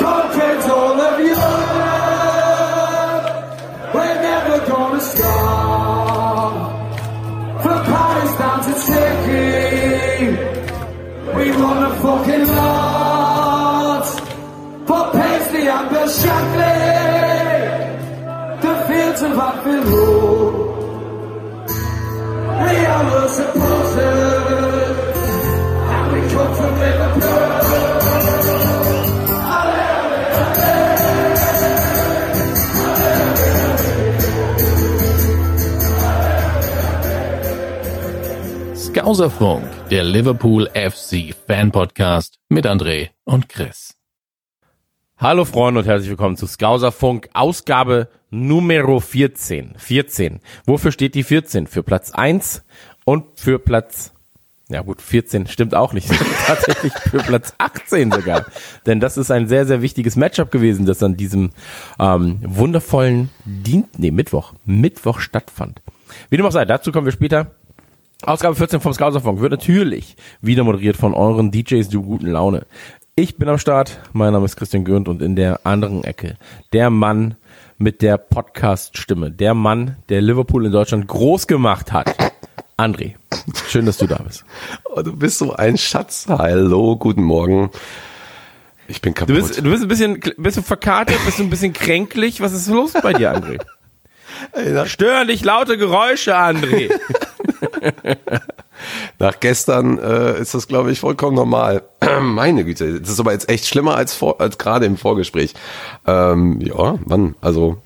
conquered all of Europe. We're never gonna stop. From down to Turkey, we won a fucking lot. For Paisley and Shankly, the fields of Anfield Road. We are the Skauserfunk, der Liverpool FC Fan Podcast mit André und Chris. Hallo Freunde und herzlich willkommen zu Skauserfunk, Ausgabe Numero 14. 14. Wofür steht die 14? Für Platz 1 und für Platz, ja gut, 14 stimmt auch nicht. Tatsächlich für Platz 18 sogar. Denn das ist ein sehr, sehr wichtiges Matchup gewesen, das an diesem ähm, wundervollen Dien nee, Mittwoch, Mittwoch stattfand. Wie dem auch sei, dazu kommen wir später. Ausgabe 14 vom Skauserfunk wird natürlich wieder moderiert von euren DJs du guten Laune. Ich bin am Start, mein Name ist Christian Gürnt und in der anderen Ecke der Mann mit der Podcast-Stimme, der Mann, der Liverpool in Deutschland groß gemacht hat. André, schön, dass du da bist. Oh, du bist so ein Schatz. Hallo, guten Morgen. Ich bin kaputt. Du bist, du bist ein bisschen, bist du verkartet, bist du ein bisschen kränklich? Was ist los bei dir, André? Stören dich laute Geräusche, André. Nach gestern äh, ist das, glaube ich, vollkommen normal. Meine Güte, das ist aber jetzt echt schlimmer als, vor, als gerade im Vorgespräch. Ähm, ja, Mann, also.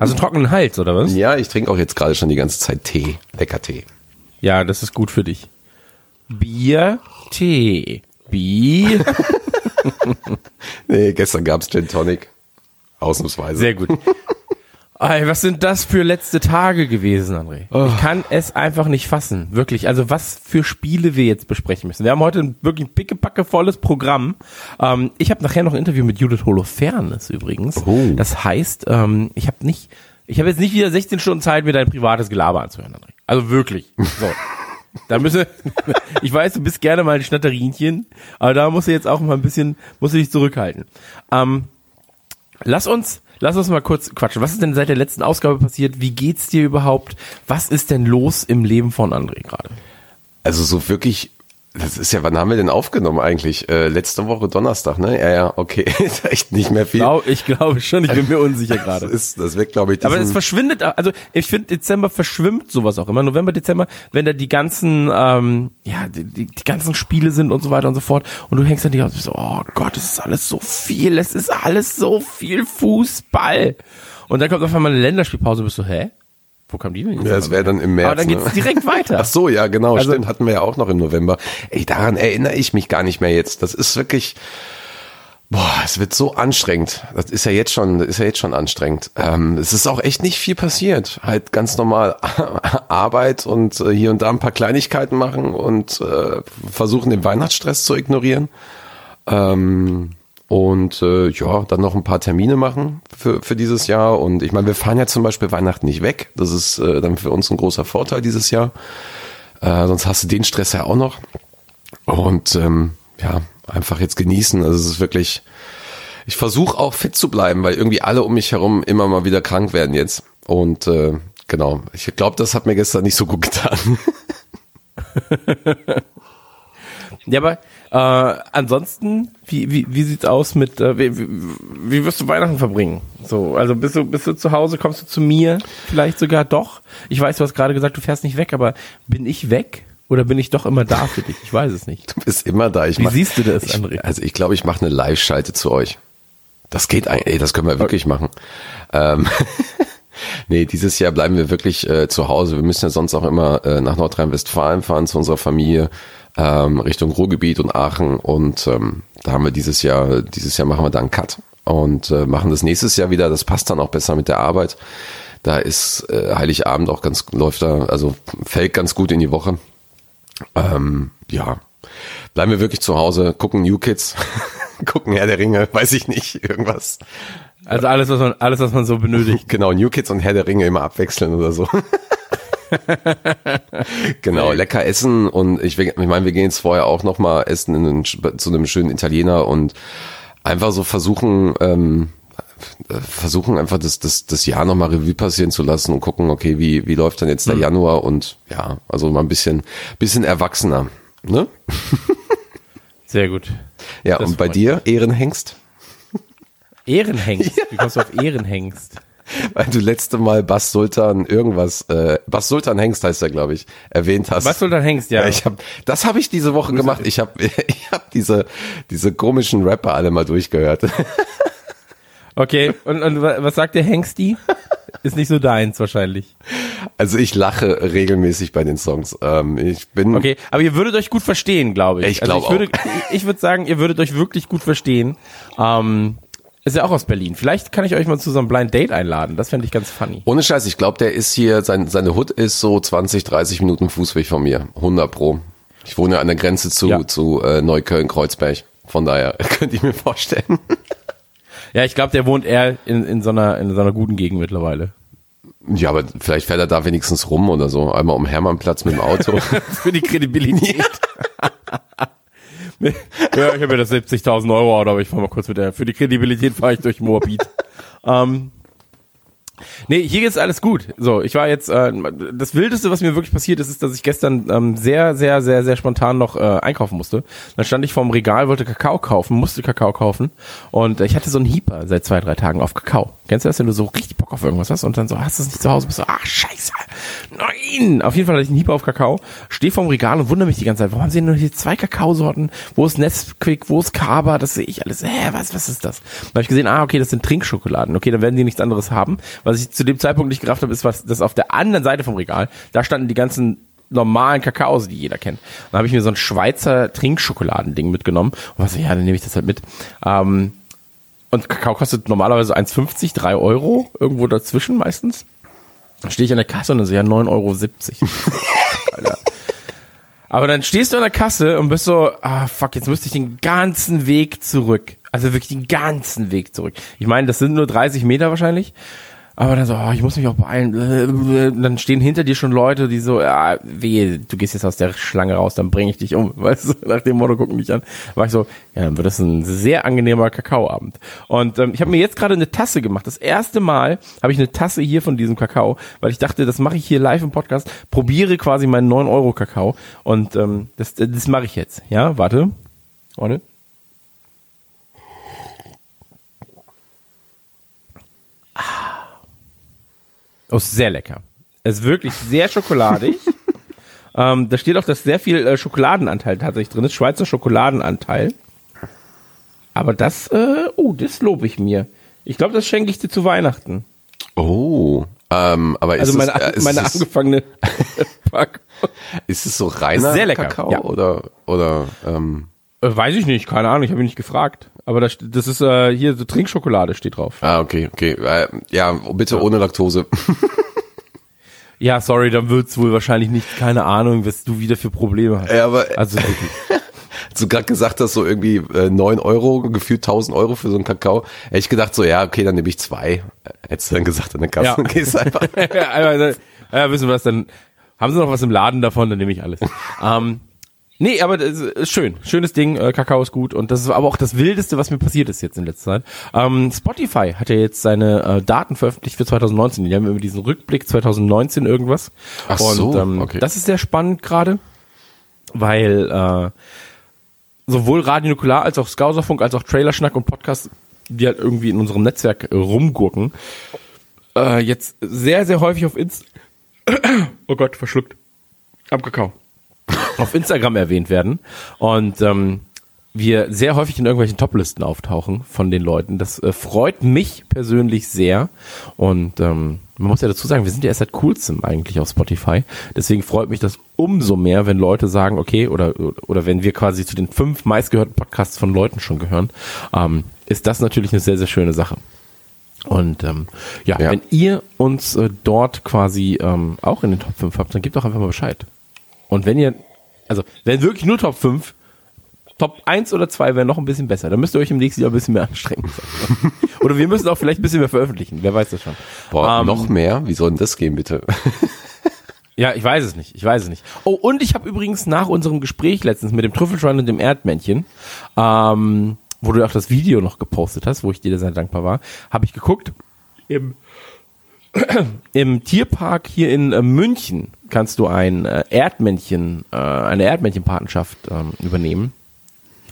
Einen trockenen Hals, oder was? ja, ich trinke auch jetzt gerade schon die ganze Zeit Tee. Lecker Tee. Ja, das ist gut für dich. Bier, Tee, Bier. Nee, gestern gab's Gin Tonic. Ausnahmsweise. Sehr gut. Ey, was sind das für letzte Tage gewesen, André? Ich kann es einfach nicht fassen. Wirklich. Also was für Spiele wir jetzt besprechen müssen. Wir haben heute ein wirklich pickepacke volles Programm. Ähm, ich habe nachher noch ein Interview mit Judith Holofernes übrigens. Oh. Das heißt, ähm, ich habe nicht, ich habe jetzt nicht wieder 16 Stunden Zeit, mir dein privates Gelaber anzuhören, André. Also wirklich. So. Da müsse, ich weiß, du bist gerne mal ein Schnatterinchen, aber da musst du jetzt auch mal ein bisschen, musst du dich zurückhalten. Ähm, Lass uns, lass uns mal kurz quatschen. Was ist denn seit der letzten Ausgabe passiert? Wie geht's dir überhaupt? Was ist denn los im Leben von André gerade? Also so wirklich, das ist ja, wann haben wir denn aufgenommen eigentlich? Äh, letzte Woche Donnerstag, ne? Ja, ja, okay. ist echt nicht mehr viel. Glaub, ich glaube schon, ich bin mir unsicher Das gerade. ist, das wird, glaube ich, Aber es verschwindet, also ich finde, Dezember verschwimmt sowas auch immer. November, Dezember, wenn da die ganzen, ähm, ja, die, die, die ganzen Spiele sind und so weiter und so fort. Und du hängst dann die ganze Zeit so, oh Gott, es ist alles so viel, es ist alles so viel Fußball. Und dann kommt auf einmal eine Länderspielpause und bist du, hä? Wo kam die denn jetzt? Ja, das wäre dann im März. Aber dann geht's ne? direkt weiter. Ach so, ja, genau, Also- stimmt, hatten wir ja auch noch im November. Ey, daran erinnere ich mich gar nicht mehr jetzt. Das ist wirklich, boah, es wird so anstrengend. Das ist ja jetzt schon, ist ja jetzt schon anstrengend. Ähm, es ist auch echt nicht viel passiert. Halt ganz normal Arbeit und äh, hier und da ein paar Kleinigkeiten machen und äh, versuchen den Weihnachtsstress zu ignorieren. Ähm, und äh, ja, dann noch ein paar Termine machen für, für dieses Jahr. Und ich meine, wir fahren ja zum Beispiel Weihnachten nicht weg. Das ist äh, dann für uns ein großer Vorteil dieses Jahr. Äh, sonst hast du den Stress ja auch noch. Und ähm, ja, einfach jetzt genießen. Also es ist wirklich. Ich versuche auch fit zu bleiben, weil irgendwie alle um mich herum immer mal wieder krank werden jetzt. Und äh, genau, ich glaube, das hat mir gestern nicht so gut getan. Ja, aber äh, ansonsten, wie, wie, wie sieht's aus mit, äh, wie, wie, wie wirst du Weihnachten verbringen? So, also bist du, bist du zu Hause, kommst du zu mir? Vielleicht sogar doch? Ich weiß, du hast gerade gesagt, du fährst nicht weg, aber bin ich weg? Oder bin ich doch immer da für dich? Ich weiß es nicht. Du bist immer da. Ich Wie mach- siehst du das, ich, André? Also ich glaube, ich mache eine Live-Schalte zu euch. Das geht eigentlich, ey, das können wir wirklich machen. Ähm, nee, dieses Jahr bleiben wir wirklich äh, zu Hause. Wir müssen ja sonst auch immer äh, nach Nordrhein-Westfalen fahren zu unserer Familie ähm, Richtung Ruhrgebiet und Aachen und ähm, da haben wir dieses Jahr, dieses Jahr machen wir da einen Cut und äh, machen das nächstes Jahr wieder. Das passt dann auch besser mit der Arbeit. Da ist äh, Heiligabend auch ganz läuft da, also fällt ganz gut in die Woche. Ähm, ja, bleiben wir wirklich zu Hause, gucken New Kids, gucken Herr der Ringe, weiß ich nicht, irgendwas. Also alles, was man, alles, was man so benötigt. Genau, New Kids und Herr der Ringe immer abwechseln oder so. genau, lecker essen und ich, ich meine, wir gehen jetzt vorher auch noch mal essen in einen, zu einem schönen Italiener und einfach so versuchen, ähm, äh, versuchen einfach das, das, das Jahr nochmal Revue passieren zu lassen und gucken, okay, wie, wie läuft dann jetzt der Januar und ja, also mal ein bisschen, bisschen erwachsener. Ne? Sehr gut. Ja, Das und bei dir, Ehrenhengst? Ehrenhengst. Wie kommst du auf Ehrenhengst? Weil du letzte Mal Bass Sultan irgendwas, äh, Bass Sultan Hengst heißt er, glaube ich, erwähnt hast. Was soll dann Hengst? Ja. Ja, ich hab, das habe ich diese Woche gemacht. Ich habe ich hab diese, diese komischen Rapper alle mal durchgehört. okay. Und, und wa- was sagt der Hengsti? Ist nicht so deins wahrscheinlich. Also ich lache regelmäßig bei den Songs. Ähm, ich bin Okay, aber ihr würdet euch gut verstehen, glaube ich. Ich glaub also ich würde, ich würde sagen, ihr würdet euch wirklich gut verstehen. Ähm, ist ja auch aus Berlin. Vielleicht kann ich euch mal zu so einem Blind Date einladen. Das fände ich ganz funny. ohne Scheiß, ich glaube, der ist hier, sein, seine Hut ist so 20, 30 Minuten Fußweg von mir. 100 pro. Ich wohne an der Grenze zu, Ja. zu äh, Neukölln-Kreuzberg. Von daher könnte ich mir vorstellen. Ja, ich glaube, der wohnt eher in, in so einer in so einer guten Gegend mittlerweile. Ja, aber vielleicht fährt er da wenigstens rum oder so. Einmal um Hermannplatz mit dem Auto. Für die Kredibilität. ja, ich habe ja das 70.000 Euro Auto, aber ich fahre mal kurz mit der. Für die Kredibilität fahre ich durch Moabit. ähm, nee, hier geht's alles gut. So, ich war jetzt, äh, das Wildeste, was mir wirklich passiert ist, ist, dass ich gestern ähm, sehr, sehr, sehr, sehr spontan noch äh, einkaufen musste. Dann stand ich vorm Regal, wollte Kakao kaufen, musste Kakao kaufen und äh, ich hatte so einen Hieper seit zwei, drei Tagen auf Kakao. Kennst du das, wenn du so richtig Bock auf irgendwas hast und dann so, hast du es nicht zu Hause, bist so, ach scheiße, nein. Auf jeden Fall hatte ich einen Hieper auf Kakao, stehe vorm Regal und wundere mich die ganze Zeit, warum haben sie denn nur hier zwei Kakaosorten? Wo ist Nesquik, wo ist Kaba? Das sehe ich alles. Hä, was, was ist das? Dann habe ich gesehen, ah, okay, das sind Trinkschokoladen. Okay, dann werden die nichts anderes haben. Was ich zu dem Zeitpunkt nicht gerafft habe, ist, was das auf der anderen Seite vom Regal, da standen die ganzen normalen Kakaos, die jeder kennt. Dann habe ich mir so ein Schweizer Trinkschokoladen-Ding mitgenommen und was, ja, dann nehme ich das halt mit. Ähm, und Kakao kostet normalerweise 1,50, 3 Euro, irgendwo dazwischen meistens. Dann stehe ich an der Kasse und dann so, ja, 9,70 Euro. Alter. Aber dann stehst du an der Kasse und bist so, ah, fuck, jetzt müsste ich den ganzen Weg zurück. Also wirklich den ganzen Weg zurück. Ich meine, das sind nur 30 Meter wahrscheinlich. Aber dann so, oh, ich muss mich auch beeilen. Dann stehen hinter dir schon Leute, die so, ja, wehe, du gehst jetzt aus der Schlange raus, dann bringe ich dich um. Weißt du, nach dem Motto gucken dich an. War ich so, ja, dann wird das ein sehr angenehmer Kakaoabend. Und ähm, ich habe mir jetzt gerade eine Tasse gemacht. Das erste Mal habe ich eine Tasse hier von diesem Kakao, weil ich dachte, das mache ich hier live im Podcast, probiere quasi meinen 9 Euro Kakao. Und ähm, das, das mache ich jetzt. Ja, warte. Warte. Oh, ist sehr lecker. Es ist wirklich sehr schokoladig. ähm, da steht auch, dass sehr viel äh, Schokoladenanteil tatsächlich drin ist, Schweizer Schokoladenanteil. Aber das, äh, oh, das lobe ich mir. Ich glaube, das schenke ich dir zu Weihnachten. Oh. Ähm, aber ist, Also meine, es, äh, ist, meine es, angefangene Packung. ist es so reiner Ist sehr lecker, Kakao ja. oder oder ähm, Äh, weiß ich nicht, keine Ahnung, ich habe ihn nicht gefragt. Aber das, das ist äh, hier so Trinkschokolade steht drauf. Ah, okay, okay. Äh, ja, bitte ohne Laktose. Ja, sorry, dann wird's wohl wahrscheinlich nicht, keine Ahnung, was du wieder für Probleme hast. Ja, aber Also du gerade gesagt hast, so irgendwie äh, 9 Euro, gefühlt 1000 Euro für so einen Kakao, hätte ich gedacht so, ja, okay, dann nehme ich zwei. Äh, Hättest du dann gesagt an der Kasse, Ja. gehst einfach. ja, also, ja, wissen wir was, dann haben sie noch was im Laden davon, dann nehme ich alles. ähm, nee, aber das ist schön. Schönes Ding, äh, Kakao ist gut und das ist aber auch das Wildeste, was mir passiert ist jetzt in letzter Zeit. Ähm, Spotify hat ja jetzt seine äh, Daten veröffentlicht für 2019. Die haben immer diesen Rückblick 2019 irgendwas. Ach und, so, ähm, okay. Das ist sehr spannend gerade, weil äh, sowohl Radio Nukular als auch Skauserfunk als auch Trailerschnack und Podcast, die halt irgendwie in unserem Netzwerk äh, rumgurken, äh, jetzt sehr, sehr häufig auf Inst oh Gott, verschluckt. Am Kakao. Auf Instagram erwähnt werden und ähm, wir sehr häufig in irgendwelchen Toplisten auftauchen von den Leuten. Das äh, freut mich persönlich sehr und ähm, man muss ja dazu sagen, wir sind ja erst seit kurzem eigentlich auf Spotify. Deswegen freut mich das umso mehr, wenn Leute sagen, okay, oder, oder wenn wir quasi zu den fünf meistgehörten Podcasts von Leuten schon gehören, ähm, ist das natürlich eine sehr, sehr schöne Sache. Und ähm, ja, Ja. wenn ihr uns äh, dort quasi ähm, auch in den Top 5 habt, dann gebt doch einfach mal Bescheid. Und wenn ihr, also wenn wirklich nur Top 5, Top 1 oder 2 wäre noch ein bisschen besser. Dann müsst ihr euch im nächsten Jahr ein bisschen mehr anstrengen. oder wir müssen auch vielleicht ein bisschen mehr veröffentlichen. Wer weiß das schon. Boah, Ähm, noch mehr? Wie soll denn das gehen, bitte? Ja, ich weiß es nicht. Ich weiß es nicht. Oh, und ich habe übrigens nach unserem Gespräch letztens mit dem Trüffelschwein und dem Erdmännchen ähm, wo du auch das Video noch gepostet hast, wo ich dir sehr dankbar war, habe ich geguckt. Im, Im Tierpark hier in äh, München kannst du ein äh, Erdmännchen, äh, eine Erdmännchenpatenschaft ähm, übernehmen.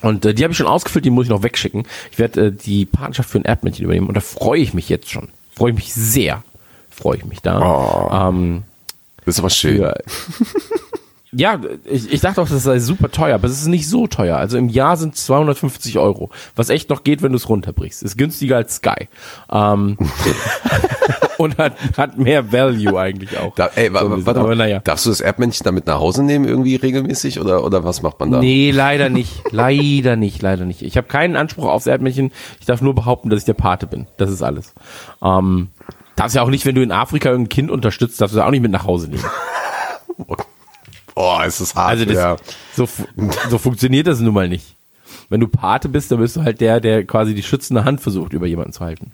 Und die habe ich schon ausgefüllt, die muss ich noch wegschicken. Ich werde die Patenschaft für ein Erdmännchen übernehmen und da freue ich mich jetzt schon. Freue ich mich sehr. Freue ich mich da. Oh. Ähm, Das ist aber schön. für, ja, ich, ich dachte auch, das sei super teuer, aber es ist nicht so teuer. Also im Jahr sind 250 Euro, was echt noch geht, wenn du es runterbrichst. Ist günstiger als Sky. Ähm, und hat, hat mehr Value eigentlich auch. Da, ey, So ein wa- bisschen. warte aber naja. darfst du das Erdmännchen damit nach Hause nehmen irgendwie regelmäßig oder, oder was macht man da? Nee, leider nicht. leider nicht, leider nicht. Ich habe keinen Anspruch aufs Erdmännchen. Ich darf nur behaupten, dass ich der Pate bin. Das ist alles. Ähm, darfst ja auch nicht, wenn du in Afrika irgendein Kind unterstützt, darfst du das auch nicht mit nach Hause nehmen. Oh, es ist hart. Also das, ja. so, so funktioniert das nun mal nicht. Wenn du Pate bist, dann bist du halt der, der quasi die schützende Hand versucht, über jemanden zu halten.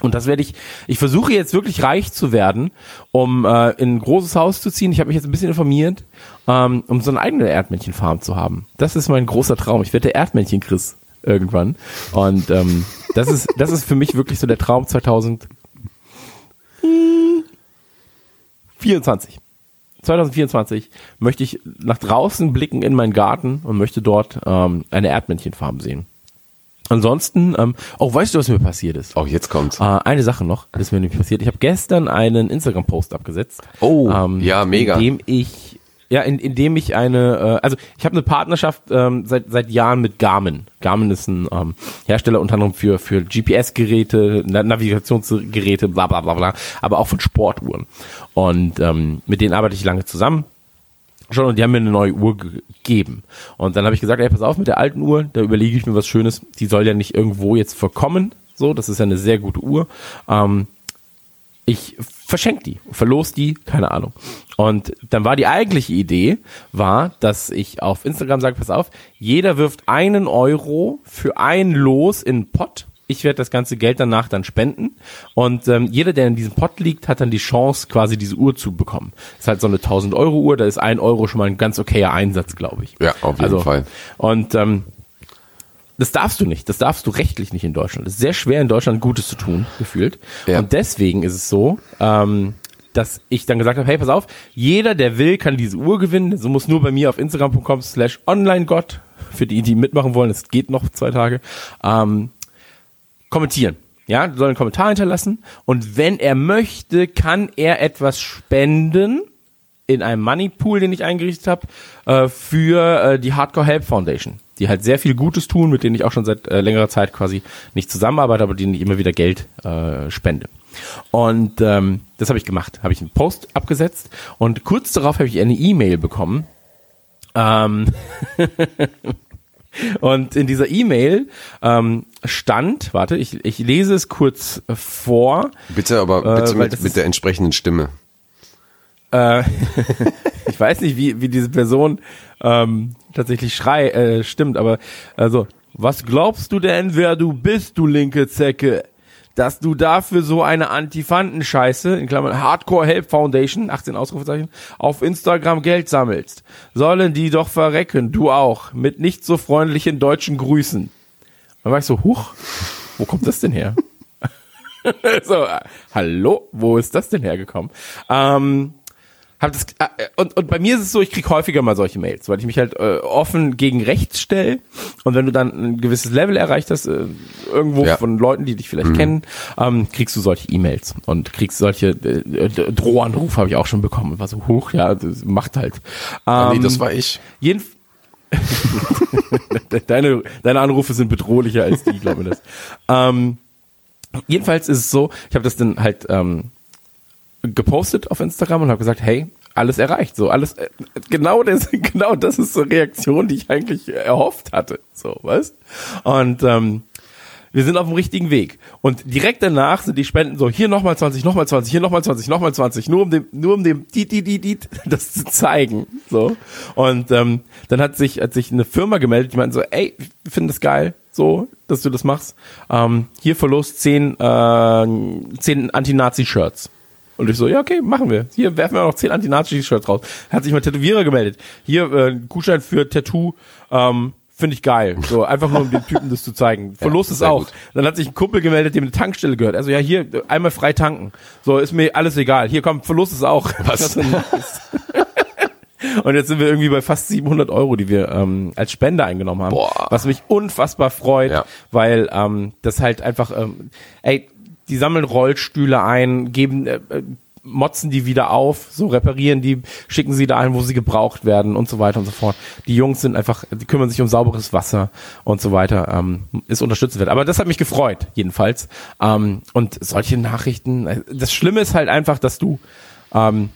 Und das werde ich, ich versuche jetzt wirklich reich zu werden, um äh, in ein großes Haus zu ziehen. Ich habe mich jetzt ein bisschen informiert, ähm, um so eine eigene Erdmännchenfarm zu haben. Das ist mein großer Traum. Ich werde der Erdmännchen-Chris irgendwann. Und ähm, das ist, das ist für mich wirklich so der Traum 2024. 2024 möchte ich nach draußen blicken in meinen Garten und möchte dort ähm, eine Erdmännchenfarm sehen. Ansonsten, ähm, oh, weißt du, was mir passiert ist? Oh, jetzt kommt's. Äh, eine Sache noch, das ist mir nämlich passiert. Ich habe gestern einen Instagram-Post abgesetzt. Oh, ja, mega. In dem ich, ja, in, in dem ich eine, äh, also ich habe eine Partnerschaft ähm, seit seit Jahren mit Garmin. Garmin ist ein ähm, Hersteller unter anderem für für GPS-Geräte, Na Navigationsgeräte, bla bla bla bla, aber auch von Sportuhren. Und ähm, mit denen arbeite ich lange zusammen schon und die haben mir eine neue Uhr gegeben. Und dann habe ich gesagt, ey, pass auf mit der alten Uhr, da überlege ich mir was Schönes. Die soll ja nicht irgendwo jetzt verkommen. So, das ist ja eine sehr gute Uhr. Ähm, ich verschenke die, verlos die, keine Ahnung. Und dann war die eigentliche Idee, war, dass ich auf Instagram sage, pass auf, jeder wirft einen Euro für ein Los in einen Pott. Ich werde das ganze Geld danach dann spenden. Und ähm, jeder, der in diesem Pott liegt, hat dann die Chance, quasi diese Uhr zu bekommen. Das ist halt so eine 1000 Euro Uhr, da ist ein Euro schon mal ein ganz okayer Einsatz, glaube ich. Ja, auf jeden also, Fall. Und ähm, das darfst du nicht. Das darfst du rechtlich nicht in Deutschland. Es ist sehr schwer in Deutschland Gutes zu tun, gefühlt. Ja. Und deswegen ist es so, ähm, dass ich dann gesagt habe, hey, pass auf, jeder, der will, kann diese Uhr gewinnen. So muss nur bei mir auf instagram.com slash onlinegott, für die, die mitmachen wollen, es geht noch zwei Tage, ähm, kommentieren. Ja, soll einen Kommentar hinterlassen. Und wenn er möchte, kann er etwas spenden in einem Moneypool, den ich eingerichtet habe, äh, für äh, die Hardcore Help Foundation, die halt sehr viel Gutes tun, mit denen ich auch schon seit äh, längerer Zeit quasi nicht zusammenarbeite, aber denen ich immer wieder Geld äh, spende. Und ähm, das habe ich gemacht, habe ich einen Post abgesetzt und kurz darauf habe ich eine E-Mail bekommen. Ähm, und in dieser E-Mail ähm, stand, warte, ich, ich lese es kurz vor. Bitte aber Äh, bitte weil mit, mit der entsprechenden Stimme. Äh, ich weiß nicht, wie, wie diese Person ähm, tatsächlich schrei, äh, stimmt, aber also, was glaubst du denn, wer du bist, du linke Zecke? Dass du dafür so eine Antifanten-Scheiße, in Klammern Hardcore Help Foundation, 18 Ausrufezeichen, auf Instagram Geld sammelst. Sollen die doch verrecken, du auch, mit nicht so freundlichen deutschen Grüßen. Dann war ich so, huch, wo kommt das denn her? so, äh, hallo, wo ist das denn hergekommen? Ähm, hab das, äh, und, und bei mir ist es so, ich krieg häufiger mal solche Mails, weil ich mich halt äh, offen gegen rechts stelle. Und wenn du dann ein gewisses Level erreicht hast, äh, irgendwo Ja. von Leuten, die dich vielleicht kennen, ähm, kriegst du solche E-Mails und kriegst solche äh, äh, Drohanrufe habe ich auch schon bekommen. Und war so hoch, ja, das macht halt. Ah, nee, Ähm, das war ich. jeden deine, deine Anrufe sind bedrohlicher als die, glaub mir das. ähm, jedenfalls ist es so, ich habe das dann halt ähm, gepostet auf Instagram und habe gesagt, hey, alles erreicht, so alles äh, genau das genau das ist so Reaktion, die ich eigentlich erhofft hatte, so, weißt? Und ähm, wir sind auf dem richtigen Weg. Und direkt danach sind die Spenden so, hier nochmal 20, nochmal 20, hier nochmal 20, nochmal 20, nur um dem, nur um dem, die, die, die, die, das zu zeigen. So. Und ähm, dann hat sich, hat sich eine Firma gemeldet, die meinten so, ey, wir finden das geil, so, dass du das machst. Ähm, hier verlost zehn, äh, zehn Anti-Nazi-Shirts. Und ich so, ja, okay, machen wir. Hier werfen wir noch zehn Anti-Nazi-Shirts raus. Hat sich mal Tätowierer gemeldet. Hier äh, Gutschein für Tattoo ähm, finde ich geil. So, einfach nur um den Typen das zu zeigen. Verlust ist sehr auch. gut. Dann hat sich ein Kumpel gemeldet, dem eine Tankstelle gehört. Also ja, hier, einmal frei tanken. So, ist mir alles egal. Hier, komm, Verlust ist auch. Was? Und jetzt sind wir irgendwie bei fast 700 Euro, die wir ähm, als Spende eingenommen haben. Boah. Was mich unfassbar freut, Ja. weil ähm, das halt einfach, ähm, ey, die sammeln Rollstühle ein, geben, äh, äh, motzen die wieder auf, so reparieren die, schicken sie da ein, wo sie gebraucht werden und so weiter und so fort. Die Jungs sind einfach, die kümmern sich um sauberes Wasser und so weiter, ähm, ist unterstützenswert. Aber das hat mich gefreut, jedenfalls. Ähm, und solche Nachrichten, äh, das Schlimme ist halt einfach, dass du, ähm,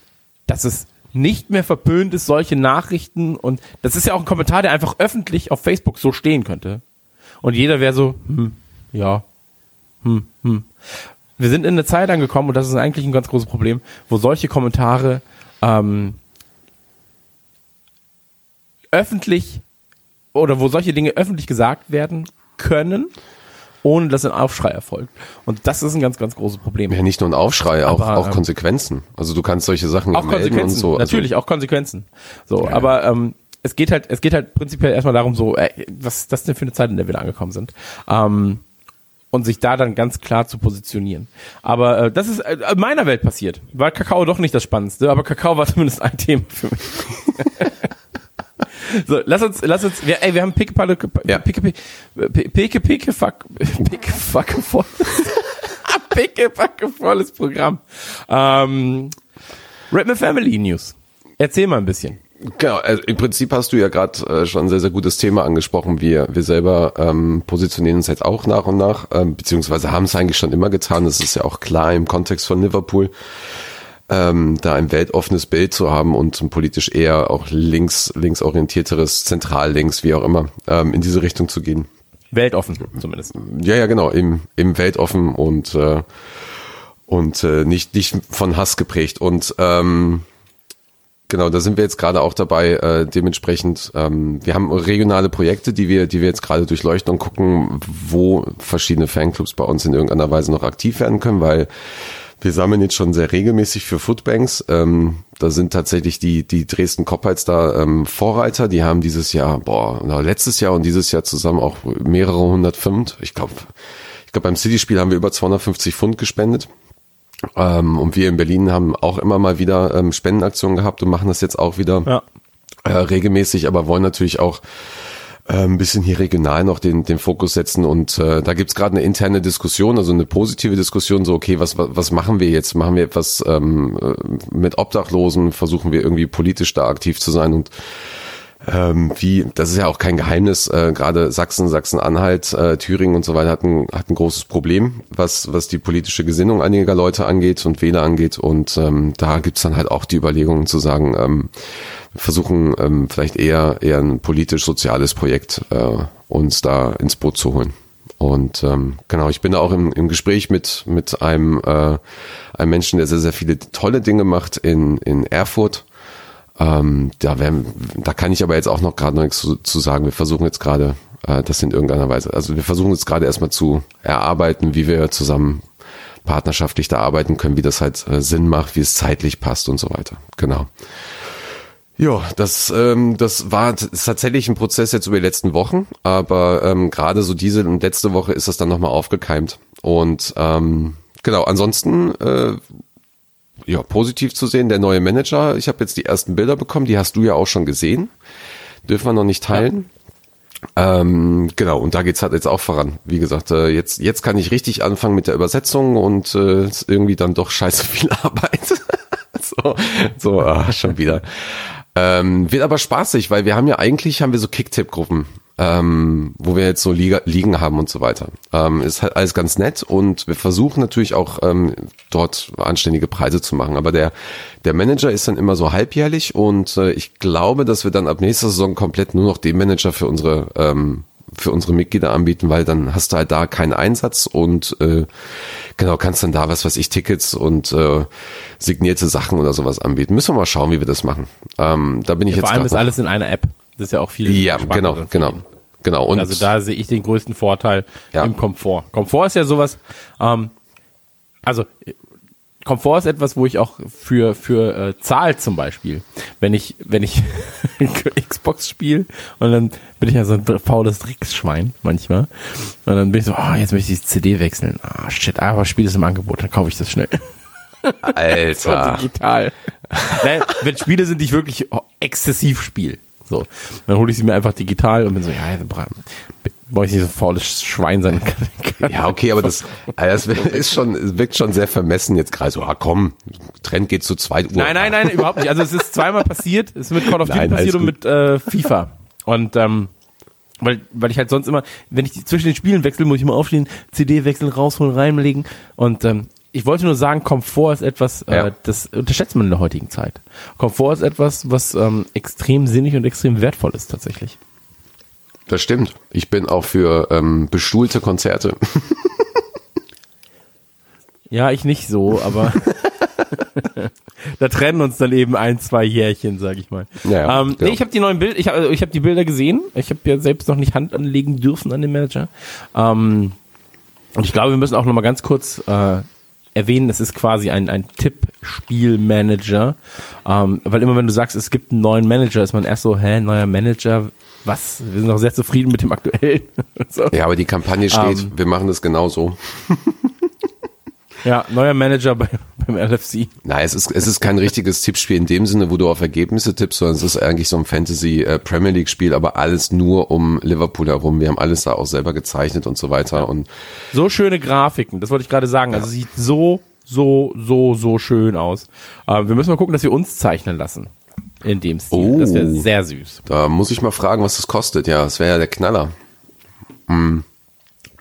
dass es nicht mehr verpönt ist, solche Nachrichten und das ist ja auch ein Kommentar, der einfach öffentlich auf Facebook so stehen könnte. Und jeder wäre so, hm, ja, hm, hm. Wir sind in eine Zeit angekommen und das ist eigentlich ein ganz großes Problem, wo solche Kommentare ähm, öffentlich oder wo solche Dinge öffentlich gesagt werden können, ohne dass ein Aufschrei erfolgt. Und das ist ein ganz, ganz großes Problem. Ja, nicht nur ein Aufschrei, auch, Aber, auch ähm, Konsequenzen. Also du kannst solche Sachen auch melden Konsequenzen, und so. Also, natürlich auch Konsequenzen. So, aber ähm, es geht halt, es geht halt prinzipiell erstmal darum, so, ey, was ist das denn für eine Zeit, in der wir da angekommen sind? Ähm, und sich da dann ganz klar zu positionieren. Aber äh, das ist äh, in meiner Welt passiert. War Kakao doch nicht das Spannendste, aber Kakao war zumindest ein Thema für mich. so, lass uns, lass uns, wir, ey, wir haben Picke, Palle, Ja. Picke, Picke, Picke, Picke, fuck, Picke, fuck, volles, Picke, fuck, volles Programm. Ähm, Redman Family News. Erzähl mal ein bisschen. Genau, also im Prinzip hast du ja gerade äh, schon ein sehr, sehr gutes Thema angesprochen. Wir, wir selber ähm, positionieren uns jetzt auch nach und nach, ähm, beziehungsweise haben es eigentlich schon immer getan. Das ist ja auch klar im Kontext von Liverpool, ähm, da ein weltoffenes Bild zu haben und ein politisch eher auch links, linksorientierteres, zentral links, wie auch immer, ähm, in diese Richtung zu gehen. Weltoffen, zumindest. Ja, ja, genau, im, im weltoffen und, äh, und äh, nicht, nicht von Hass geprägt. Und ähm, Genau, da sind wir jetzt gerade auch dabei, äh, dementsprechend, ähm, wir haben regionale Projekte, die wir, die wir jetzt gerade durchleuchten und gucken, wo verschiedene Fanclubs bei uns in irgendeiner Weise noch aktiv werden können, weil wir sammeln jetzt schon sehr regelmäßig für Foodbanks. Ähm, da sind tatsächlich die, die Dresden Koppites da ähm, Vorreiter, die haben dieses Jahr, boah, letztes Jahr und dieses Jahr zusammen auch mehrere hundert Pfund. Ich glaube, ich glaube beim City-Spiel haben wir über 250 Pfund gespendet. Ähm, und wir in Berlin haben auch immer mal wieder ähm, Spendenaktionen gehabt und machen das jetzt auch wieder Ja. äh, regelmäßig, aber wollen natürlich auch äh, ein bisschen hier regional noch den, den Fokus setzen. Und äh, da gibt's gerade eine interne Diskussion, also eine positive Diskussion, so okay, was, was, machen wir jetzt? Machen wir etwas ähm, äh, mit Obdachlosen? Versuchen wir irgendwie politisch da aktiv zu sein? Und ähm, wie, das ist ja auch kein Geheimnis, äh, gerade Sachsen, Sachsen-Anhalt, äh, Thüringen und so weiter hat ein, hat ein großes Problem, was, was die politische Gesinnung einiger Leute angeht und Wähler angeht. Und ähm, da gibt's dann halt auch die Überlegungen zu sagen, ähm, versuchen ähm, vielleicht eher, eher ein politisch-soziales Projekt äh, uns da ins Boot zu holen. Und ähm, genau, ich bin da auch im, im Gespräch mit, mit einem, äh, einem Menschen, der sehr, sehr viele tolle Dinge macht in, in Erfurt. Ähm, da, werden, da kann ich aber jetzt auch noch gerade noch nichts zu, zu sagen. Wir versuchen jetzt gerade, äh, das in irgendeiner Weise, also wir versuchen jetzt gerade erstmal zu erarbeiten, wie wir zusammen partnerschaftlich da arbeiten können, wie das halt äh, Sinn macht, wie es zeitlich passt und so weiter. Genau. Ja, das, ähm, das war ist tatsächlich ein Prozess jetzt über die letzten Wochen, aber ähm, gerade so diese und letzte Woche ist das dann nochmal aufgekeimt. Und ähm, genau, ansonsten äh, ja, positiv zu sehen, der neue Manager. Ich habe jetzt die ersten Bilder bekommen, die hast du ja auch schon gesehen. Dürfen wir noch nicht teilen. Ähm, genau, und da geht's halt jetzt auch voran. Wie gesagt, äh, jetzt, jetzt kann ich richtig anfangen mit der Übersetzung und äh, ist irgendwie dann doch scheiße viel Arbeit. so, so ah, schon wieder. Ähm, wird aber spaßig, weil wir haben ja eigentlich haben wir so Kicktipp-Gruppen, ähm, wo wir jetzt so Liga, Ligen haben und so weiter. Ähm, ist halt alles ganz nett und wir versuchen natürlich auch ähm, dort anständige Preise zu machen. Aber der der Manager ist dann immer so halbjährlich und äh, ich glaube, dass wir dann ab nächster Saison komplett nur noch den Manager für unsere ähm, für unsere Mitglieder anbieten, weil dann hast du halt da keinen Einsatz und äh, genau kannst dann da was, was ich Tickets und äh, signierte Sachen oder sowas anbieten. Müssen wir mal schauen, wie wir das machen. Ähm, da bin ich Vor jetzt allem grad ist noch- alles in einer App. Das ist ja auch viel. ja genau genau. Genau und Also da sehe ich den größten Vorteil Ja. im Komfort. Komfort ist ja sowas, ähm, also Komfort ist etwas, wo ich auch für für äh, Zahl zum Beispiel, wenn ich wenn ich Xbox spiele und dann bin ich ja so ein faules Drecksschwein manchmal und dann bin ich so, ah, jetzt möchte ich die CD wechseln. Ah, shit, aber Spiel ist im Angebot, dann kaufe ich das schnell. Alter. digital. Nein, wenn Spiele sind, die ich wirklich exzessiv spiele. So. Dann hole ich sie mir einfach digital und bin so, ja, brauche ich nicht so ein faules Schwein sein. Ja, okay, aber das, also das ist schon, es wirkt schon sehr vermessen jetzt gerade so, ah komm, Trend geht zu zweit Uhr. Nein, nein, nein, überhaupt nicht. Also es ist zweimal passiert, es ist mit Call of Duty passiert und mit äh, FIFA. Und ähm, weil, weil ich halt sonst immer, wenn ich zwischen den Spielen wechsle, muss ich immer aufstehen, CD wechseln, rausholen, reinlegen. Und ähm, ich wollte nur sagen, Komfort ist etwas, Ja. äh, das unterschätzt man in der heutigen Zeit. Komfort ist etwas, was ähm, extrem sinnig und extrem wertvoll ist tatsächlich. Das stimmt. Ich bin auch für ähm, bestuhlte Konzerte. Ja, ich nicht so, aber da trennen uns dann eben ein, zwei Jährchen, sag ich mal. Ja, ähm, ja. Nee, ich habe die neuen Bilder, ich habe ich hab die Bilder gesehen. Ich habe ja selbst noch nicht Hand anlegen dürfen an den Manager. Ähm, und ich glaube, wir müssen auch noch mal ganz kurz äh, erwähnen, das ist quasi ein, ein Tippspielmanager. Ähm, weil immer wenn du sagst, es gibt einen neuen Manager, ist man erst so, hä, neuer Manager, was? Wir sind auch sehr zufrieden mit dem aktuellen. so. Ja, aber die Kampagne steht, Ähm. wir machen das genauso. Ja, neuer Manager bei, beim LFC. Nein, es ist, es ist kein richtiges Tippspiel in dem Sinne, wo du auf Ergebnisse tippst, sondern es ist eigentlich so ein Fantasy äh, Premier League Spiel, aber alles nur um Liverpool herum. Wir haben alles da auch selber gezeichnet und so weiter und So schöne Grafiken, das wollte ich gerade sagen. Also sieht so, so, so, so schön aus. Äh, wir müssen mal gucken, dass wir uns zeichnen lassen. In dem Stil. Oh. Das wäre sehr süß. da muss ich mal fragen, was das kostet. Ja, das wäre ja der Knaller. Hm.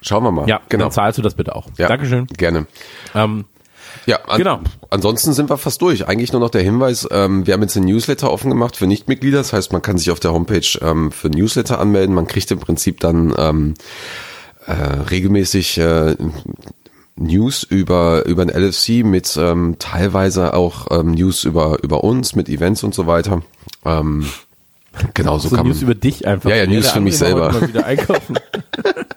Schauen wir mal. Ja, genau. dann zahlst du das bitte auch. Ja, Dankeschön. Gerne. Ähm, Ja, an, Genau. Ansonsten sind wir fast durch. Eigentlich nur noch der Hinweis, ähm, wir haben jetzt ein Newsletter offen gemacht für Nichtmitglieder. Das heißt, man kann sich auf der Homepage ähm, für Newsletter anmelden. Man kriegt im Prinzip dann ähm, äh, regelmäßig äh, News über über den LFC mit ähm, teilweise auch ähm, News über über uns mit Events und so weiter. Ähm, genau so, so kann News man. über dich einfach. Ja, ja, News für mich selber. Mal wieder einkaufen.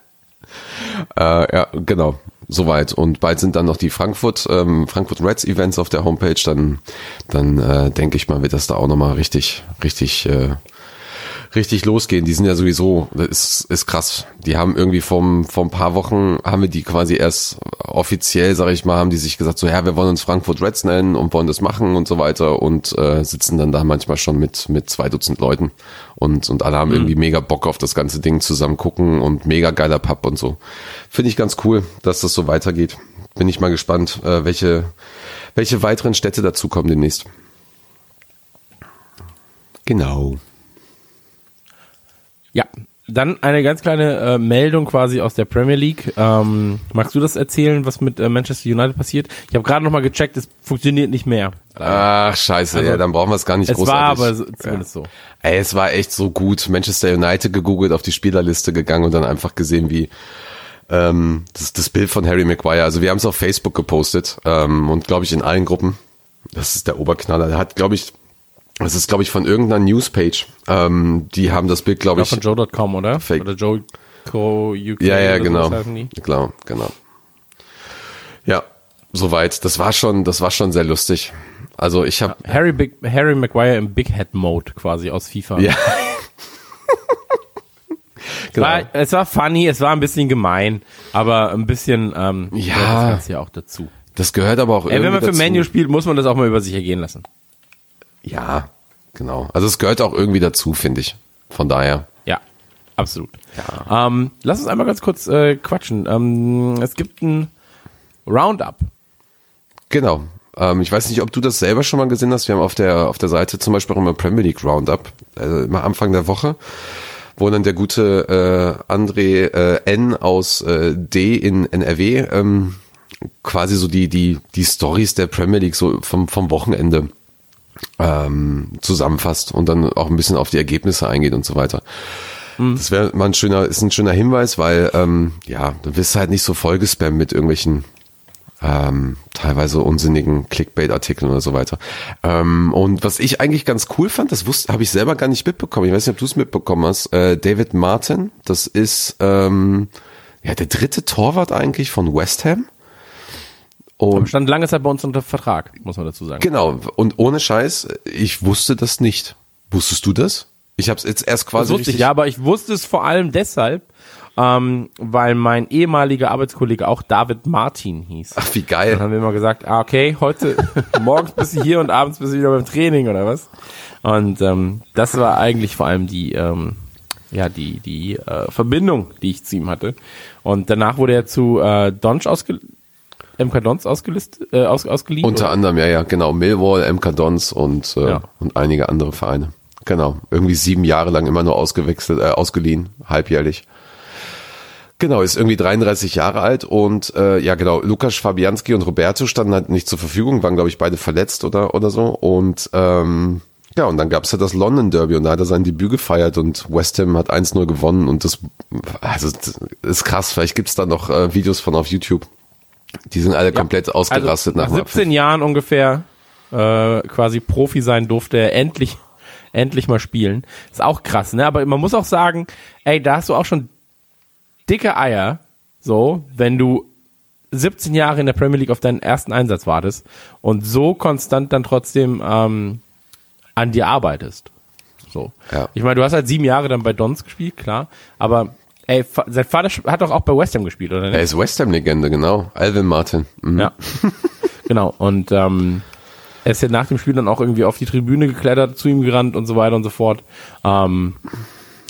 Äh, ja, genau. Soweit. Und bald sind dann noch die Frankfurt, ähm, Frankfurt Reds Events auf der Homepage. Dann, dann äh, denke ich mal, wird das da auch nochmal richtig, richtig, äh, richtig losgehen. Die sind ja sowieso, das ist, ist krass. Die haben irgendwie vor, vor ein paar Wochen, haben wir die quasi erst offiziell, sage ich mal, haben die sich gesagt, so ja, wir wollen uns Frankfurt Reds nennen und wollen das machen und so weiter und äh, sitzen dann da manchmal schon mit, mit zwei Dutzend Leuten und, und alle haben irgendwie mega Bock auf das ganze Ding zusammen gucken und mega geiler Pub und so. Finde ich ganz cool, dass das so weitergeht. Bin ich mal gespannt, äh, welche, welche weiteren Städte dazukommen demnächst. Genau. Ja. Dann eine ganz kleine äh, Meldung quasi aus der Premier League. Ähm, magst du das erzählen, was mit äh, Manchester United passiert? Ich habe gerade noch mal gecheckt, es funktioniert nicht mehr. Ach, scheiße, Also, ja, dann brauchen wir es gar nicht es großartig. war aber so, zumindest so. Ey, es war echt so gut. Manchester United gegoogelt, auf die Spielerliste gegangen und dann einfach gesehen, wie ähm, das, das Bild von Harry Maguire. Also wir haben es auf Facebook gepostet ähm, und glaube ich in allen Gruppen. Das ist der Oberknaller. Der hat, glaube ich, das ist glaube ich von irgendeiner Newspage. Ähm, die haben das Bild, glaube Ja, ich. von Joe.com, oder? Fake. Oder Joe Co. UK Ja, ja, genau. Genau, genau. Ja, soweit. Das war schon, das war schon sehr lustig. Also ich habe Harry, Big, Harry Maguire im Big Head Mode quasi aus FIFA. ja. genau. War, es war funny, es war ein bisschen gemein, aber ein bisschen ähm, Ja. das ja auch dazu. Das gehört aber auch Ey, wenn irgendwie man für dazu. Menu spielt, muss man das auch mal über sich ergehen lassen. Ja, genau. Also es gehört auch irgendwie dazu, finde ich. Von daher. Ja, absolut. Ähm, lass uns einmal ganz kurz äh, quatschen. Ähm, es gibt ein Roundup. Genau. Ähm, ich weiß nicht, ob du das selber schon mal gesehen hast. Wir haben auf der auf der Seite zum Beispiel auch immer Premier League Roundup, also immer Anfang der Woche, wo dann der gute äh, André äh, N aus äh, D in NRW ähm, quasi so die die die Stories der Premier League so vom vom Wochenende ähm, zusammenfasst und dann auch ein bisschen auf die Ergebnisse eingeht und so weiter. Das wäre mal ein schöner, ist ein schöner Hinweis, weil ähm, ja, du wirst halt nicht so vollgespammt mit irgendwelchen ähm, teilweise unsinnigen Clickbait-Artikeln oder so weiter. Ähm, und was ich eigentlich ganz cool fand, das wusste, habe ich selber gar nicht mitbekommen. Ich weiß nicht, ob du es mitbekommen hast. Äh, David Martin, das ist ähm, ja der dritte Torwart eigentlich von West Ham. Und Stand lange Zeit bei uns unter Vertrag, muss man dazu sagen. genau, und ohne Scheiß, ich wusste das nicht. Wusstest du das? Ich habe es jetzt erst Das quasi wusste ich, ja, aber ich wusste es vor allem deshalb, ähm, weil mein ehemaliger Arbeitskollege auch David Martin hieß. Ach, wie Dann geil. haben wir immer gesagt, ah, okay, heute, morgens bist du hier und abends bist du wieder beim Training oder was? Und ähm, das war eigentlich vor allem die, ähm, ja, die, die äh, Verbindung, die ich zu ihm hatte. Und danach wurde er zu äh, Donch ausge MK Dons ausgelistet, äh, aus, ausgeliehen. Unter oder? anderem, ja, ja, genau. Millwall, MK Dons und, äh, Ja. und einige andere Vereine. Genau. Irgendwie sieben Jahre lang immer nur ausgewechselt, äh, ausgeliehen, halbjährlich. Genau, ist irgendwie 33 Jahre alt und äh, ja genau, Lukas Fabianski und Roberto standen halt nicht zur Verfügung, waren glaube ich beide verletzt oder oder so und ähm, ja und dann gab's ja das London Derby und da hat er sein Debüt gefeiert und West Ham hat 1-0 gewonnen und das also das ist krass, vielleicht gibt's da noch äh, Videos von auf YouTube. Die sind alle komplett ausgerastet also, nach nach, 17 Jahren ungefähr äh, quasi Profi sein durfte er endlich endlich mal spielen. Ist auch krass, ne? Aber man muss auch sagen, ey, da hast du auch schon dicke Eier, so, wenn du 17 Jahre in der Premier League auf deinen ersten Einsatz wartest und so konstant dann trotzdem ähm, an dir arbeitest. So. Ja. Ich meine, du hast halt sieben Jahre dann bei Dons gespielt, klar, aber ey, sein Vater hat doch auch bei West Ham gespielt, oder nicht? Er ist West Ham Legende, genau. Alvin Martin. Mhm. Ja. genau. Und ähm, er ist ja nach dem Spiel dann auch irgendwie auf die Tribüne geklettert, zu ihm gerannt und so weiter und so fort. Ähm,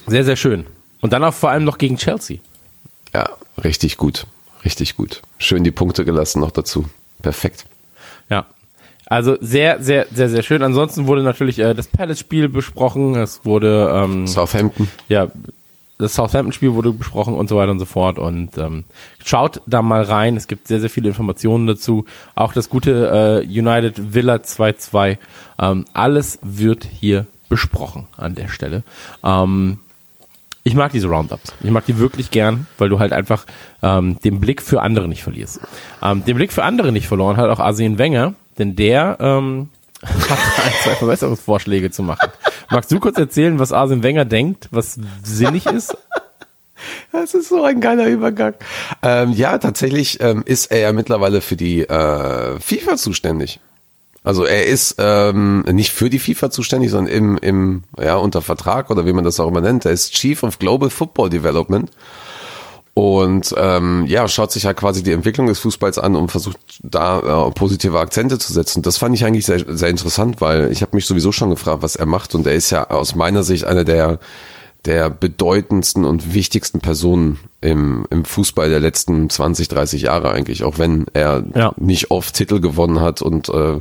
sehr, sehr schön. Und dann auch vor allem noch gegen Chelsea. Ja, richtig gut. Richtig gut. Schön die Punkte gelassen noch dazu. Perfekt. Ja. Also sehr, sehr, sehr, sehr schön. Ansonsten wurde natürlich äh, das Palace-Spiel besprochen. Es wurde ähm, Southampton. ja, das Southampton-Spiel wurde besprochen und so weiter und so fort. Und ähm, schaut da mal rein. Es gibt sehr, sehr viele Informationen dazu. Auch das gute äh, United Villa 2-2. Ähm, alles wird hier besprochen an der Stelle. Ähm, ich mag diese Roundups. Ich mag die wirklich gern, weil du halt einfach ähm, den Blick für andere nicht verlierst. Ähm, den Blick für andere nicht verloren hat auch Arsene Wenger, denn der ähm, hat ein, zwei Verbesserungsvorschläge zu machen. Magst du kurz erzählen, was Arsene Wenger denkt, was sinnig ist? Das ist so ein geiler Übergang. Ähm, ja, tatsächlich ähm, ist er ja mittlerweile für die äh, FIFA zuständig. Also er ist ähm, nicht für die FIFA zuständig, sondern im, im ja unter Vertrag oder wie man das auch immer nennt. Er ist Chief of Global Football Development und ähm, ja schaut sich ja quasi die Entwicklung des Fußballs an und versucht da äh, positive Akzente zu setzen. Das fand ich eigentlich sehr, sehr interessant, weil ich habe mich sowieso schon gefragt, was er macht und er ist ja aus meiner Sicht einer der der bedeutendsten und wichtigsten Personen im, im Fußball der letzten 20, 30 Jahre eigentlich, auch wenn er Ja. nicht oft Titel gewonnen hat und äh,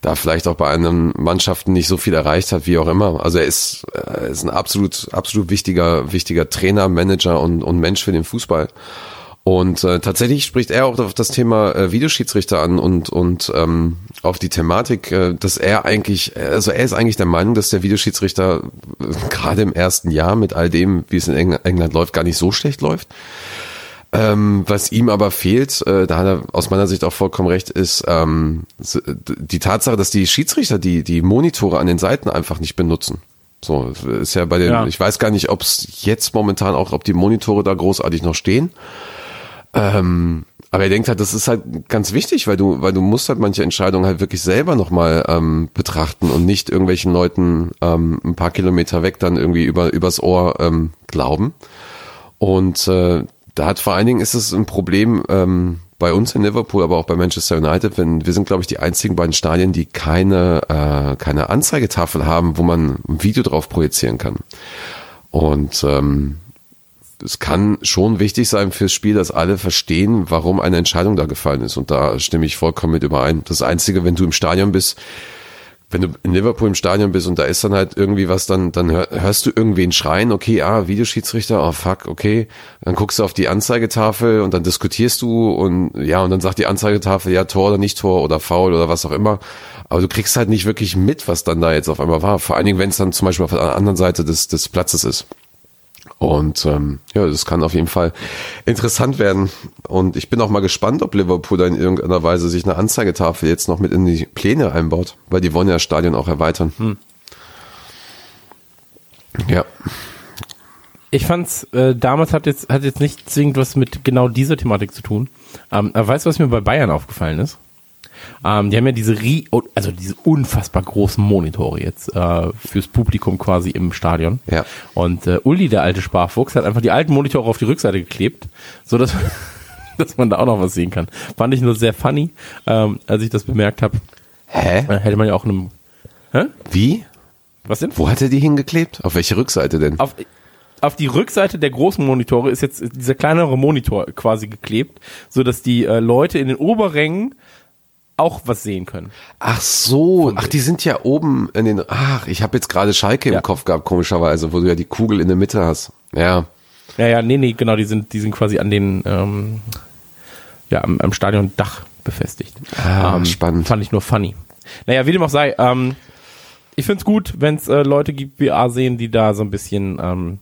da vielleicht auch bei anderen Mannschaften nicht so viel erreicht hat, wie auch immer. Also er ist, er ist ein absolut, absolut wichtiger, wichtiger Trainer, Manager und, und Mensch für den Fußball. Und äh, tatsächlich spricht er auch auf das Thema äh, Videoschiedsrichter an und und ähm, auf die Thematik, äh, dass er eigentlich, also er ist eigentlich der Meinung, dass der Videoschiedsrichter äh, gerade im ersten Jahr mit all dem, wie es in England, England läuft, gar nicht so schlecht läuft. Ähm, was ihm aber fehlt, äh, da hat er aus meiner Sicht auch vollkommen recht, ist ähm, die Tatsache, dass die Schiedsrichter die die Monitore an den Seiten einfach nicht benutzen. So ist ja bei den, Ja. ich weiß gar nicht, ob es jetzt momentan auch, ob die Monitore da großartig noch stehen. Ähm, aber er denkt halt, das ist halt ganz wichtig, weil du, weil du musst halt manche Entscheidungen halt wirklich selber nochmal ähm, betrachten und nicht irgendwelchen Leuten ähm, ein paar Kilometer weg dann irgendwie über übers Ohr ähm, glauben. Und äh, da hat vor allen Dingen ist es ein Problem ähm, bei uns in Liverpool, aber auch bei Manchester United, wenn wir sind, glaube ich, die einzigen beiden Stadien, die keine äh, keine Anzeigetafel haben, wo man ein Video drauf projizieren kann. Und ähm, es kann schon wichtig sein fürs Spiel, dass alle verstehen, warum eine Entscheidung da gefallen ist. Und da stimme ich vollkommen mit überein. Das Einzige, wenn du im Stadion bist, wenn du in Liverpool im Stadion bist und da ist dann halt irgendwie was, dann, dann hör, hörst du irgendwen schreien, okay, ah, Videoschiedsrichter, oh fuck, okay. Dann guckst du auf die Anzeigetafel und dann diskutierst du und ja, und dann sagt die Anzeigetafel, ja, Tor oder nicht Tor oder Foul oder was auch immer. Aber du kriegst halt nicht wirklich mit, was dann da jetzt auf einmal war. Vor allen Dingen, wenn es dann zum Beispiel auf der anderen Seite des, des Platzes ist. Und ähm, ja, das kann auf jeden Fall interessant werden. Und ich bin auch mal gespannt, ob Liverpool da in irgendeiner Weise sich eine Anzeigetafel jetzt noch mit in die Pläne einbaut, weil die wollen ja das Stadion auch erweitern. Ja. Ich fand's, äh, damals hat jetzt, hat jetzt nicht zwingend was mit genau dieser Thematik zu tun. Ähm, aber weißt du, was mir bei Bayern aufgefallen ist? Ähm, die haben ja diese, rie also diese unfassbar großen Monitore jetzt äh, fürs Publikum quasi im Stadion. Ja. Und äh, Uli, der alte Sparfuchs, hat einfach die alten Monitore auf die Rückseite geklebt, so dass, dass man da auch noch was sehen kann. Fand ich nur sehr funny, ähm, als ich das bemerkt habe. Hä? Äh, hätte man ja auch einem. Hä? Wie? Was denn? Wo hat er die hingeklebt? Auf welche Rückseite denn? auf, auf die Rückseite der großen Monitore ist jetzt dieser kleinere Monitor quasi geklebt, so dass die äh, Leute in den Oberrängen auch was sehen können. Ach so, ach, die sind ja oben in den, ach, ich habe jetzt gerade Schalke Ja. im Kopf gehabt, komischerweise, wo du ja die Kugel in der Mitte hast. Ja, Ja, ja, nee, nee, genau, die sind, die sind quasi an den, ähm, ja, am, am Stadiondach befestigt. Ah, spannend. Fand ich nur funny. Naja, wie dem auch sei, ähm, ich find's gut, wenn es äh, Leute gibt wie A sehen, die da so ein bisschen ähm,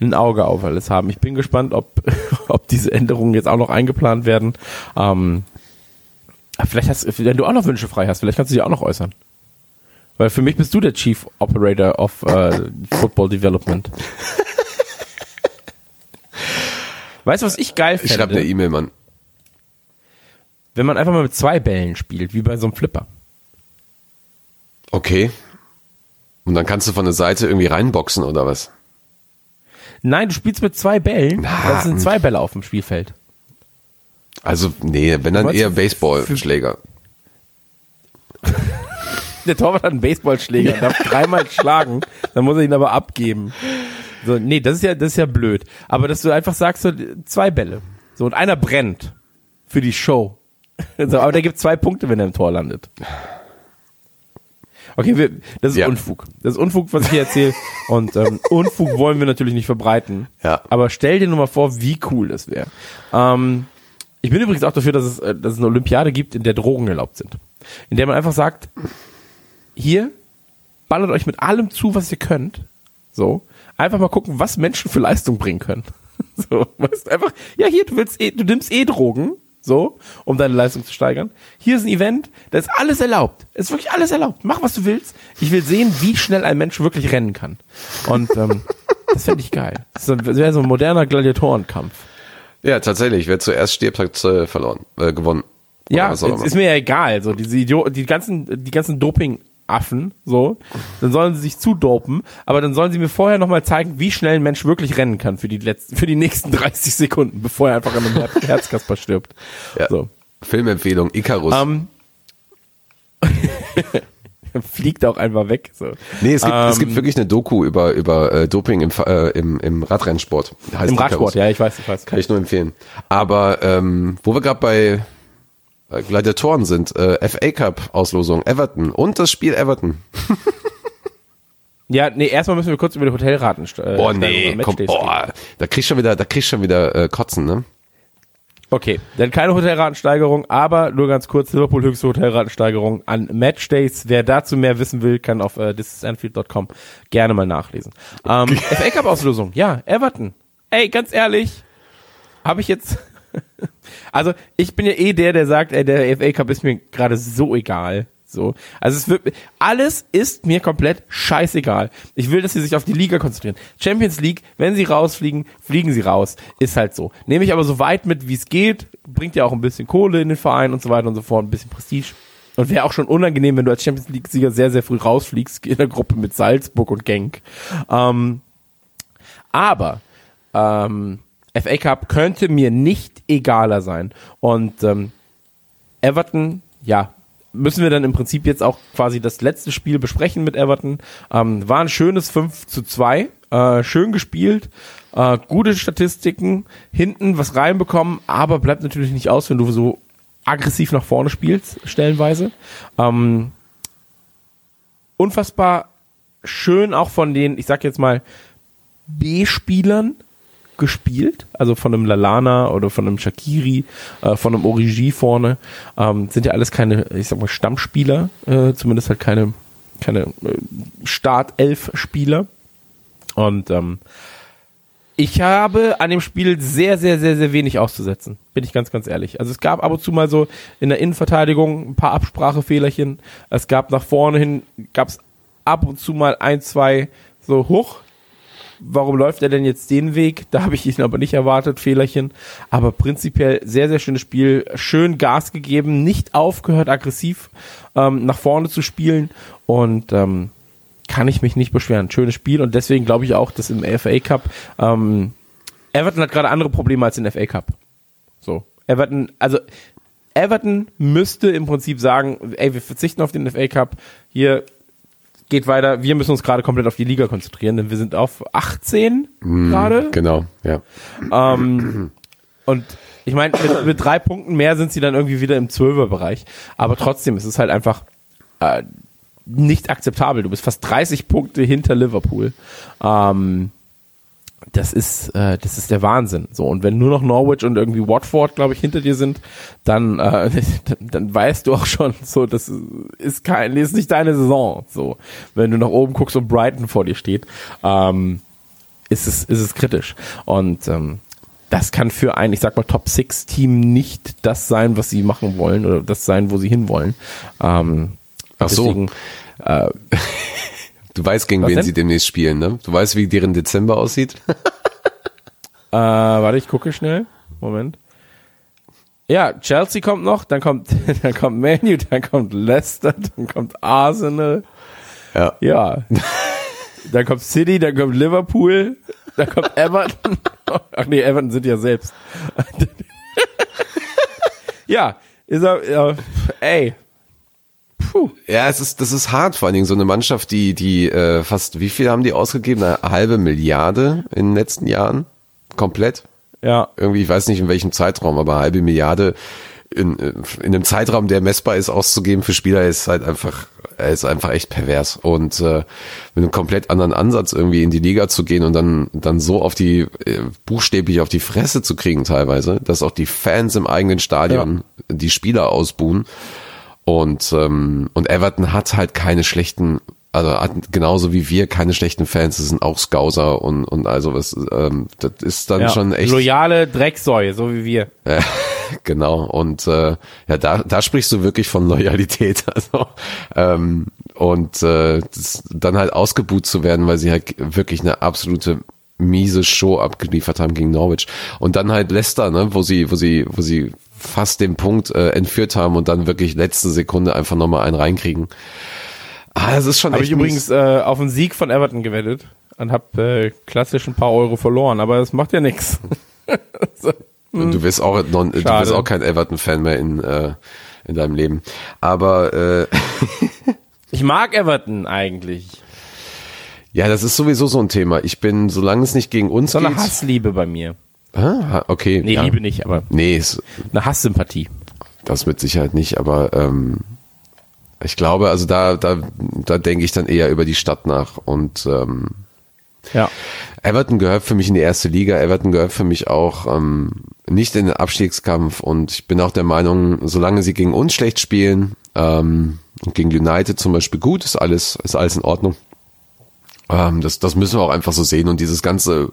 ein Auge auf alles haben. Ich bin gespannt, ob, ob diese Änderungen jetzt auch noch eingeplant werden. Ähm, vielleicht hast, wenn du auch noch Wünsche frei hast, vielleicht kannst du die auch noch äußern. Weil für mich bist du der Chief Operator of äh, Football Development. weißt du, was ich geil ich schreibe fände? eine E-Mail, Mann. wenn man einfach mal mit zwei Bällen spielt, wie bei so einem Flipper. Okay. Und dann kannst du von der Seite irgendwie reinboxen oder was? Nein, du spielst mit zwei Bällen. Na, Das sind zwei Bälle auf dem Spielfeld. Also, nee, wenn dann eher Baseballschläger. Der Torwart hat einen Baseballschläger, darf dreimal schlagen, dann muss er ihn aber abgeben. So, nee, das ist ja, das ist ja blöd. Aber dass du einfach sagst, so, zwei Bälle. So, und einer brennt. Für die Show. So, aber der gibt zwei Punkte, wenn er im Tor landet. Okay, wir, das ist Ja. Unfug. Das ist Unfug, was ich hier erzähle. Und ähm, Unfug wollen wir natürlich nicht verbreiten. Ja. Aber stell dir nur mal vor, wie cool das wäre. Ähm, ich bin übrigens auch dafür, dass es, äh, dass es eine Olympiade gibt, in der Drogen erlaubt sind. In der man einfach sagt, hier, ballert euch mit allem zu, was ihr könnt. So. Einfach mal gucken, was Menschen für Leistung bringen können. So, weißt, einfach, ja, hier, du willst eh, du nimmst eh Drogen, so, um deine Leistung zu steigern. Hier ist ein Event, da ist alles erlaubt. Es ist wirklich alles erlaubt. Mach, was du willst. Ich will sehen, wie schnell ein Mensch wirklich rennen kann. Und ähm, das fände ich geil. Das wäre so ein moderner Gladiatorenkampf. Ja, tatsächlich. Wer zuerst stirbt, hat äh, verloren, äh, gewonnen. Ja, es ist mir ja egal. So diese Idio die ganzen, die ganzen Doping-Affen, so, dann sollen sie sich zudopen, aber dann sollen sie mir vorher nochmal zeigen, wie schnell ein Mensch wirklich rennen kann für die letzten, für die nächsten 30 Sekunden, bevor er einfach an einem Her Herzkasper stirbt. Ja. So. Filmempfehlung, Icarus. Ähm, fliegt auch einfach weg. So. nee, es gibt, es ähm, gibt wirklich eine Doku über, über äh, Doping im, äh, im, im Radrennsport. Heißt Im. Radsport, ja, ich weiß, ich weiß. Kann ich nur empfehlen. Aber ähm, wo wir gerade bei äh, Gladiatoren sind, äh, FA Cup Auslosung, Everton und das Spiel Everton. Ja, nee, erstmal müssen wir kurz über die Hotelraten äh, Boah, nee, komm, boah, da kriegst du schon wieder, da kriegst du schon wieder äh, Kotzen, ne? Okay, dann keine Hotelratensteigerung, aber nur ganz kurz, Liverpool höchste Hotelratensteigerung an Matchdays. Wer dazu mehr wissen will, kann auf äh, thisisanfield.com gerne mal nachlesen. Ähm, FA Cup Auslosung, ja, Everton. Ey, ganz ehrlich, habe ich jetzt Also, ich bin ja eh der, der sagt, ey, der FA Cup ist mir gerade so egal. So. Also es wird, alles ist mir komplett scheißegal. Ich will, dass sie sich auf die Liga konzentrieren. Champions League, wenn sie rausfliegen, fliegen sie raus. Ist halt so. Nehme ich aber so weit mit, wie es geht. Bringt ja auch ein bisschen Kohle in den Verein und so weiter und so fort, ein bisschen Prestige. Und wäre auch schon unangenehm, wenn du als Champions League-Sieger sehr, sehr früh rausfliegst in der Gruppe mit Salzburg und Genk. Ähm, aber ähm, FA Cup könnte mir nicht egaler sein. Und ähm, Everton, ja, müssen wir dann im Prinzip jetzt auch quasi das letzte Spiel besprechen mit Everton. Ähm, war ein schönes 5 zu 2. Äh, schön gespielt, äh, gute Statistiken, hinten was reinbekommen, aber bleibt natürlich nicht aus, wenn du so aggressiv nach vorne spielst, stellenweise. Ähm, unfassbar schön auch von den, ich sag jetzt mal, B-Spielern gespielt, also von einem Lalana oder von einem Shakiri, äh, von einem Origi vorne, ähm, sind ja alles keine, ich sag mal, Stammspieler, äh, zumindest halt keine, keine äh, Startelf-Spieler. Und ähm, ich habe an dem Spiel sehr, sehr, sehr, sehr wenig auszusetzen, bin ich ganz, ganz ehrlich. Also es gab ab und zu mal so in der Innenverteidigung ein paar Absprachefehlerchen. Es gab nach vorne hin, gab es ab und zu mal ein, zwei so hoch, warum läuft er denn jetzt den Weg? Da habe ich ihn aber nicht erwartet, Fehlerchen. Aber prinzipiell sehr, sehr schönes Spiel. Schön Gas gegeben, nicht aufgehört, aggressiv ähm, nach vorne zu spielen. Und ähm, kann ich mich nicht beschweren. Schönes Spiel und deswegen glaube ich auch, dass im FA Cup ähm, Everton hat gerade andere Probleme als in FA Cup. So. Everton, also Everton müsste im Prinzip sagen, ey, wir verzichten auf den FA Cup. Hier geht weiter. Wir müssen uns gerade komplett auf die Liga konzentrieren, denn wir sind auf 18 gerade. Genau, ja. Ähm, und ich meine, mit, mit drei Punkten mehr sind sie dann irgendwie wieder im Zwölferbereich. Aber trotzdem, es ist halt einfach äh, nicht akzeptabel. Du bist fast 30 Punkte hinter Liverpool. Ähm, das ist, äh, das ist der Wahnsinn. So und wenn nur noch Norwich und irgendwie Watford, glaube ich, hinter dir sind, dann, äh, dann, weißt du auch schon, so das ist kein, ist nicht deine Saison. So, wenn du nach oben guckst und Brighton vor dir steht, ähm, ist es, ist es kritisch. Und ähm, das kann für ein, ich sag mal, Top Six Team nicht das sein, was sie machen wollen oder das sein, wo sie hinwollen. Ähm, Ach so. deswegen, äh, Du weißt, gegen Was wen denn? sie demnächst spielen, ne? Du weißt, wie deren Dezember aussieht? Äh, warte, ich gucke schnell. Moment. Ja, Chelsea kommt noch, dann kommt, dann kommt Manu, dann kommt Leicester, dann kommt Arsenal. ja. Ja. dann kommt City, dann kommt Liverpool, dann kommt Everton. Ach nee, Everton sind ja selbst. ja, ist er, ja, ey. Puh. Ja, es ist, das ist hart, vor allen Dingen so eine Mannschaft, die, die äh, fast, wie viel haben die ausgegeben? Eine halbe Milliarde in den letzten Jahren? Komplett? Ja, Irgendwie, ich weiß nicht in welchem Zeitraum, aber eine halbe Milliarde in, äh, in einem Zeitraum, der messbar ist, auszugeben für Spieler, ist halt einfach, ist einfach echt pervers. Und äh, mit einem komplett anderen Ansatz irgendwie in die Liga zu gehen und dann, dann so auf die, äh, buchstäblich auf die Fresse zu kriegen teilweise, dass auch die Fans im eigenen Stadion die Spieler ausbuhen. Und, ähm, und Everton hat halt keine schlechten, also hat genauso wie wir keine schlechten Fans, das sind auch Scouser und, und also was, ähm, das ist dann ja. schon echt. loyale Drecksäue, so wie wir. Ja, genau. Und äh, ja, da, da sprichst du wirklich von Loyalität. Also ähm, und äh, das, dann halt ausgebuht zu werden, weil sie halt wirklich eine absolute miese Show abgeliefert haben gegen Norwich. Und dann halt Leicester, ne, wo sie, wo sie, wo sie fast den Punkt äh, entführt haben und dann wirklich letzte Sekunde einfach nochmal einen reinkriegen. Ah, das ist schon Habe ich übrigens äh, auf einen Sieg von Everton gewettet und habe äh, klassisch ein paar Euro verloren, aber das macht ja nichts. Und du wirst auch non, du wirst auch kein Everton-Fan mehr in, äh, in deinem Leben. Aber äh, Ich mag Everton eigentlich. ja, das ist sowieso so ein Thema. Ich bin, solange es nicht gegen uns So eine geht. Hassliebe bei mir. Ah, okay. Nee, ja. Liebe nicht, aber Nee, ist, eine Hasssympathie. das mit Sicherheit nicht, aber ähm, ich glaube, also da, da, da denke ich dann eher über die Stadt nach. Und ähm, Ja. Everton gehört für mich in die erste Liga. Everton gehört für mich auch ähm, nicht in den Abstiegskampf. Und ich bin auch der Meinung, solange sie gegen uns schlecht spielen ähm, und gegen United zum Beispiel gut, ist alles, ist alles in Ordnung. Ähm, das, das müssen wir auch einfach so sehen. Und dieses ganze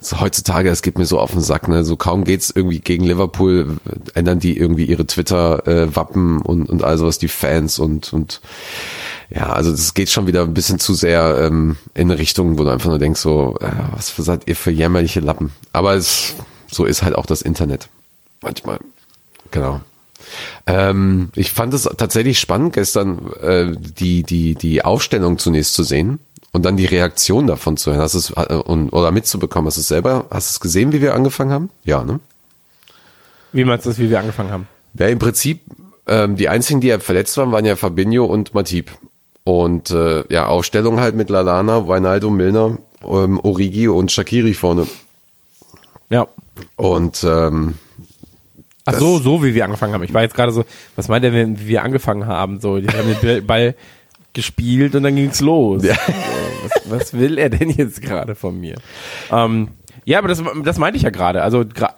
so heutzutage, es geht mir so auf den Sack. Ne? So kaum geht's irgendwie gegen Liverpool, ändern die irgendwie ihre Twitter-Wappen und und all sowas, die Fans und und ja, also das geht schon wieder ein bisschen zu sehr ähm, in Richtung, wo du einfach nur denkst, so, äh, was für seid ihr für jämmerliche Lappen. Aber es, so ist halt auch das Internet. Manchmal. Genau. Ähm, ich fand es tatsächlich spannend, gestern äh, die, die, die Aufstellung zunächst zu sehen und dann die Reaktion davon zu hören. Hast es, äh, und, oder mitzubekommen. Hast du es selber, hast du es gesehen, wie wir angefangen haben? Ja, ne? Wie meinst du das, wie wir angefangen haben? Ja, im Prinzip, ähm, die einzigen, die ja verletzt waren, waren ja Fabinho und Matip. Und äh, ja, Aufstellung halt mit Lalana, Wijnaldo, Milner, ähm, Origi und Shakiri vorne. Ja. Und ähm, Ach so, so wie wir angefangen haben. Ich war jetzt gerade so, was meint er, wenn wir angefangen haben? So, die haben den Ball gespielt und dann ging's los. Ja. Was, was will er denn jetzt gerade von mir? Ähm, ja, aber das, das meinte ich ja gerade. Also gra-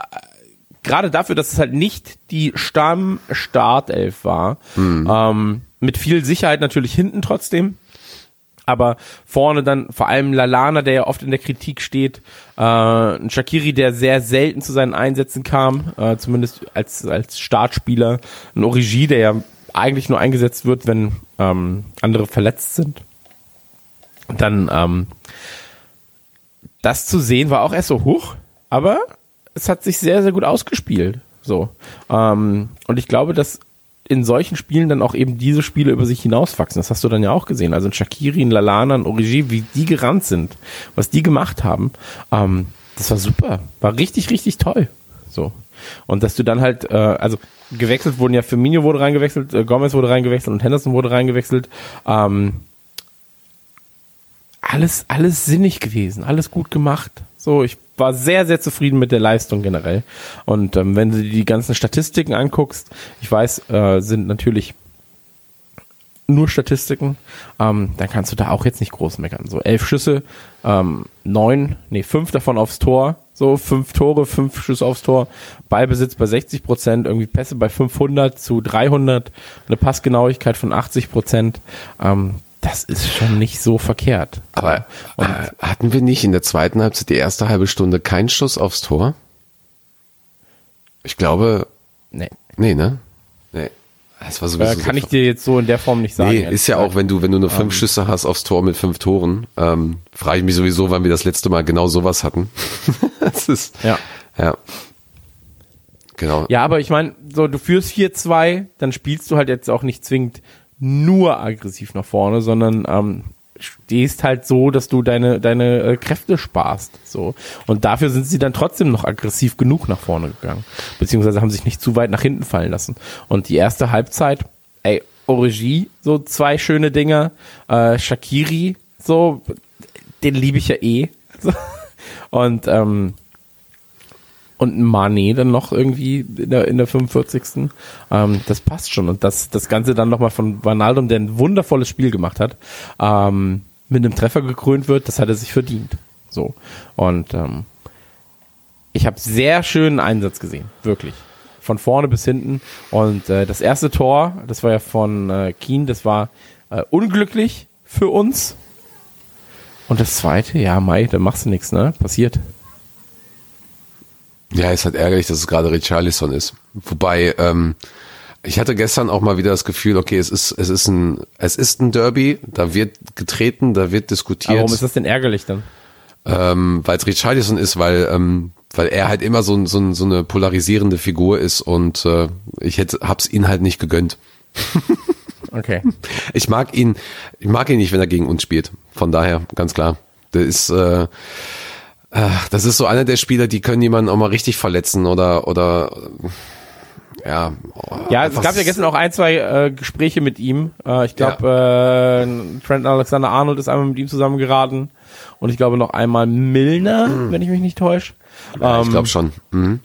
gerade dafür, dass es halt nicht die Stamm-Startelf war, ähm, mit viel Sicherheit natürlich hinten trotzdem, aber vorne dann vor allem Lalana, der ja oft in der Kritik steht, äh, ein Shakiri, der sehr selten zu seinen Einsätzen kam, äh, zumindest als, als Startspieler, ein Origi, der ja eigentlich nur eingesetzt wird, wenn ähm, andere verletzt sind. Und dann ähm, das zu sehen war auch erst so hoch, aber es hat sich sehr, sehr gut ausgespielt. So. Ähm, und ich glaube, dass in solchen Spielen dann auch eben diese Spiele über sich hinauswachsen. Das hast du dann ja auch gesehen. Also ein Shakiri, ein Lalana, ein Origi, wie die gerannt sind, was die gemacht haben. Ähm, das war super. War richtig, richtig toll. So. Und dass du dann halt, äh, also gewechselt wurden ja, Firmino wurde reingewechselt, äh, Gomez wurde reingewechselt und Henderson wurde reingewechselt. Ähm, alles, alles sinnig gewesen, alles gut gemacht. So, ich war sehr, sehr zufrieden mit der Leistung generell. Und ähm, wenn du dir die ganzen Statistiken anguckst, ich weiß, äh, sind natürlich nur Statistiken, ähm, dann kannst du da auch jetzt nicht groß meckern. So elf Schüsse, ähm, neun, nee, fünf davon aufs Tor, so fünf Tore, fünf Schüsse aufs Tor, Ballbesitz bei 60 Prozent, irgendwie Pässe bei 500 zu 300, eine Passgenauigkeit von 80 Prozent. Ähm, das ist schon nicht so verkehrt. Aber äh, hatten wir nicht in der zweiten Halbzeit die erste halbe Stunde keinen Schuss aufs Tor? Ich glaube, Nee. nee, ne? Nee. Das war sowieso Äh, kann ich dir jetzt so in der Form nicht sagen. Nee, ist ja auch, wenn du, wenn du nur fünf Schüsse hast aufs Tor mit fünf Toren, ähm, frage ich mich sowieso, wann wir das letzte Mal genau sowas hatten. das ist, Ja. ja. Genau. Ja, aber ich meine, so du führst 4-2, dann spielst du halt jetzt auch nicht zwingend nur aggressiv nach vorne, sondern ähm, stehst halt so, dass du deine deine äh, Kräfte sparst, so und dafür sind sie dann trotzdem noch aggressiv genug nach vorne gegangen, beziehungsweise haben sich nicht zu weit nach hinten fallen lassen. Und die erste Halbzeit, ey, Origi, so zwei schöne Dinger, äh, Shakiri, so den liebe ich ja eh, so. und ähm, und Mané dann noch irgendwie in der, in der 45. Ähm, das passt schon. Und das, das Ganze dann nochmal von Vanaldum, der ein wundervolles Spiel gemacht hat, ähm, mit einem Treffer gekrönt wird, das hat er sich verdient. So. Und ähm, ich habe sehr schönen Einsatz gesehen, wirklich. Von vorne bis hinten. Und äh, das erste Tor, das war ja von äh, Keen, das war äh, unglücklich für uns. Und das zweite, ja, Mai, da machst du nichts, ne? Passiert. Ja, ist halt ärgerlich, dass es gerade Richarlison ist. Wobei, ähm, ich hatte gestern auch mal wieder das Gefühl, okay, es ist, es ist ein, es ist ein Derby, da wird getreten, da wird Aber diskutiert. warum ist das denn ärgerlich dann? ähm, weil es Richarlison ist, weil ähm, weil er halt immer so, so, so eine polarisierende Figur ist und äh, ich hätte hab's ihn halt nicht gegönnt. Okay. Ich mag ihn, ich mag ihn nicht, wenn er gegen uns spielt. Von daher ganz klar, der ist äh, äh, das ist so einer der Spieler, die können jemanden auch mal richtig verletzen oder oder äh, ja. Ja, es gab ja gestern auch ein, zwei äh, Gespräche mit ihm. Äh, ich glaube, äh, Trent Alexander Arnold ist einmal mit ihm zusammengeraten und ich glaube noch einmal Milner, wenn ich mich nicht täusche. Ja, ich Ähm, glaube schon. Mhm.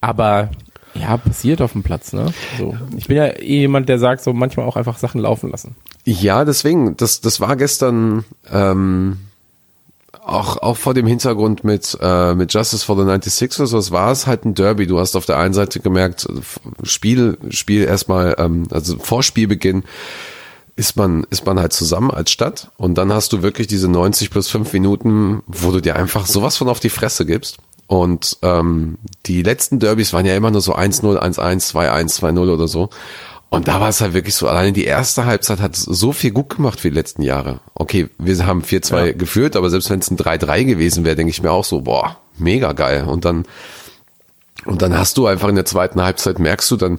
Aber ja, passiert auf dem Platz, ne? So. Ich bin ja eh jemand, der sagt, so manchmal auch einfach Sachen laufen lassen. Ja, deswegen, das, das war gestern ähm, auch, auch vor dem Hintergrund mit, äh, mit Justice for the 96ers, was war es halt ein Derby. Du hast auf der einen Seite gemerkt, Spiel, Spiel erstmal, ähm, also vor Spielbeginn ist man, ist man halt zusammen als Stadt und dann hast du wirklich diese 90 plus 5 Minuten, wo du dir einfach sowas von auf die Fresse gibst. Und ähm, die letzten Derbys waren ja immer nur so 1-0, 1-1, 2-1, 2-0 oder so. Und da war es halt wirklich so, alleine die erste Halbzeit hat so viel gut gemacht wie die letzten Jahre. Okay, wir haben 4-2 Ja. geführt, aber selbst wenn es ein 3-3 gewesen wäre, denke ich mir auch so, boah, mega geil. Und dann, und dann hast du einfach in der zweiten Halbzeit, merkst du dann,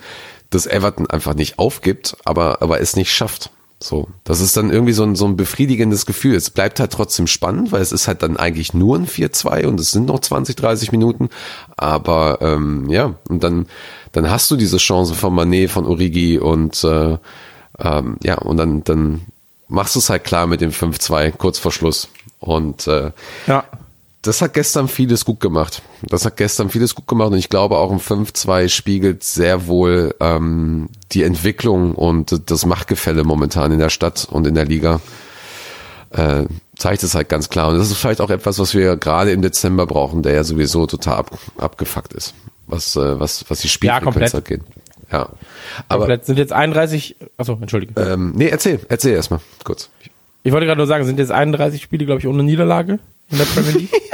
dass Everton einfach nicht aufgibt, aber, aber es nicht schafft. So, das ist dann irgendwie so ein, so ein befriedigendes Gefühl. Es bleibt halt trotzdem spannend, weil es ist halt dann eigentlich nur ein 4-2 und es sind noch 20, 30 Minuten. Aber ähm, ja, und dann, dann hast du diese Chance von Manet, von Origi und äh, ähm, ja, und dann, dann machst du es halt klar mit dem 5-2 kurz vor Schluss. Und äh, Ja. Das hat gestern vieles gut gemacht. Das hat gestern vieles gut gemacht und ich glaube auch ein 5-2 spiegelt sehr wohl ähm, die Entwicklung und das Machtgefälle momentan in der Stadt und in der Liga. Äh, zeigt es halt ganz klar. Und das ist vielleicht auch etwas, was wir gerade im Dezember brauchen, der ja sowieso total ab, abgefuckt ist, was, äh, was, was die Spielfrequenz komplett. angeht. Ja. Aber Komplett sind jetzt 31, achso, entschuldige. ähm, nee, erzähl, erzähl erstmal kurz. Ich wollte gerade nur sagen, sind jetzt 31 Spiele, glaube ich, ohne Niederlage in der Premier League.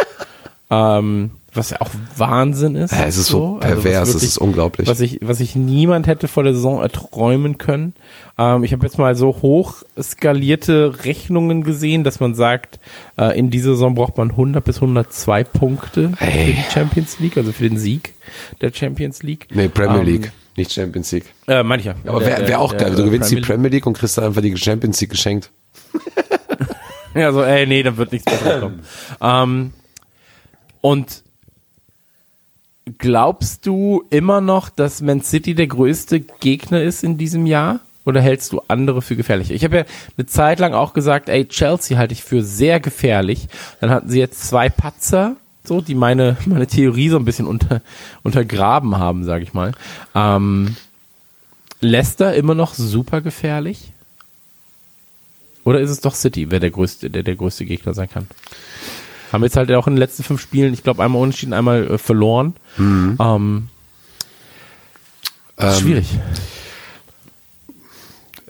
Ähm, was ja auch Wahnsinn ist. Ja, es ist so Also, pervers, was es ist unglaublich. Was ich, was ich niemand hätte vor der Saison erträumen können. Ähm, ich habe jetzt mal so hoch skalierte Rechnungen gesehen, dass man sagt, äh, in dieser Saison braucht man 100 bis 102 Punkte für Ey. die Champions League, also für den Sieg der Champions League. Nee, Premier Ähm, League, nicht Champions League. Äh, mancher. Aber wäre wär auch geil. Du gewinnst die Premier League und kriegst dann einfach die Champions League geschenkt. Ja, so, ey, nee, da wird nichts mehr kommen. ähm, und glaubst du immer noch, dass Man City der größte Gegner ist in diesem Jahr? Oder hältst du andere für gefährlich? Ich habe ja eine Zeit lang auch gesagt, ey, Chelsea halte ich für sehr gefährlich. Dann hatten sie jetzt zwei Patzer, so, die meine, meine Theorie so ein bisschen unter, untergraben haben, sage ich mal. Ähm, Leicester immer noch super gefährlich? Oder ist es doch City, wer der größte, der der größte Gegner sein kann? Haben jetzt halt auch in den letzten fünf Spielen, ich glaube, einmal unentschieden, einmal äh, verloren. Ähm, ist schwierig.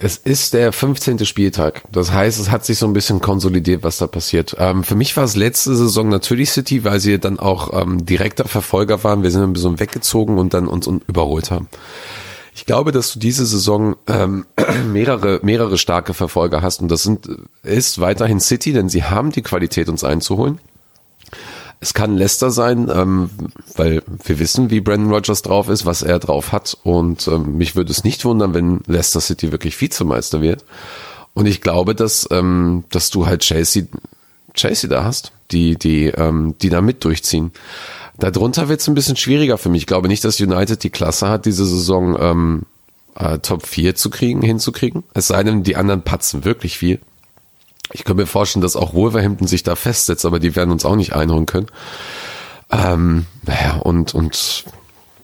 Es ist der 15. Spieltag. Das heißt, es hat sich so ein bisschen konsolidiert, was da passiert. Ähm, für mich war es letzte Saison natürlich City, weil sie dann auch ähm, direkter Verfolger waren. Wir sind ein bisschen weggezogen und dann uns un- überholt haben. Ich glaube, dass du diese Saison ähm, mehrere, mehrere starke Verfolger hast und das sind, ist weiterhin City, denn sie haben die Qualität, uns einzuholen. Es kann Leicester sein, ähm, weil wir wissen, wie Brandon Rogers drauf ist, was er drauf hat. Und ähm, mich würde es nicht wundern, wenn Leicester City wirklich Vizemeister wird. Und ich glaube, dass, ähm, dass du halt Chelsea, Chelsea da hast, die, die, ähm, die da mit durchziehen. Darunter wird es ein bisschen schwieriger für mich. Ich glaube nicht, dass United die Klasse hat, diese Saison ähm, äh, Top 4 zu kriegen, hinzukriegen. Es sei denn, die anderen patzen wirklich viel. Ich könnte mir vorstellen, dass auch Wolverhampton sich da festsetzt, aber die werden uns auch nicht einholen können. Ähm, naja, und, und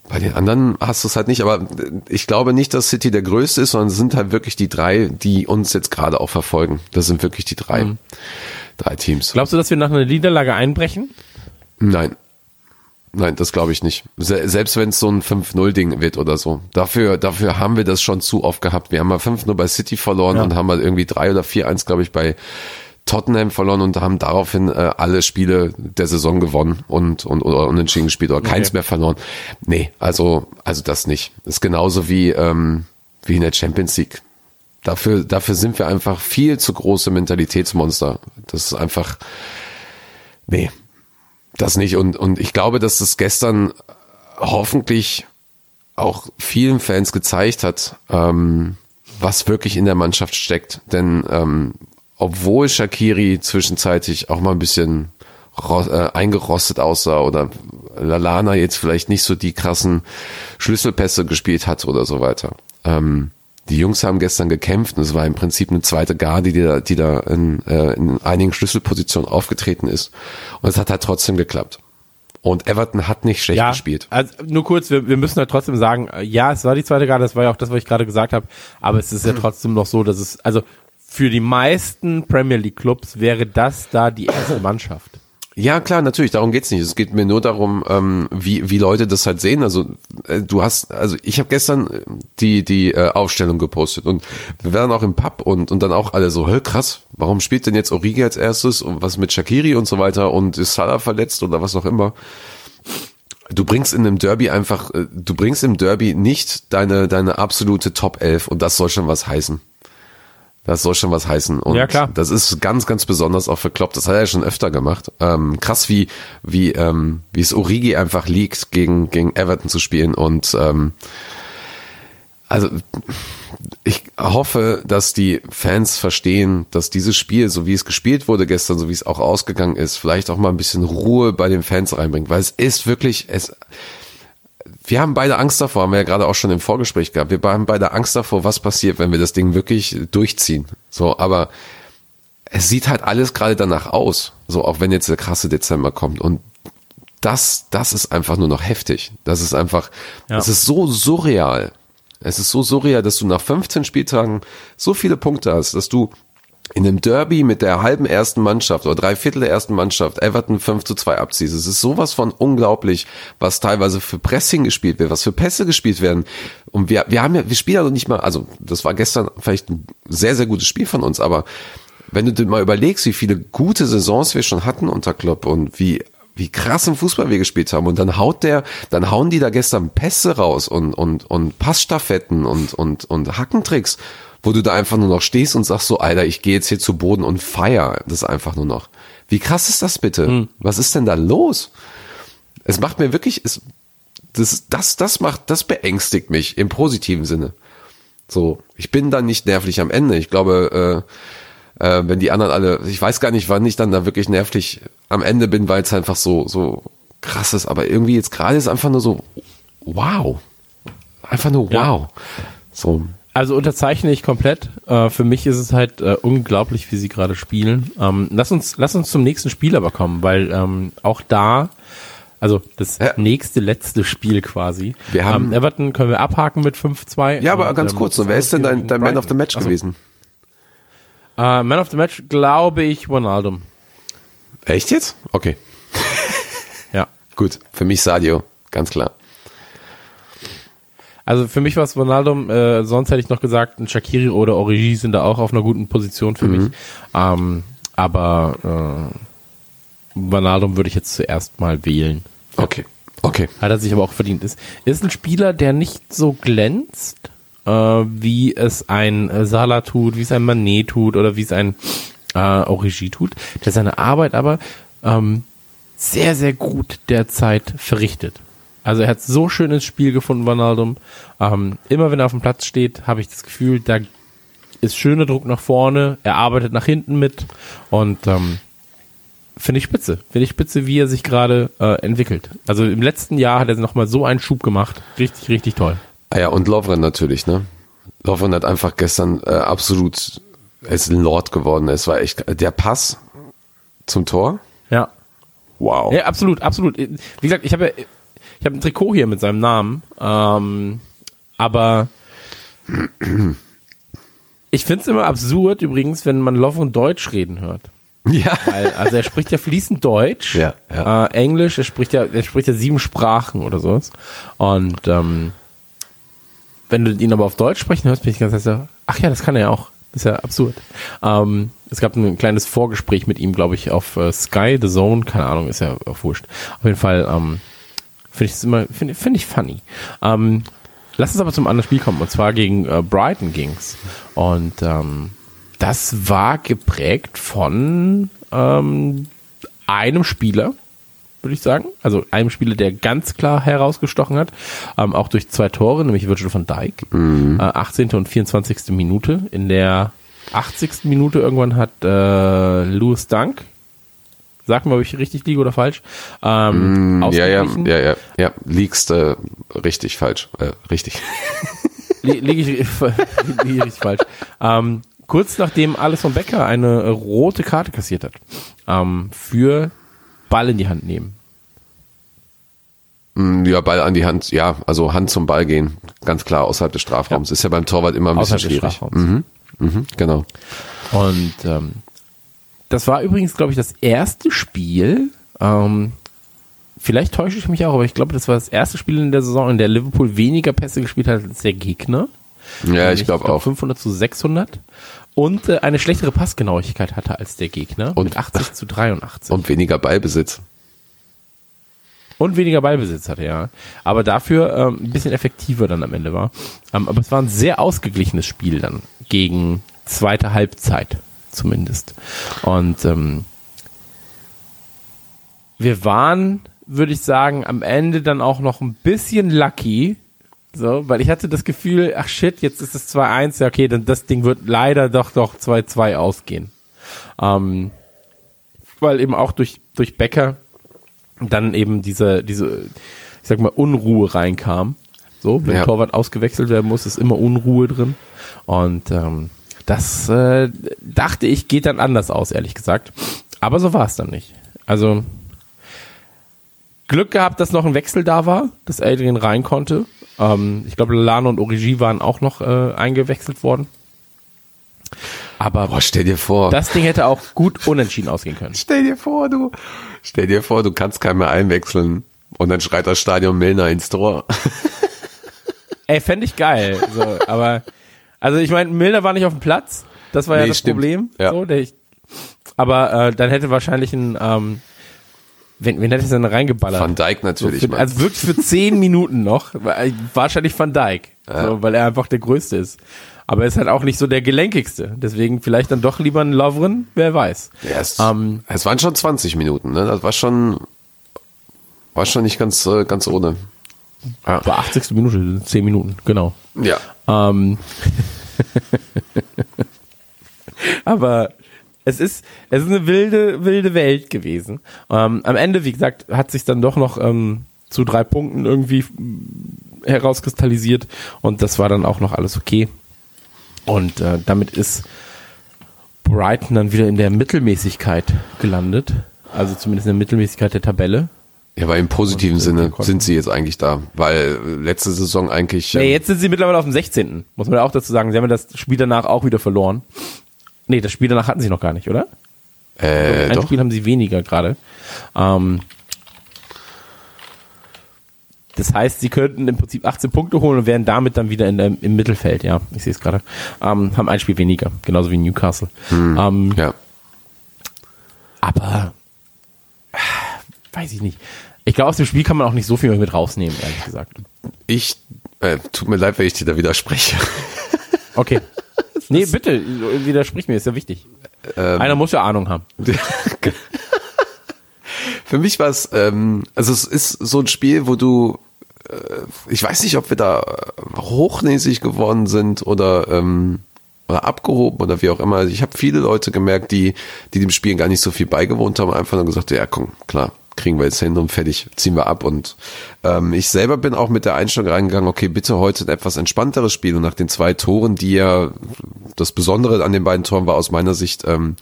bei den anderen hast du es halt nicht, aber ich glaube nicht, dass City der größte ist, sondern es sind halt wirklich die drei, die uns jetzt gerade auch verfolgen. Das sind wirklich die drei, drei Teams. Glaubst du, dass wir nach einer Niederlage einbrechen? Nein. Nein, das glaube ich nicht. Se selbst wenn es so ein 5-0-Ding wird oder so. Dafür, dafür haben wir das schon zu oft gehabt. Wir haben mal 5-0 bei City verloren Ja. und haben mal irgendwie 3 oder 4-1, glaube ich, bei Tottenham verloren und haben daraufhin äh, alle Spiele der Saison gewonnen und, und oder unentschieden gespielt oder keins mehr verloren. Nee, also, also das nicht. ist genauso wie, ähm, wie in der Champions League. Dafür, dafür sind wir einfach viel zu große Mentalitätsmonster. Das ist einfach, nee, das nicht. Und, und ich glaube, dass das gestern hoffentlich auch vielen Fans gezeigt hat, ähm, was wirklich in der Mannschaft steckt. Denn ähm, obwohl Shakiri zwischenzeitlich auch mal ein bisschen äh, eingerostet aussah oder Lalana jetzt vielleicht nicht so die krassen Schlüsselpässe gespielt hat oder so weiter. Ähm, die Jungs haben gestern gekämpft und es war im Prinzip eine zweite Garde, die da, die da in, äh, in einigen Schlüsselpositionen aufgetreten ist. Und es hat halt trotzdem geklappt. Und Everton hat nicht schlecht gespielt. Also nur kurz, wir, wir müssen halt trotzdem sagen, ja, es war die zweite Garde, das war ja auch das, was ich gerade gesagt habe, aber es ist ja trotzdem noch so, dass es, also für die meisten Premier League Clubs wäre das da die erste Mannschaft. Ja, klar, natürlich, darum geht's nicht. Es geht mir nur darum, ähm, wie, wie Leute das halt sehen. Also äh, du hast, also ich habe gestern äh, die, die äh, Aufstellung gepostet und wir waren auch im Pub und, und dann auch alle so, hä, krass, warum spielt denn jetzt Origi als erstes und was mit Shakiri und so weiter und ist Salah verletzt oder was auch immer. Du bringst in einem Derby einfach, äh, du bringst im Derby nicht deine, deine absolute Top 11 und das soll schon was heißen. Das soll schon was heißen. Und Ja, klar. das ist ganz, ganz besonders auch für Klopp. Das hat er ja schon öfter gemacht. Ähm, krass, wie, wie, ähm, wie es Origi einfach liegt, gegen, gegen Everton zu spielen. Und ähm, also ich hoffe, dass die Fans verstehen, dass dieses Spiel, so wie es gespielt wurde gestern, so wie es auch ausgegangen ist, vielleicht auch mal ein bisschen Ruhe bei den Fans reinbringt. Weil es ist wirklich, es, wir haben beide Angst davor, haben wir ja gerade auch schon im Vorgespräch gehabt. Wir haben beide Angst davor, was passiert, wenn wir das Ding wirklich durchziehen. So, aber es sieht halt alles gerade danach aus. So, auch wenn jetzt der krasse Dezember kommt. Und das, das ist einfach nur noch heftig. Das ist einfach, Ja. es ist so surreal. Es ist so surreal, dass du nach 15 Spieltagen so viele Punkte hast, dass du in einem Derby mit der halben ersten Mannschaft oder drei Viertel der ersten Mannschaft Everton 5 zu 2 abziehst. Es ist sowas von unglaublich, was teilweise für Pressing gespielt wird, was für Pässe gespielt werden. Und wir, wir haben ja, wir spielen noch nicht mal, also das war gestern vielleicht ein sehr, sehr gutes Spiel von uns, aber wenn du dir mal überlegst, wie viele gute Saisons wir schon hatten unter Klopp und wie wie krassen Fußball wir gespielt haben. Und dann haut der, dann hauen die da gestern Pässe raus und, und, und Passstaffetten und, und, und Hackentricks, wo du da einfach nur noch stehst und sagst so, Alter, ich gehe jetzt hier zu Boden und feier das einfach nur noch. Wie krass ist das bitte? Was ist denn da los? Es macht mir wirklich, es, das, das, das macht, das beängstigt mich im positiven Sinne. So, ich bin dann nicht nervlich am Ende. Ich glaube, äh, äh, wenn die anderen alle, ich weiß gar nicht, wann ich dann da wirklich nervlich am Ende bin, weil es einfach so, so krass ist. Aber irgendwie jetzt gerade ist einfach nur so, wow. Einfach nur Ja. wow. So, Also unterzeichne ich komplett. Äh, für mich ist es halt äh, unglaublich, wie sie gerade spielen. Ähm, lass uns, lass uns zum nächsten Spiel aber kommen, weil ähm, auch da, also das Ja. nächste, letzte Spiel quasi. Wir haben- ähm, Everton können wir abhaken mit 5-2. ja, aber Und, ganz kurz, so, wer ist denn dein, dein Man of the Match Achso. gewesen? Äh, Man of the Match, glaube ich, Ronaldo. Echt jetzt? Okay, Ja. gut. Für mich Sadio, ganz klar. Also für mich war es Ronaldo, äh, sonst hätte ich noch gesagt, ein Shakiri oder Origi sind da auch auf einer guten Position für mich. Ähm, aber äh, Ronaldo würde ich jetzt zuerst mal wählen. Okay, okay. Hat er sich aber auch verdient. Ist, ist ein Spieler, der nicht so glänzt, äh, wie es ein Salah tut, wie es ein Manet tut oder wie es ein äh, Origi tut, der seine Arbeit aber ähm, sehr, sehr gut derzeit verrichtet. Also er hat so schön ins Spiel gefunden, Ronaldo. Ähm, immer wenn er auf dem Platz steht, habe ich das Gefühl, da ist schöner Druck nach vorne, er arbeitet nach hinten mit und ähm, finde ich spitze. Finde ich spitze, wie er sich gerade äh, entwickelt. Also im letzten Jahr hat er nochmal so einen Schub gemacht. Richtig, richtig toll. Ah ja, und Lovren natürlich, ne? Lovren hat einfach gestern äh, absolut, er ist ein Lord geworden. Es war echt, der Pass zum Tor. Ja. Wow. Ja, absolut, absolut. Wie gesagt, ich habe ja, ich habe ein Trikot hier mit seinem Namen, ähm, aber ich finde es immer absurd übrigens, wenn man Lovren Deutsch reden hört. Ja. Weil, also er spricht ja fließend Deutsch, Ja, ja. Äh, Englisch, er spricht ja, er spricht ja sieben Sprachen oder sowas. Und ähm, wenn du ihn aber auf Deutsch sprechen hörst, bin ich ganz so, ach ja, das kann er ja auch. Das ist ja absurd. Ähm, es gab ein kleines Vorgespräch mit ihm, glaube ich, auf äh, Sky, The Zone, keine Ahnung, ist ja auch wurscht. Auf jeden Fall ähm, finde ich es immer, finde find ich funny. Ähm, lass uns aber zum anderen Spiel kommen, und zwar gegen äh, Brighton ging's. Und ähm, das war geprägt von ähm, einem Spieler, würde ich sagen. Also einem Spieler, der ganz klar herausgestochen hat, ähm, auch durch zwei Tore, nämlich Virgil van Dijk. Äh, 18. und 24. Minute. In der 80. Minute irgendwann hat äh, Louis Dunk, sag mal, ob ich richtig liege oder falsch, ähm, Ja, ja, ausgeglichen. ja, ja, ja, liegst äh, richtig falsch, äh, richtig. Li- liege ich, liege ich richtig falsch. Ähm, kurz nachdem Alles von Becker eine rote Karte kassiert hat, ähm, für Ball in die Hand nehmen. Mm, Ja, Ball an die Hand, ja, also Hand zum Ball gehen, ganz klar außerhalb des Strafraums. Ist ja beim Torwart immer ein bisschen Außerhalb des schwierig. Mhm, mhm, genau. Und ähm, das war übrigens, glaube ich, das erste Spiel. Ähm, vielleicht täusche ich mich auch, aber ich glaube, das war das erste Spiel in der Saison, in der Liverpool weniger Pässe gespielt hat als der Gegner. Ja, ich glaube auch. 500 zu 600 und äh, eine schlechtere Passgenauigkeit hatte als der Gegner Und- mit 80 zu 83 Und weniger Ballbesitz. und weniger Ballbesitz hatte, ja. Aber dafür ähm, ein bisschen effektiver dann am Ende war. Ähm, aber es war ein sehr ausgeglichenes Spiel dann gegen zweite Halbzeit zumindest. Und ähm, wir waren, würde ich sagen, am Ende dann auch noch ein bisschen lucky. So, weil ich hatte das Gefühl, ach shit, jetzt ist es 2-1, ja okay, dann das Ding wird leider doch doch 2-2 ausgehen. Ähm, weil eben auch durch, durch Becker dann eben diese, diese, ich sag mal, Unruhe reinkam. So, wenn Ja. Torwart ausgewechselt werden muss, ist immer Unruhe drin. Und ähm, das äh, dachte ich, geht dann anders aus, ehrlich gesagt. Aber so war es dann nicht. Also Glück gehabt, dass noch ein Wechsel da war, dass Adrian rein konnte. Ähm, ich glaube, Lano und Origi waren auch noch äh, eingewechselt worden. Aber Boah, stell dir vor. das Ding hätte auch gut unentschieden ausgehen können. stell dir vor, du. Stell dir vor, du kannst keinen mehr einwechseln. Und dann schreit das Stadion Milner ins Tor. Ey, fände ich geil. So, aber, also ich meine, Milner war nicht auf dem Platz. Das war ja Nee, das stimmt. Problem. Ja. So, der ich, aber äh, dann hätte wahrscheinlich ein, ähm, Wen, wen hätte ich denn reingeballert? Van Dijk natürlich. für, Mann. also wirklich für zehn Minuten noch. Wahrscheinlich Van Dijk. So, weil er einfach der Größte ist. Aber er ist halt auch nicht so der gelenkigste. Deswegen vielleicht dann doch lieber ein Lovren, wer weiß. ja, es, ähm, es waren schon 20 Minuten, ne? Das war schon, war schon nicht ganz, äh, ganz ohne. Ja. Bei 80. Minute, zehn Minuten, genau. Ja. Ähm, aber es ist, es ist eine wilde, wilde Welt gewesen. Ähm, am Ende, wie gesagt, hat sich dann doch noch ähm, zu drei Punkten irgendwie herauskristallisiert und das war dann auch noch alles okay. Und äh, damit ist Brighton dann wieder in der Mittelmäßigkeit gelandet. Also zumindest in der Mittelmäßigkeit der Tabelle. Ja, aber im positiven Und, äh, Sinne sind sie jetzt eigentlich da, weil letzte Saison eigentlich. Nee, ähm, jetzt sind sie mittlerweile auf dem 16. Muss man ja auch dazu sagen. Sie haben ja das Spiel danach auch wieder verloren. Nee, das Spiel danach hatten sie noch gar nicht, oder? äh, Ein doch. Spiel haben sie weniger gerade. Ähm, das heißt, sie könnten im Prinzip 18 Punkte holen und wären damit dann wieder in der, im Mittelfeld, ja. Ich sehe es gerade. Ähm, haben ein Spiel weniger, genauso wie Newcastle. Ähm, Ja. aber äh, weiß ich nicht. Ich glaube, aus dem Spiel kann man auch nicht so viel mit rausnehmen, ehrlich gesagt. Ich, äh, tut mir leid, wenn ich dir da widerspreche. Okay. Nee, bitte, widersprich mir, ist ja wichtig. Einer muss ja Ahnung haben. Für mich war es, ähm, also es ist so ein Spiel, wo du, äh, ich weiß nicht, ob wir da äh, hochnäsig geworden sind oder, ähm, oder abgehoben oder wie auch immer. Ich habe viele Leute gemerkt, die, die dem Spiel gar nicht so viel beigewohnt haben, einfach nur gesagt, ja komm, klar, kriegen wir jetzt hin und fertig, ziehen wir ab. Und ähm, ich selber bin auch mit der Einstellung reingegangen, okay, bitte heute ein etwas entspannteres Spiel. Und nach den zwei Toren, die ja das Besondere an den beiden Toren war aus meiner Sicht ähm,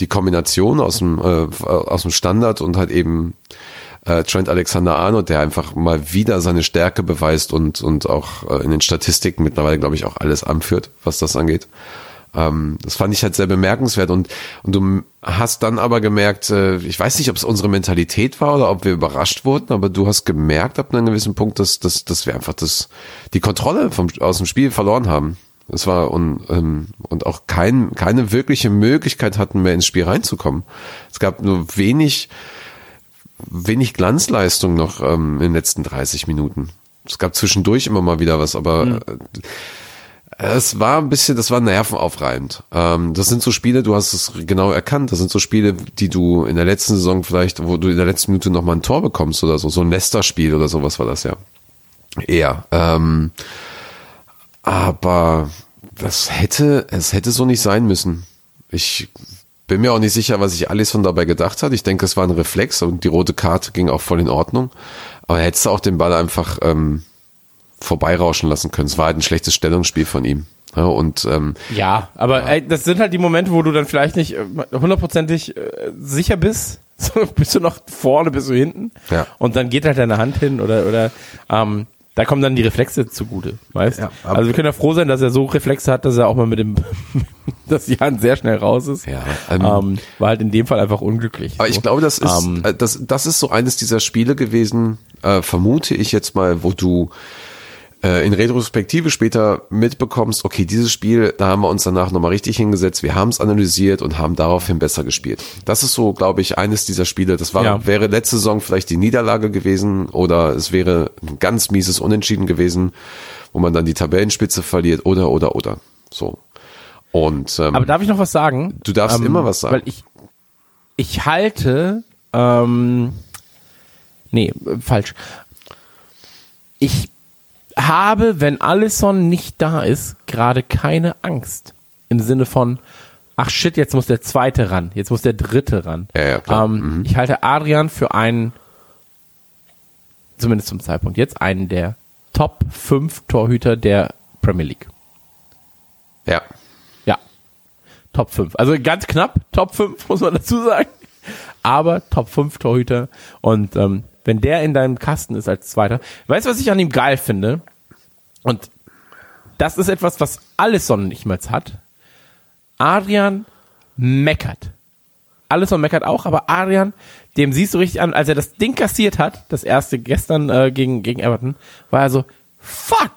die Kombination aus dem, äh, aus dem Standard und halt eben äh, Trent Alexander-Arnold, der einfach mal wieder seine Stärke beweist und, und auch äh, in den Statistiken mittlerweile, glaube ich, auch alles anführt, was das angeht. Ähm, das fand ich halt sehr bemerkenswert und, und du hast dann aber gemerkt, äh, ich weiß nicht, ob es unsere Mentalität war oder ob wir überrascht wurden, aber du hast gemerkt ab einem gewissen Punkt, dass, dass, dass wir einfach das, die Kontrolle vom, aus dem Spiel verloren haben. Es war und, ähm, und auch kein, keine wirkliche Möglichkeit hatten mehr ins Spiel reinzukommen. Es gab nur wenig, wenig Glanzleistung noch ähm, in den letzten 30 Minuten. Es gab zwischendurch immer mal wieder was, aber äh, es war ein bisschen, das war nervenaufreibend. Ähm, das sind so Spiele, du hast es genau erkannt, das sind so Spiele, die du in der letzten Saison vielleicht, wo du in der letzten Minute noch mal ein Tor bekommst oder so, so ein Leicester-Spiel oder sowas war das ja. Eher. Ähm, aber das hätte, es hätte so nicht sein müssen. Ich bin mir auch nicht sicher, was sich Alisson dabei gedacht hat. Ich denke, es war ein Reflex und die rote Karte ging auch voll in Ordnung. Aber hättest du auch den Ball einfach ähm, vorbeirauschen lassen können. Es war halt ein schlechtes Stellungsspiel von ihm. Ja, und ähm, Ja, aber Ey, das sind halt die Momente, wo du dann vielleicht nicht äh, hundertprozentig äh, sicher bist. So, bist du noch vorne, bist du hinten? Ja. Und dann geht halt deine Hand hin oder oder ähm, da kommen dann die Reflexe zugute, weißt? Ja, also wir können ja froh sein, dass er so Reflexe hat, dass er auch mal mit dem, dass die Hand sehr schnell raus ist. Ja, ähm, ähm, war halt in dem Fall einfach unglücklich. Aber so. ich glaube, das ist, Ähm, äh, das, das ist so eines dieser Spiele gewesen, äh, vermute ich jetzt mal, wo du in Retrospektive später mitbekommst, okay, dieses Spiel, da haben wir uns danach nochmal richtig hingesetzt, wir haben es analysiert und haben daraufhin besser gespielt. Das ist so, glaube ich, eines dieser Spiele. Das war, Ja. wäre letzte Saison vielleicht die Niederlage gewesen oder es wäre ein ganz mieses Unentschieden gewesen, wo man dann die Tabellenspitze verliert oder, oder, oder. So. Und ähm, Aber darf ich noch was sagen? Ähm, Du darfst immer was sagen. Weil ich, ich halte, ähm, nee, äh, falsch. Ich habe, wenn Allison nicht da ist, gerade keine Angst. Im Sinne von, ach shit, jetzt muss der zweite ran, jetzt muss der dritte ran. Ja, ja, klar. Ähm, Ich halte Adrian für einen, zumindest zum Zeitpunkt jetzt, einen der Top 5 Torhüter der Premier League. ja. Ja. Top 5. Also ganz knapp, Top 5, muss man dazu sagen. Aber Top 5 Torhüter. Und ähm, wenn der in deinem Kasten ist als Zweiter. Weißt du, was ich an ihm geil finde? Und das ist etwas, was Alisson nicht mehr hat. Adrian meckert. Alisson meckert auch, aber Adrian, dem siehst du richtig an, als er das Ding kassiert hat, das erste gestern äh, gegen, gegen Everton, war er so, fuck!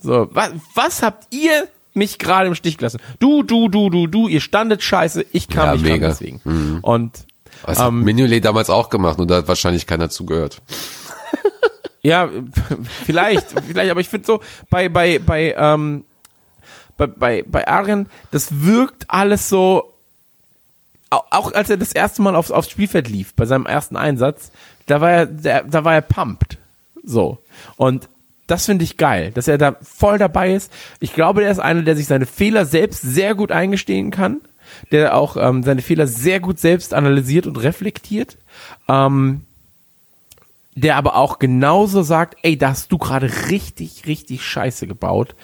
So, was, was habt ihr mich gerade im Stich gelassen? Du, du, du, du, du, ihr standet scheiße, ich kam Ja, nicht mega. deswegen. Und Das hat Mignolet damals auch gemacht und da hat wahrscheinlich keiner zugehört. Ja, vielleicht, vielleicht, aber ich finde so, bei, bei, bei, ähm, bei, bei, bei Arjen, das wirkt alles so, au- auch als er das erste Mal aufs, aufs Spielfeld lief, bei seinem ersten Einsatz, da war er, der, da war er pumped. So. Und das finde ich geil, dass er da voll dabei ist. Ich glaube, der ist einer, der sich seine Fehler selbst sehr gut eingestehen kann, der auch ähm, seine Fehler sehr gut selbst analysiert und reflektiert. Ähm, der aber auch genauso sagt, ey, da hast du gerade richtig, richtig scheiße gebaut.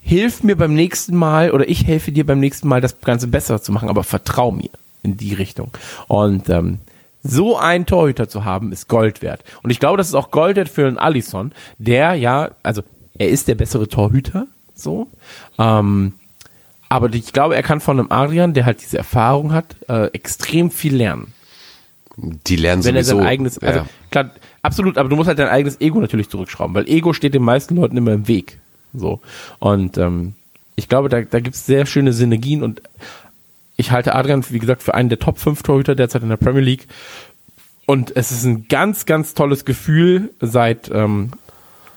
Hilf mir beim nächsten Mal oder ich helfe dir beim nächsten Mal, das Ganze besser zu machen, aber vertrau mir in die Richtung. Und ähm, so einen Torhüter zu haben, ist Gold wert. Und ich glaube, das ist auch Gold wert für einen Alisson, der ja, also er ist der bessere Torhüter, so. Ähm, aber ich glaube, er kann von einem Adrian, der halt diese Erfahrung hat, äh, extrem viel lernen Die lernen wenn er sowieso. sein eigenes, also ja. klar, absolut, aber du musst halt dein eigenes Ego natürlich zurückschrauben, weil Ego steht den meisten Leuten immer im Weg. So. Und ähm, ich glaube, da, da gibt es sehr schöne Synergien und ich halte Adrian, wie gesagt, für einen der Top 5 Torhüter derzeit in der Premier League. Und es ist ein ganz, ganz tolles Gefühl seit, ähm,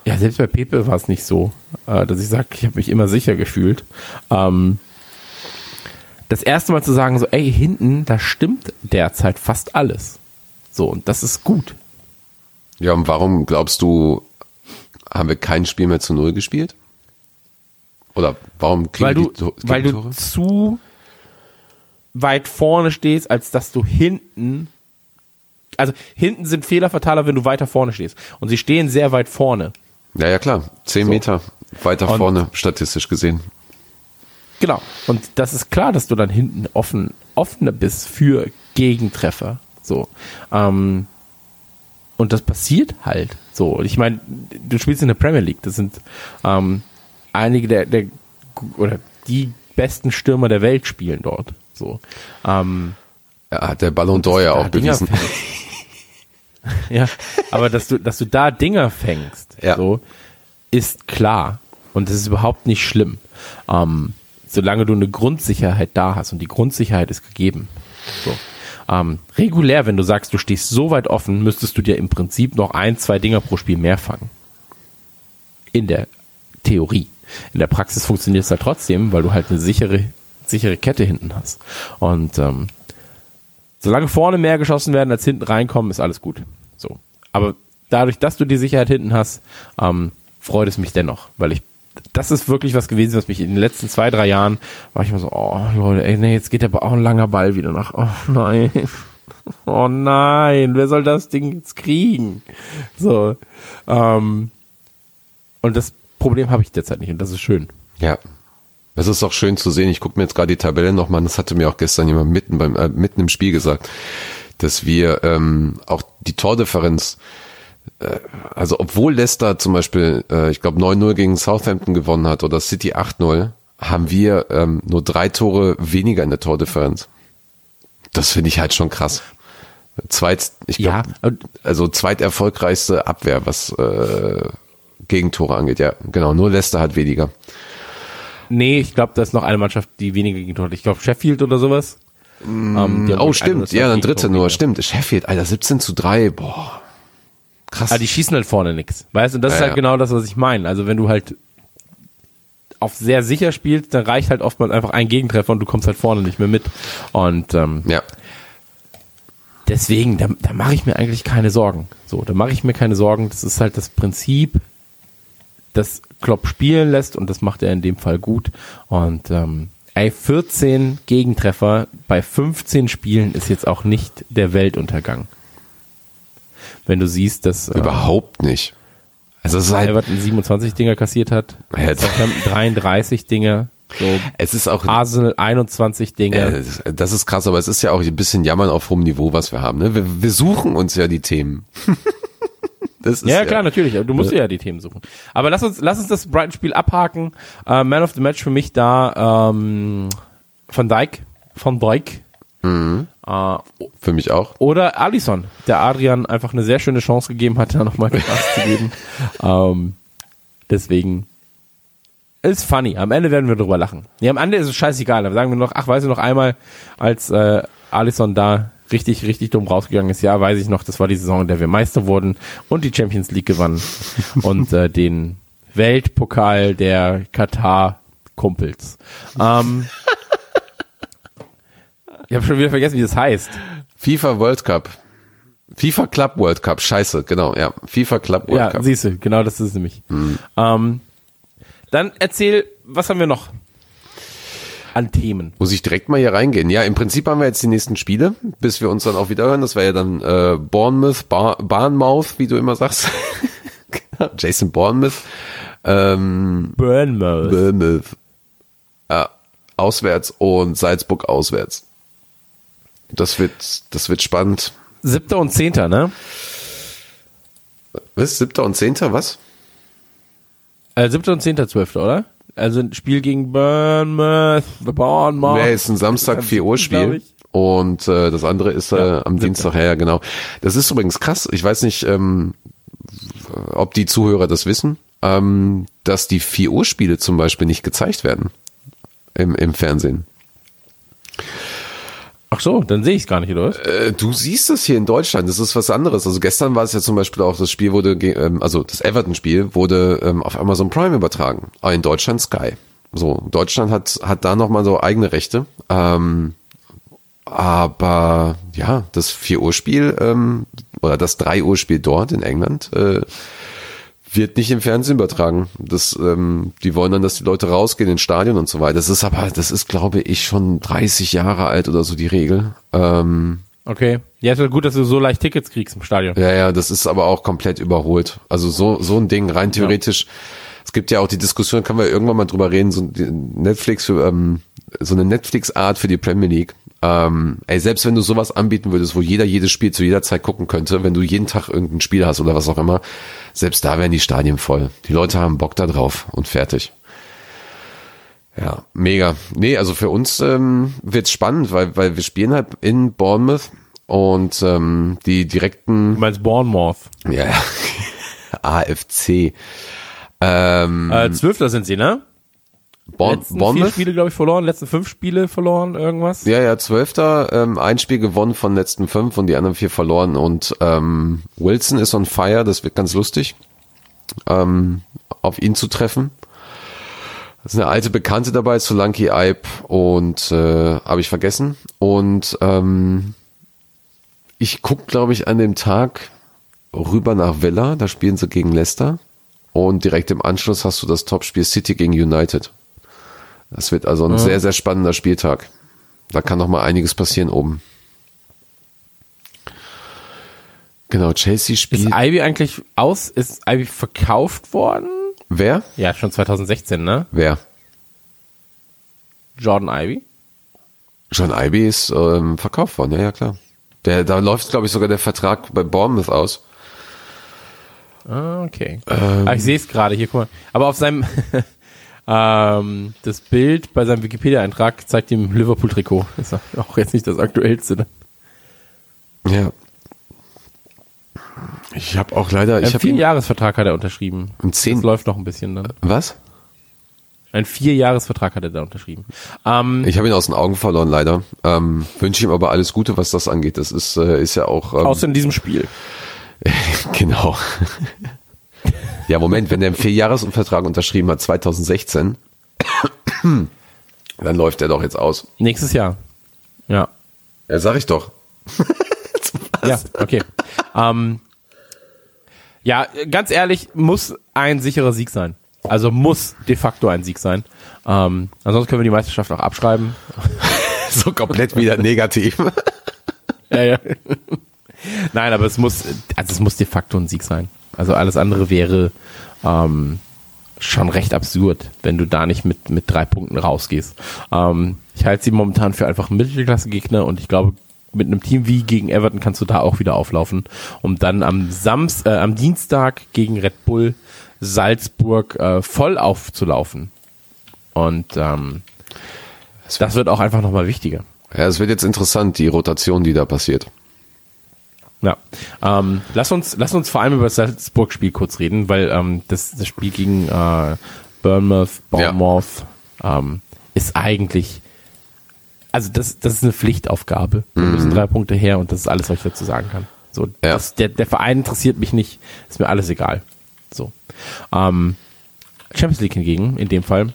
ja, selbst bei Pepe war es nicht so, äh, dass ich sage, ich habe mich immer sicher gefühlt. Ähm, das erste Mal zu sagen, so, ey, hinten, da stimmt derzeit fast alles. So, und das ist gut. ja, und warum glaubst du, haben wir kein Spiel mehr zu Null gespielt? Oder warum kriegen Weil du, die To- weil du Gegentore? zu weit vorne stehst, als dass du hinten, also hinten sind Fehler fataler, wenn du weiter vorne stehst. Und sie stehen sehr weit vorne. Ja, ja, klar. Zehn Meter weiter Und- vorne, statistisch gesehen. Genau. Und das ist klar, dass du dann hinten offen, offener bist für Gegentreffer. So. Ähm, und das passiert halt so. Und ich meine, du spielst in der Premier League. Das sind ähm, einige der, der oder die besten Stürmer der Welt spielen dort. So. Ähm, Ja, hat der Ballon d'Or ja auch bewiesen. ja, aber dass du, dass du da Dinger fängst, Ja. so, ist klar. Und das ist überhaupt nicht schlimm. Ähm, solange du eine Grundsicherheit da hast und die Grundsicherheit ist gegeben. So. Ähm, regulär, wenn du sagst, du stehst so weit offen, müsstest du dir im Prinzip noch ein, zwei Dinger pro Spiel mehr fangen. In der Theorie. In der Praxis funktioniert es halt trotzdem, weil du halt eine sichere, sichere Kette hinten hast. Und ähm, solange vorne mehr geschossen werden, als hinten reinkommen, ist alles gut. So. Aber dadurch, dass du die Sicherheit hinten hast, ähm, freut es mich dennoch, weil ich das ist wirklich was gewesen, was mich in den letzten zwei, drei Jahren war ich immer so, oh Leute, ey, nee, jetzt geht aber auch ein langer Ball wieder nach. Oh nein. Oh nein, wer soll das Ding jetzt kriegen? So. Ähm, und das Problem habe ich derzeit nicht und das ist schön. Ja. Es ist auch schön zu sehen. Ich gucke mir jetzt gerade die Tabelle nochmal an. Das hatte mir auch gestern jemand mitten beim äh, mitten im Spiel gesagt, dass wir ähm, auch die Tordifferenz, äh, also obwohl Leicester zum Beispiel, äh, ich glaube 9-0 gegen Southampton gewonnen hat oder City 8-0, haben wir ähm, nur drei Tore weniger in der Tordifferenz. Das finde ich halt schon krass. Zweit, ich Ja, glaube, und- also zweiterfolgreichste Abwehr, was äh, Gegentore angeht. Ja, genau. Nur Leicester hat weniger. Nee, ich glaube, da ist noch eine Mannschaft, die weniger Gegentore hat. Ich glaube, Sheffield oder sowas. Ähm, die haben Oh, stimmt. 102 Ja, dann dritte nur. Stimmt. Sheffield, Alter, 17 zu 3. Boah. Krass. Aber die schießen halt vorne nix. Weißt du, und das Ja, ist halt ja. genau das, was ich meine. Also wenn du halt auf sehr sicher spielst, dann reicht halt oftmals einfach ein Gegentreffer und du kommst halt vorne nicht mehr mit. Und ähm, ja. deswegen, da, da mache ich mir eigentlich keine Sorgen. So, da mache ich mir keine Sorgen. Das ist halt das Prinzip, das Klopp spielen lässt und das macht er in dem Fall gut. Und ähm, ey, 14 Gegentreffer bei 15 Spielen ist jetzt auch nicht der Weltuntergang. Wenn du siehst, dass äh, Überhaupt nicht. Also es ist halt, Everton 27 Dinger kassiert hat, Southampton 33 Dinger, so es ist auch, Arsenal 21 Dinger. äh, das ist krass, aber es ist ja auch ein bisschen Jammern auf hohem Niveau, was wir haben. Ne? Wir, wir suchen uns ja die Themen. das ist ja, ja, klar, natürlich. aber Du musst ja die Themen suchen. Aber lass uns, lass uns das Brighton-Spiel abhaken. Äh, Man of the Match für mich da ähm, Van Dijk, Van Dijk äh, Für mich auch. oder Alisson, der Adrian einfach eine sehr schöne Chance gegeben hat, da nochmal Gas zu geben. Ähm, deswegen ist funny. Am Ende werden wir drüber lachen. Ja, am Ende ist es scheißegal. Da sagen wir noch, ach, weißt du noch einmal, als äh, Alisson da richtig, richtig dumm rausgegangen ist. Ja, weiß ich noch, das war die Saison, in der wir Meister wurden und die Champions League gewannen und äh, den Weltpokal der Katar-Kumpels. Ähm, ich habe schon wieder vergessen, wie das heißt. FIFA World Cup. FIFA Club World Cup. Scheiße, genau, ja. FIFA Club World Ja, Cup. siehst du, genau das ist es nämlich. Ähm, dann erzähl, was haben wir noch an Themen? Muss ich direkt mal hier reingehen. Ja, im Prinzip haben wir jetzt die nächsten Spiele, bis wir uns dann auch wieder hören. Das wäre ja dann äh, Bournemouth, Bar Barnmouth, wie du immer sagst. Jason Bournemouth. Ähm, Burnmouth. Bournemouth. Ja, auswärts und Salzburg auswärts. Das wird, das wird spannend. Siebter und Zehnter, ne? Was? Siebter und Zehnter, was? Äh, siebter und zehnter, zwölfter, oder? Also ein Spiel gegen Bournemouth, Bournemouth. Nee, ist ein Samstag 4 Uhr Spiel. Und äh, das andere ist äh, Ja, am. Dienstag, ja, ja, genau. Das ist übrigens krass. Ich weiß nicht, ähm, ob die Zuhörer das wissen, ähm, dass die 4 Uhr Spiele zum Beispiel nicht gezeigt werden im, im Fernsehen. Ach so, dann sehe ich es gar nicht, oder was? Äh, du siehst es hier in Deutschland, das ist was anderes. Also gestern war es ja zum Beispiel auch, das Spiel wurde, ähm, also das Everton-Spiel wurde ähm, auf Amazon Prime übertragen. Aber in Deutschland Sky. So, Deutschland hat, hat da nochmal so eigene Rechte. Ähm, aber ja, das 4 Uhr Spiel ähm, oder das 3 Uhr Spiel dort in England äh, wird nicht im Fernsehen übertragen. Das, ähm, die wollen dann, dass die Leute rausgehen ins Stadion und so weiter. Das ist aber, das ist, glaube ich, schon 30 Jahre alt oder so die Regel. Ähm, Okay. Ja, ist ja gut, dass du so leicht Tickets kriegst im Stadion. ja, ja, das ist aber auch komplett überholt. Also so, so ein Ding rein theoretisch. Es gibt ja auch die Diskussion, kann man irgendwann mal drüber reden, so Netflix für, ähm, so eine Netflix-Art für die Premier League. Ähm, ey, selbst wenn du sowas anbieten würdest, wo jeder jedes Spiel zu jeder Zeit gucken könnte, wenn du jeden Tag irgendein Spiel hast oder was auch immer, selbst da wären die Stadien voll. Die Leute haben Bock da drauf und fertig. Ja, mega. Nee, also für uns ähm, wird's spannend, weil, weil wir spielen halt in Bournemouth und ähm, die direkten Du meinst Bournemouth. ja, AFC. Ähm, Äh, Zwölfter sind sie, ne? Bourne- Letzten vier? Spiele, glaube ich, verloren. Letzten fünf Spiele verloren, irgendwas. Ja, ja, Zwölfter, ähm, ein Spiel gewonnen von den letzten fünf und die anderen vier verloren. Und ähm, Wilson ist on fire, das wird ganz lustig, ähm, auf ihn zu treffen. Das ist eine alte Bekannte dabei, Solanki Ipe und äh, habe ich vergessen. Und ähm, ich guck, glaube ich, an dem Tag rüber nach Villa, da spielen sie gegen Leicester. Und direkt im Anschluss hast du das Topspiel City gegen United. Das wird also ein sehr, sehr spannender Spieltag. Da kann noch mal einiges passieren oben. Genau, Chelsea Ist spielt. Ivy eigentlich aus? Ist Ivy verkauft worden? Wer? Ja, schon 2016, ne? Wer? Jordan Ivy. John Ivy ist ähm, verkauft worden, ja, ja, klar. Der, da läuft, glaube ich, sogar der Vertrag bei Bournemouth aus. Ah, okay. ah, ich sehe es gerade hier, guck mal. Aber auf seinem ähm, das Bild bei seinem Wikipedia-Eintrag zeigt ihm Liverpool-Trikot. Ist auch jetzt nicht das aktuellste. Ne? Ja. Ich habe auch leider, ich Ein habe ihn Vierjahresvertrag hat er unterschrieben. Ein Zehn- Das läuft noch ein bisschen dann. was? Ein Vierjahresvertrag hat er da unterschrieben. Ähm, Ich habe ihn aus den Augen verloren, leider. Ähm, Wünsche ihm aber alles Gute, was das angeht. Das ist, äh, ist ja auch ähm, außer in diesem Spiel. genau. ja, Moment, wenn der einen Vierjahresvertrag unterschrieben hat, 2016, dann läuft der doch jetzt aus. Nächstes Jahr. Ja. Ja, sag ich doch. Ja, okay. ähm, ja, ganz ehrlich, muss ein sicherer Sieg sein. Also muss de facto ein Sieg sein. Ähm, ansonsten können wir die Meisterschaft auch abschreiben. so komplett wieder negativ. Ja, ja. Nein, aber es muss, also es muss de facto ein Sieg sein. Also alles andere wäre ähm, schon recht absurd, wenn du da nicht mit, mit drei Punkten rausgehst. Ähm, ich halte sie momentan für einfach Mittelklasse-Gegner und ich glaube, mit einem Team wie gegen Everton kannst du da auch wieder auflaufen, um dann am Samst, äh, am Dienstag gegen Red Bull Salzburg äh, voll aufzulaufen. Und ähm, das wird auch einfach nochmal wichtiger. Ja, es wird jetzt interessant, die Rotation, die da passiert. Ja, ähm, lass uns, lass uns vor allem über das Salzburg-Spiel kurz reden, weil ähm, das, das Spiel gegen äh, Bournemouth, Bournemouth ähm, ist eigentlich also das, das ist eine Pflichtaufgabe. Wir müssen drei Punkte her und das ist alles, was ich dazu sagen kann. So, Ja. das, der, der Verein interessiert mich nicht, ist mir alles egal. So. Ähm, Champions League hingegen, in dem Fall.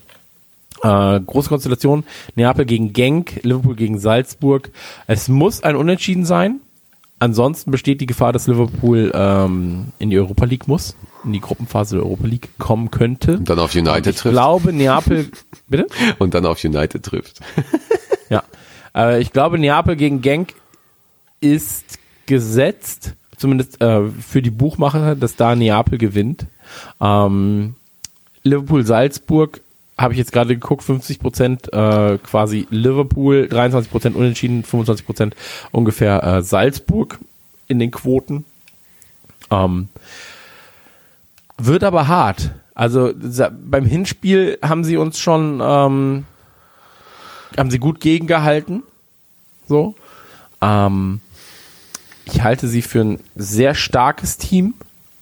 Äh, große Konstellation, Neapel gegen Genk, Liverpool gegen Salzburg. Es muss ein Unentschieden sein. Ansonsten besteht die Gefahr, dass Liverpool ähm, in die Europa League muss, in die Gruppenphase der Europa League kommen könnte. Und dann auf United Ich trifft. glaube, Neapel, bitte? Und dann auf United trifft. Ja. Äh, ich glaube, Neapel gegen Genk ist gesetzt, zumindest äh, für die Buchmacher, dass da Neapel gewinnt. Ähm, Liverpool-Salzburg habe ich jetzt gerade geguckt, 50 Prozent äh, quasi Liverpool, 23 Prozent unentschieden, 25 Prozent ungefähr äh, Salzburg in den Quoten. Ähm, wird aber hart. Also beim Hinspiel haben sie uns schon ähm, haben sie gut gegengehalten. So. Ähm, ich halte sie für ein sehr starkes Team.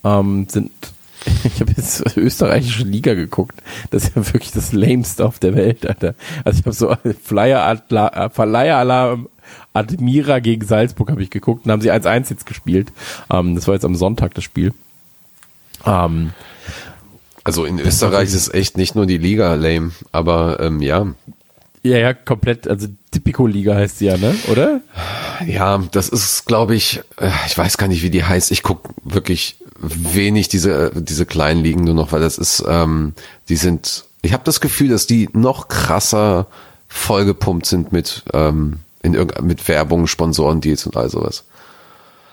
Ähm, sind, ich habe jetzt österreichische Liga geguckt. Das ist ja wirklich das Lameste auf der Welt, Alter. Also ich habe so Flyer Verleiheralarm Admira gegen Salzburg habe ich geguckt und haben sie 1-1 jetzt gespielt. Ähm, das war jetzt am Sonntag das Spiel. Ähm, Also in Österreich ist echt nicht nur die Liga lame, aber ähm, ja, ja, ja, komplett, also Tipico-Liga heißt sie ja, ne? Oder? ja, das ist, glaube ich, äh, ich weiß gar nicht, wie die heißt. Ich guck wirklich wenig diese diese kleinen Ligen nur noch, weil das ist, ähm, die sind. Ich habe das Gefühl, dass die noch krasser vollgepumpt sind mit ähm, in mit Werbung, Sponsorendeals und all sowas.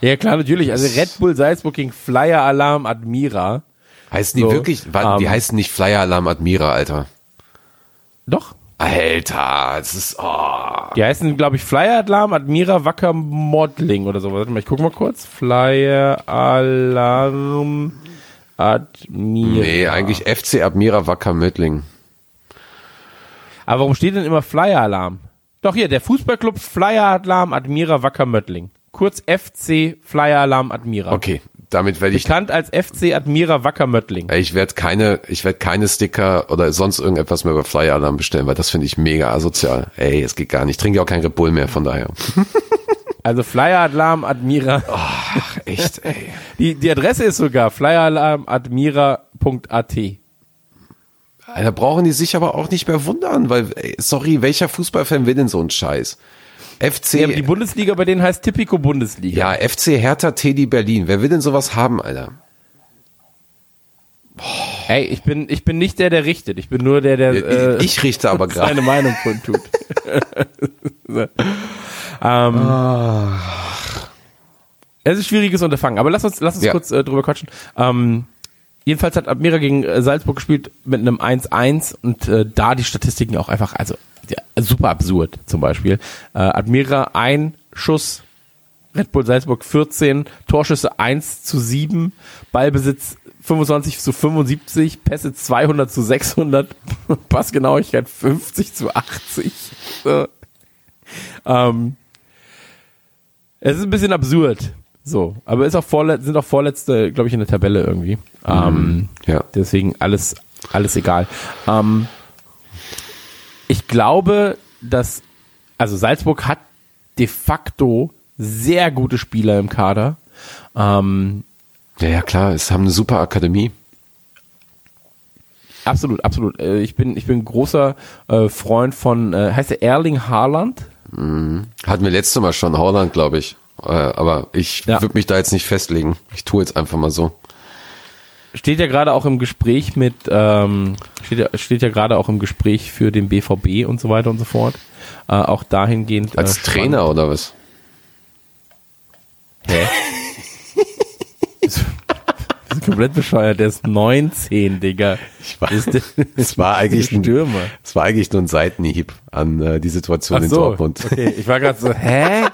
Ja, klar, natürlich. Also Red Bull Salzburg gegen Flyer Alarm Admira. Heißen die So, wirklich? Warte, die ähm, heißen nicht Flyer Alarm Admira, Alter. Doch. Alter, das ist oh. Die heißen, glaube ich, Flyer Alarm Admira Wacker Modeling oder so. Warte mal, ich guck mal kurz. Flyer Alarm Admira. Nee, eigentlich FC Admira Wacker Mödling. Aber warum steht denn immer Flyer Alarm? Doch hier, der Fußballclub Flyer Alarm Admira Wacker Möttling. Kurz FC Flyer Alarm Admira. Okay, damit werde ich Bekannt als FC Admira Wacker Möttling. Ey, Ich werde keine, ich werde keine Sticker oder sonst irgendetwas mehr über Flyer Alarm bestellen, weil das finde ich mega asozial. Ey, es geht gar nicht. Ich trinke auch kein Red Bull mehr, von daher. Also Flyer Alarm Admira. Ach, echt, ey. Die, die Adresse ist sogar flyeralarmadmira.at. Da brauchen die sich aber auch nicht mehr wundern, weil, ey, sorry, welcher Fußballfan will denn so einen Scheiß? FC, Ja, die Bundesliga bei denen heißt Tipico Bundesliga. ja, FC Hertha TD Berlin. Wer will denn sowas haben, Alter? Ey, ich bin, ich bin nicht der, der richtet. Ich bin nur der, der äh, ich richte aber gerade. seine Meinung kundtut. so. ähm, Es ist ein schwieriges Unterfangen, aber lass uns, lass uns Ja. kurz äh, drüber quatschen. Ähm, jedenfalls hat Admira gegen äh, Salzburg gespielt mit einem 1-1 und äh, da die Statistiken auch einfach, also super absurd zum Beispiel. Äh, Admira ein Schuss, Red Bull Salzburg 14, Torschüsse 1 zu 7, Ballbesitz 25 zu 75, Pässe 200 zu 600, Passgenauigkeit 50 zu 80. So. Ähm, es ist ein bisschen absurd. So, aber ist auch sind auch vorletzte, glaube ich, in der Tabelle irgendwie. Ähm, Ja. Deswegen alles, alles egal. Ähm, ich glaube, dass, also Salzburg hat de facto sehr gute Spieler im Kader. Ähm, Ja, ja, klar, es haben eine super Akademie. absolut, absolut. Äh, Ich bin, ich bin großer äh, Freund von, äh, heißt der Erling Haaland? Hatten wir letztes Mal schon Holland, glaube ich. Aber ich Ja. würde mich da jetzt nicht festlegen. Ich tue jetzt einfach mal so. Steht ja gerade auch im Gespräch mit, ähm, steht ja, steht ja gerade auch im Gespräch für den BVB und so weiter und so fort. Äh, auch dahingehend. Als äh, Trainer oder was? Hä? Das ist komplett bescheuert, der ist 19, Digga. Ich weiß. Es war eigentlich ein Stürmer. Es war eigentlich nur ein Seitenhieb an äh, die Situation Ach in so, Dortmund. okay. Ich war gerade so, hä?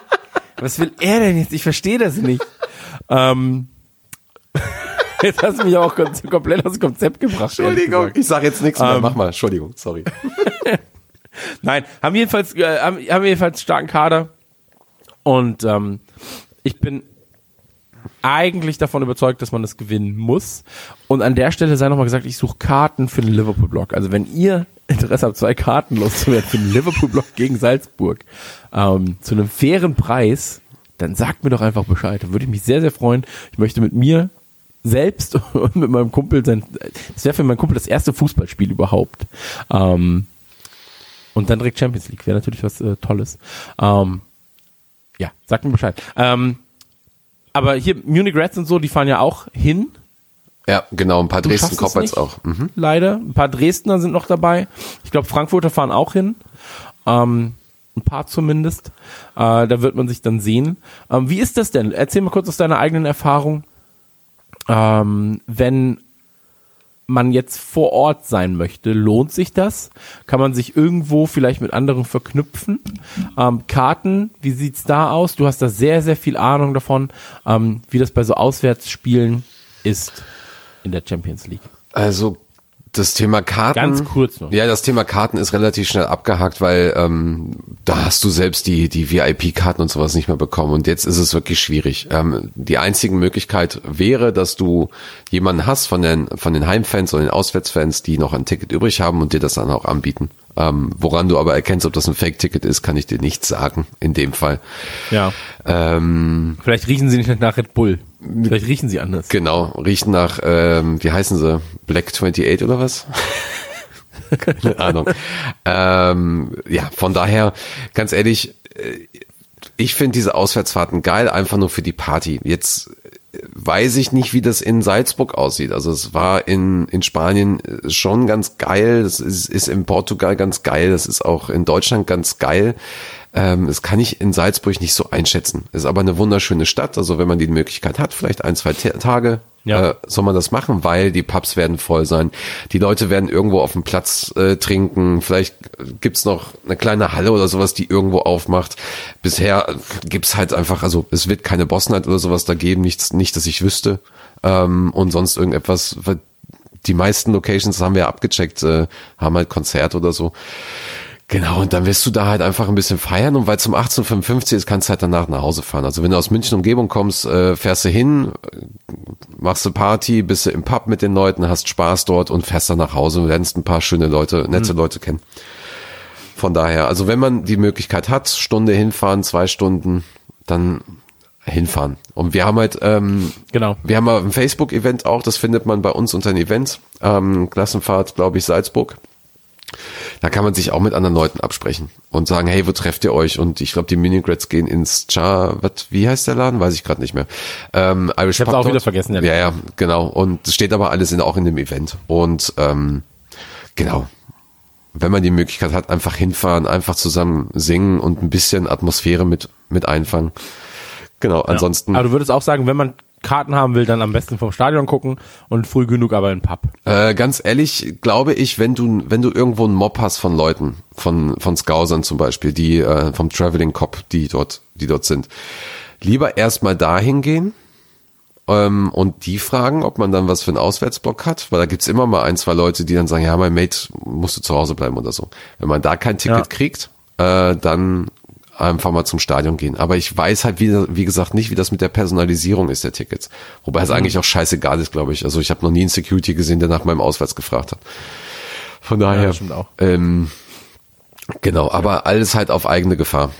Was will er denn jetzt? Ich verstehe das nicht. Ähm, jetzt hast du mich auch kom- komplett aus dem Konzept gebracht. Entschuldigung, ich sage jetzt nichts mehr. Ähm, Mach mal, Entschuldigung, sorry. Nein, haben jedenfalls, äh, haben, haben jedenfalls starken Kader. Und ähm, ich bin eigentlich davon überzeugt, dass man das gewinnen muss. Und an der Stelle sei nochmal gesagt, ich suche Karten für den Liverpool-Block. Also wenn ihr Interesse habt, zwei Karten loszuwerden für den Liverpool-Block gegen Salzburg ähm, zu einem fairen Preis, dann sagt mir doch einfach Bescheid. Da würde ich mich sehr, sehr freuen. Ich möchte mit mir selbst und mit meinem Kumpel sein, das wäre für meinen Kumpel das erste Fußballspiel überhaupt. Ähm, und dann direkt Champions League, wäre natürlich was äh, Tolles. Ähm, ja, sagt mir Bescheid. Ähm, aber hier Munich Reds und so, die fahren ja auch hin. Ja, genau, ein paar Du Dresden schaffst es Coppers nicht, auch. Mhm. Leider. Ein paar Dresdner sind noch dabei. Ich glaube, Frankfurter fahren auch hin. Ähm, ein paar zumindest. Äh, da wird man sich dann sehen. Ähm, wie ist das denn? Erzähl mal kurz aus deiner eigenen Erfahrung. Ähm, wenn man jetzt vor Ort sein möchte, lohnt sich das? Kann man sich irgendwo vielleicht mit anderen verknüpfen? Ähm, Karten, wie sieht's da aus? Du hast da sehr, sehr viel Ahnung davon, ähm, wie das bei so Auswärtsspielen ist in der Champions League. Also das Thema Karten. Ganz kurz noch. Ja, das Thema Karten ist relativ schnell abgehakt, weil ähm, da hast du selbst die, die VIP-Karten und sowas nicht mehr bekommen. Und jetzt ist es wirklich schwierig. Ähm, die einzige Möglichkeit wäre, dass du jemanden hast von den, von den Heimfans oder den Auswärtsfans, die noch ein Ticket übrig haben und dir das dann auch anbieten. Ähm, woran du aber erkennst, ob das ein Fake-Ticket ist, kann ich dir nicht sagen in dem Fall. Ja. Ähm, Vielleicht riechen sie nicht nach Red Bull. Vielleicht riechen sie anders. Genau, riechen nach, ähm, wie heißen sie? Black 28 oder was? Keine Ahnung. ähm, ja, von daher, ganz ehrlich, äh, ich finde diese Auswärtsfahrten geil, einfach nur für die Party. Jetzt weiß ich nicht, wie das in Salzburg aussieht. Also es war in, in Spanien äh, schon ganz geil, das ist, ist in Portugal ganz geil, das ist auch in Deutschland ganz geil. Ähm, das kann ich in Salzburg nicht so einschätzen. Ist aber eine wunderschöne Stadt. Also wenn man die Möglichkeit hat, vielleicht ein, zwei Ta- Tage, Ja. äh, soll man das machen, weil die Pubs werden voll sein. Die Leute werden irgendwo auf dem Platz äh, trinken. Vielleicht gibt's noch eine kleine Halle oder sowas, die irgendwo aufmacht. Bisher gibt's halt einfach, also es wird keine Boss Night oder sowas da geben, nichts, nicht, dass ich wüsste. Ähm, und sonst irgendetwas, weil die meisten Locations haben wir abgecheckt, äh, haben halt Konzert oder so. Genau, und dann wirst du da halt einfach ein bisschen feiern und weil es um 18.55 ist, kannst du halt danach nach Hause fahren. Also wenn du aus München Umgebung kommst, äh, fährst du hin, machst du Party, bist du im Pub mit den Leuten, hast Spaß dort und fährst dann nach Hause und lernst ein paar schöne Leute, nette Leute kennen. Von daher, also wenn man die Möglichkeit hat, Stunde hinfahren, zwei Stunden, dann hinfahren. Und wir haben halt, ähm, Genau. wir haben ein Facebook-Event auch, das findet man bei uns unter den Events, ähm, Klassenfahrt, glaube ich, Salzburg. Da kann man sich auch mit anderen Leuten absprechen und sagen, hey, wo trefft ihr euch? Und ich glaube, die Minigrats gehen ins Char, was, wie heißt der Laden? Weiß ich gerade nicht mehr. Ähm, Irish Ich hab's Pub auch dort. wieder vergessen, Ja, ja, genau. Und es steht aber alles in, auch in dem Event. Und ähm, genau. Wenn man die Möglichkeit hat, einfach hinfahren, einfach zusammen singen und ein bisschen Atmosphäre mit, mit einfangen. Genau, ansonsten. Aber du würdest auch sagen, wenn man Karten haben will, dann am besten vom Stadion gucken und früh genug aber in Pub. Äh, ganz ehrlich, glaube ich, wenn du, wenn du irgendwo einen Mob hast von Leuten, von, von Scousern zum Beispiel, die, äh, vom Traveling Cop, die dort, die dort sind, lieber erstmal dahin gehen, ähm, und die fragen, ob man dann was für einen Auswärtsblock hat, weil da gibt's immer mal ein, zwei Leute, die dann sagen, ja, mein Mate musst du zu Hause bleiben oder so. Wenn man da kein Ticket Ja. kriegt, äh, dann einfach mal zum Stadion gehen. Aber ich weiß halt, wie, wie gesagt, nicht, wie das mit der Personalisierung ist der Tickets. Wobei es Mhm. eigentlich auch scheißegal ist, glaube ich. Also ich habe noch nie einen Security gesehen, der nach meinem Ausweis gefragt hat. Von daher, auch. Ähm, genau, aber alles halt auf eigene Gefahr,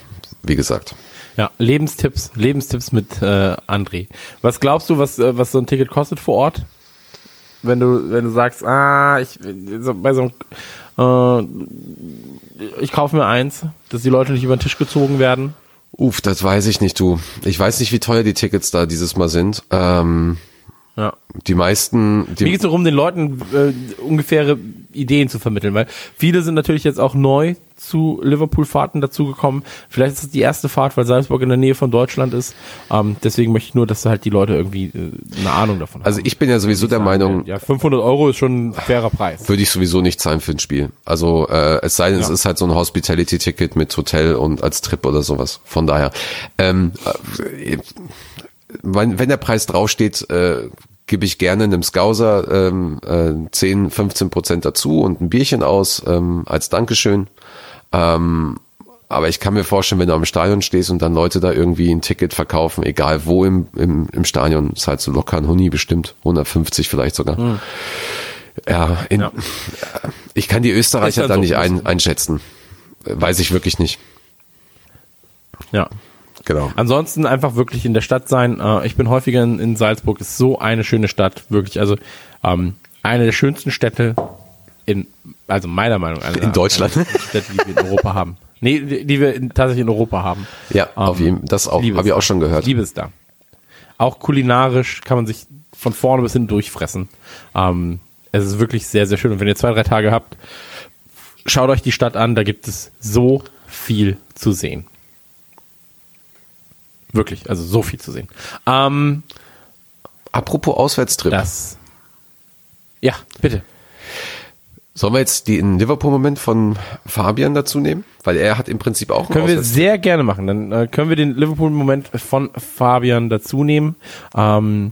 wie gesagt. Ja, Lebenstipps, Lebenstipps mit äh, André. Was glaubst du, was, äh, was so ein Ticket kostet vor Ort? Wenn du, wenn du sagst, ah, ich so, bei so einem, äh, ich kaufe mir eins, dass die Leute nicht über den Tisch gezogen werden. Uff, das weiß ich nicht, du. Ich weiß nicht, wie teuer die Tickets da dieses Mal sind. Ähm, Ja. die meisten, Mir die, geht es darum, den Leuten äh, ungefähre Ideen zu vermitteln, weil viele sind natürlich jetzt auch neu zu Liverpool-Fahrten dazugekommen. Vielleicht ist es die erste Fahrt, weil Salzburg in der Nähe von Deutschland ist. Ähm, deswegen möchte ich nur, dass halt die Leute irgendwie äh, eine Ahnung davon haben. also ich bin ja sowieso der Meinung, Ja, 500 Euro ist schon ein fairer Preis. würde ich sowieso nicht zahlen für ein Spiel. Also äh, es sei denn, es Ja. ist halt so ein Hospitality-Ticket mit Hotel und als Trip oder sowas. Von daher, ähm, äh, wenn, wenn der Preis draufsteht, äh, gebe ich gerne einem Scouser ähm, äh, 10, 15 Prozent dazu und ein Bierchen aus ähm, als Dankeschön. Ähm, aber ich kann mir vorstellen, wenn du am Stadion stehst und dann Leute da irgendwie ein Ticket verkaufen, egal wo im, im, im Stadion, ist halt so locker ein Huni bestimmt, 150 vielleicht sogar. Hm. Ja, in, Ja. ich kann die Österreicher Ist da halt so. nicht ein, einschätzen. Weiß ich wirklich nicht. Ja. Genau. Ansonsten einfach wirklich in der Stadt sein. Äh, ich bin häufiger in, in Salzburg. Ist so eine schöne Stadt, wirklich. Also ähm, eine der schönsten Städte in, also meiner Meinung nach, In Deutschland. der schönsten Städte, die wir in Europa haben. Nee, die, wir in, tatsächlich in Europa haben. Ja, auf Ähm, jeden das auch, habe ich auch schon gehört. Liebe es da. Auch kulinarisch kann man sich von vorne bis hin durchfressen. Ähm, es ist wirklich sehr, sehr schön. Und wenn ihr zwei, drei Tage habt, schaut euch die Stadt an. Da gibt es so viel zu sehen. Wirklich, also so viel zu sehen. Ähm, Apropos Auswärtstrip. das. Ja, bitte. Sollen wir jetzt den Liverpool-Moment von Fabian dazu nehmen? Weil er hat im Prinzip auch Können wir sehr gerne machen. Dann äh, können wir den Liverpool-Moment von Fabian dazu nehmen. Ähm,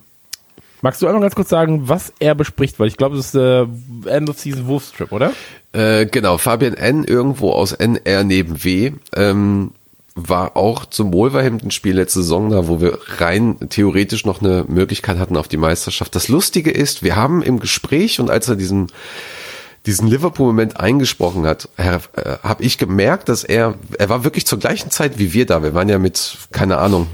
magst du einmal ganz kurz sagen, was er bespricht? Weil ich glaube, das ist äh, End of Season Wolves Trip, oder? Äh, genau, Fabian N. irgendwo aus NR neben W. Ähm, war auch zum Wolverhampton-Spiel letzte Saison da, wo wir rein theoretisch noch eine Möglichkeit hatten auf die Meisterschaft. Das Lustige ist, wir haben im Gespräch und als er diesen diesen Liverpool-Moment eingesprochen hat, äh, habe ich gemerkt, dass er, er war wirklich zur gleichen Zeit wie wir da. Wir waren ja mit, keine Ahnung,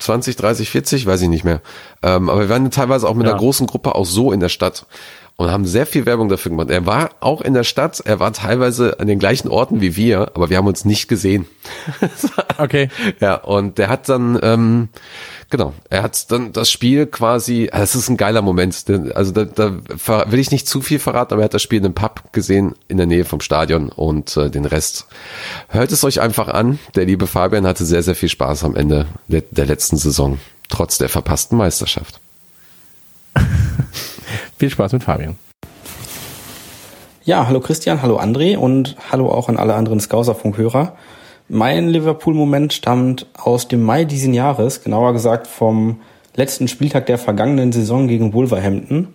20, 30, 40, weiß ich nicht mehr. Ähm, aber wir waren teilweise auch mit Ja. einer großen Gruppe auch so in der Stadt und haben sehr viel Werbung dafür gemacht. Er war auch in der Stadt, er war teilweise an den gleichen Orten wie wir, aber wir haben uns nicht gesehen. Okay. Ja, und der hat dann, ähm, genau, er hat dann das Spiel quasi, das ist ein geiler Moment. denn- Also da, da will ich nicht zu viel verraten, aber er hat das Spiel in einem Pub gesehen in der Nähe vom Stadion und äh, den Rest hört es euch einfach an. Der liebe Fabian hatte sehr, sehr viel Spaß am Ende der, der letzten Saison, trotz der verpassten Meisterschaft. Viel Spaß mit Fabian. Ja, hallo Christian, hallo André und hallo auch an alle anderen Skauserfunkhörer. Mein Liverpool-Moment stammt aus dem Mai diesen Jahres, genauer gesagt vom letzten Spieltag der vergangenen Saison gegen Wolverhampton.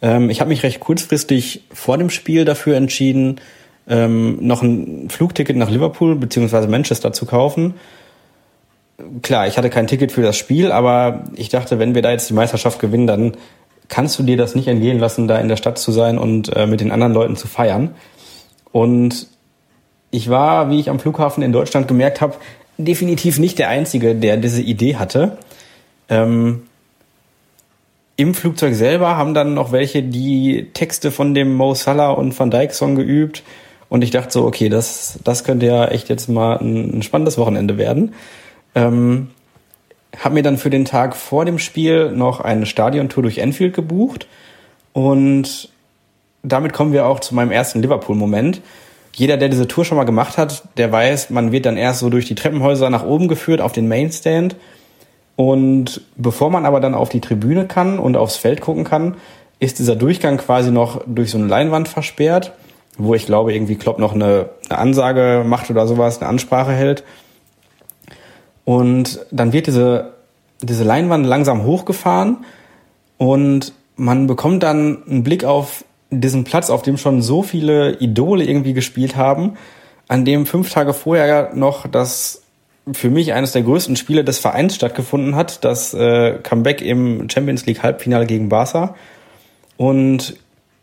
Ähm, ich habe mich recht kurzfristig vor dem Spiel dafür entschieden, ähm, noch ein Flugticket nach Liverpool bzw. Manchester zu kaufen. Klar, ich hatte kein Ticket für das Spiel, aber ich dachte, wenn wir da jetzt die Meisterschaft gewinnen, dann kannst du dir das nicht entgehen lassen, da in der Stadt zu sein und äh, mit den anderen Leuten zu feiern. Und ich war, wie ich am Flughafen in Deutschland gemerkt habe, definitiv nicht der Einzige, der diese Idee hatte. Ähm, Im Flugzeug selber haben dann noch welche die Texte von dem Mo Salah und Van Dijk Song geübt. Und ich dachte so, okay, das, das könnte ja echt jetzt mal ein, ein spannendes Wochenende werden. Ähm, habe mir dann für den Tag vor dem Spiel noch eine Stadiontour durch Enfield gebucht und damit kommen wir auch zu meinem ersten Liverpool-Moment. Jeder, der diese Tour schon mal gemacht hat, der weiß, man wird dann erst so durch die Treppenhäuser nach oben geführt auf den Mainstand und bevor man aber dann auf die Tribüne kann und aufs Feld gucken kann, ist dieser Durchgang quasi noch durch so eine Leinwand versperrt, wo ich glaube, irgendwie Klopp noch eine, eine Ansage macht oder sowas, eine Ansprache hält. Und dann wird diese, diese Leinwand langsam hochgefahren und man bekommt dann einen Blick auf diesen Platz, auf dem schon so viele Idole irgendwie gespielt haben, an dem fünf Tage vorher noch das für mich eines der größten Spiele des Vereins stattgefunden hat, das äh, Comeback im Champions League Halbfinale gegen Barca. Und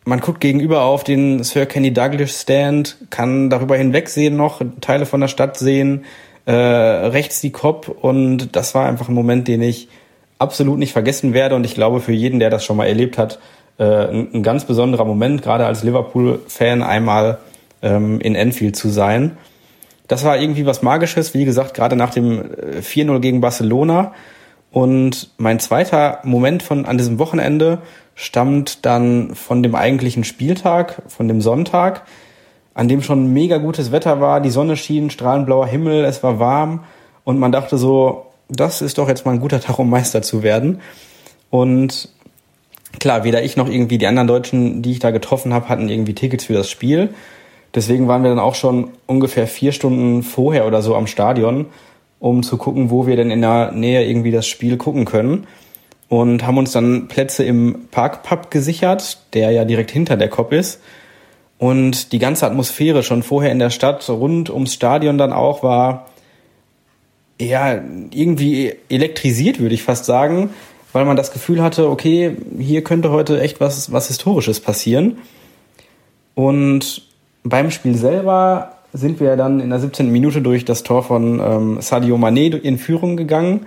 man guckt gegenüber auf den Sir Kenny Douglas Stand, kann darüber hinwegsehen noch, Teile von der Stadt sehen, äh, rechts die Kop und das war einfach ein Moment, den ich absolut nicht vergessen werde und ich glaube für jeden, der das schon mal erlebt hat, ein, ein ganz besonderer Moment, gerade als Liverpool-Fan einmal ähm, in Enfield zu sein. Das war irgendwie was Magisches, wie gesagt, gerade nach dem äh, 4-0 gegen Barcelona. Und mein zweiter Moment von an diesem Wochenende stammt dann von dem eigentlichen Spieltag, von dem Sonntag, an dem schon mega gutes Wetter war, die Sonne schien, strahlend blauer Himmel, es war warm und man dachte so, das ist doch jetzt mal ein guter Tag, um Meister zu werden. Und klar, weder ich noch irgendwie die anderen Deutschen, die ich da getroffen habe, hatten irgendwie Tickets für das Spiel. Deswegen waren wir dann auch schon ungefähr vier Stunden vorher oder so am Stadion, um zu gucken, wo wir denn in der Nähe irgendwie das Spiel gucken können. Und haben uns dann Plätze im Parkpub gesichert, der ja direkt hinter der Cop ist. Und die ganze Atmosphäre schon vorher in der Stadt, rund ums Stadion dann auch, war ja irgendwie elektrisiert, würde ich fast sagen, weil man das Gefühl hatte, okay, hier könnte heute echt was, was Historisches passieren. Und beim Spiel selber sind wir dann in der 17. Minute durch das Tor von ähm, Sadio Mané in Führung gegangen,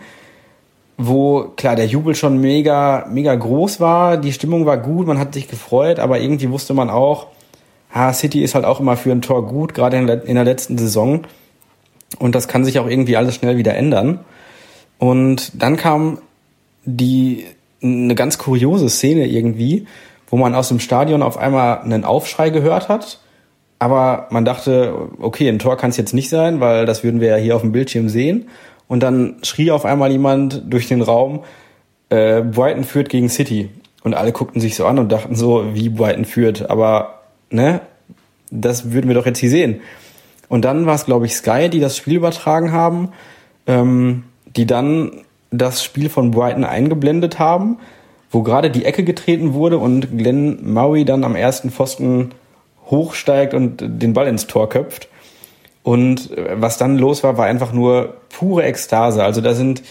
wo klar der Jubel schon mega mega groß war, die Stimmung war gut, man hat sich gefreut, aber irgendwie wusste man auch, ha, City ist halt auch immer für ein Tor gut, gerade in, in der letzten Saison und das kann sich auch irgendwie alles schnell wieder ändern. Und dann kam die eine ganz kuriose Szene irgendwie, wo man aus dem Stadion auf einmal einen Aufschrei gehört hat aber man dachte, okay, ein Tor kann es jetzt nicht sein, weil das würden wir ja hier auf dem Bildschirm sehen. Und dann schrie auf einmal jemand durch den Raum, äh, Brighton führt gegen City. Und alle guckten sich so an und dachten so, wie Brighton führt. Aber, ne, das würden wir doch jetzt hier sehen. Und dann war es, glaube ich, Sky, die das Spiel übertragen haben, ähm, die dann das Spiel von Brighton eingeblendet haben, wo gerade die Ecke getreten wurde und Glenn Murray dann am ersten Pfosten hochsteigt und den Ball ins Tor köpft. Und äh, was dann los war, war einfach nur pure Ekstase. Also da sind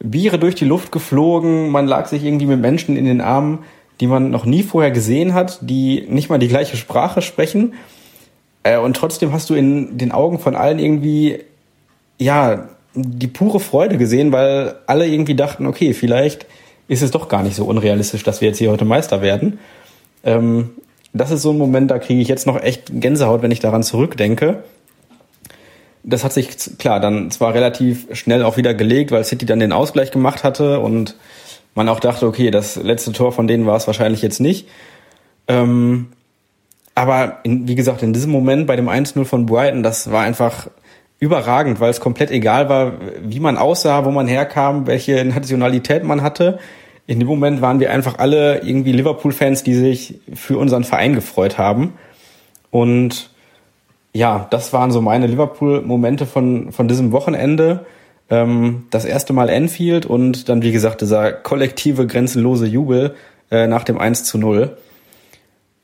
Biere durch die Luft geflogen, man lag sich irgendwie mit Menschen in den Armen, die man noch nie vorher gesehen hat, die nicht mal die gleiche Sprache sprechen. Äh, und trotzdem hast du in den Augen von allen irgendwie, ja, die pure Freude gesehen, weil alle irgendwie dachten, okay, vielleicht ist es doch gar nicht so unrealistisch, dass wir jetzt hier heute Meister werden. Ähm, das ist so ein Moment, da kriege ich jetzt noch echt Gänsehaut, wenn ich daran zurückdenke. Das hat sich klar dann zwar relativ schnell auch wieder gelegt, weil City dann den Ausgleich gemacht hatte und man auch dachte, okay, das letzte Tor von denen war es wahrscheinlich jetzt nicht. Ähm, aber in, wie gesagt, in diesem Moment bei dem 1-0 von Brighton, das war einfach überragend, weil es komplett egal war, wie man aussah, wo man herkam, welche Nationalität man hatte in dem Moment waren wir einfach alle irgendwie Liverpool-Fans, die sich für unseren Verein gefreut haben. Und ja, das waren so meine Liverpool-Momente von, von diesem Wochenende. Ähm, das erste Mal Enfield und dann, wie gesagt, dieser kollektive, grenzenlose Jubel äh, nach dem 1 zu 0.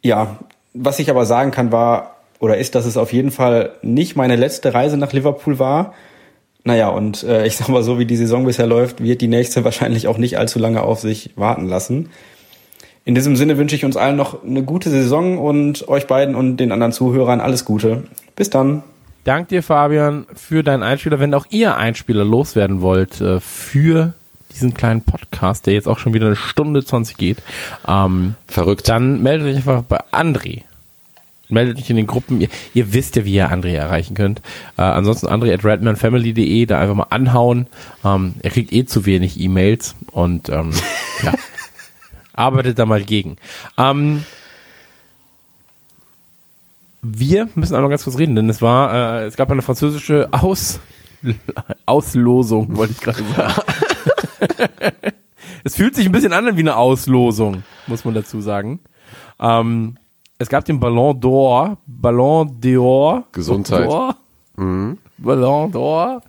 Ja, was ich aber sagen kann, war oder ist, dass es auf jeden Fall nicht meine letzte Reise nach Liverpool war. Naja, und äh, ich sag mal so, wie die Saison bisher läuft, wird die nächste wahrscheinlich auch nicht allzu lange auf sich warten lassen. In diesem Sinne wünsche ich uns allen noch eine gute Saison und euch beiden und den anderen Zuhörern alles Gute. Bis dann. Dank dir, Fabian, für deinen Einspieler. Wenn auch ihr Einspieler loswerden wollt äh, für diesen kleinen Podcast, der jetzt auch schon wieder eine Stunde 20 geht, ähm, Verrückt. dann meldet euch einfach bei André meldet euch in den Gruppen. Ihr, ihr wisst ja, wie ihr André erreichen könnt. Äh, ansonsten André at redmanfamily.de, da einfach mal anhauen. Ähm, er kriegt eh zu wenig E-Mails und ähm, ja, arbeitet da mal gegen. Ähm, wir müssen einmal ganz kurz reden, denn es war, äh, es gab eine französische Aus Auslosung, wollte ich gerade sagen. es fühlt sich ein bisschen an wie eine Auslosung, muss man dazu sagen. Ähm, es gab den Ballon d'Or, Ballon d'Or. Gesundheit. D'Or, Ballon d'Or.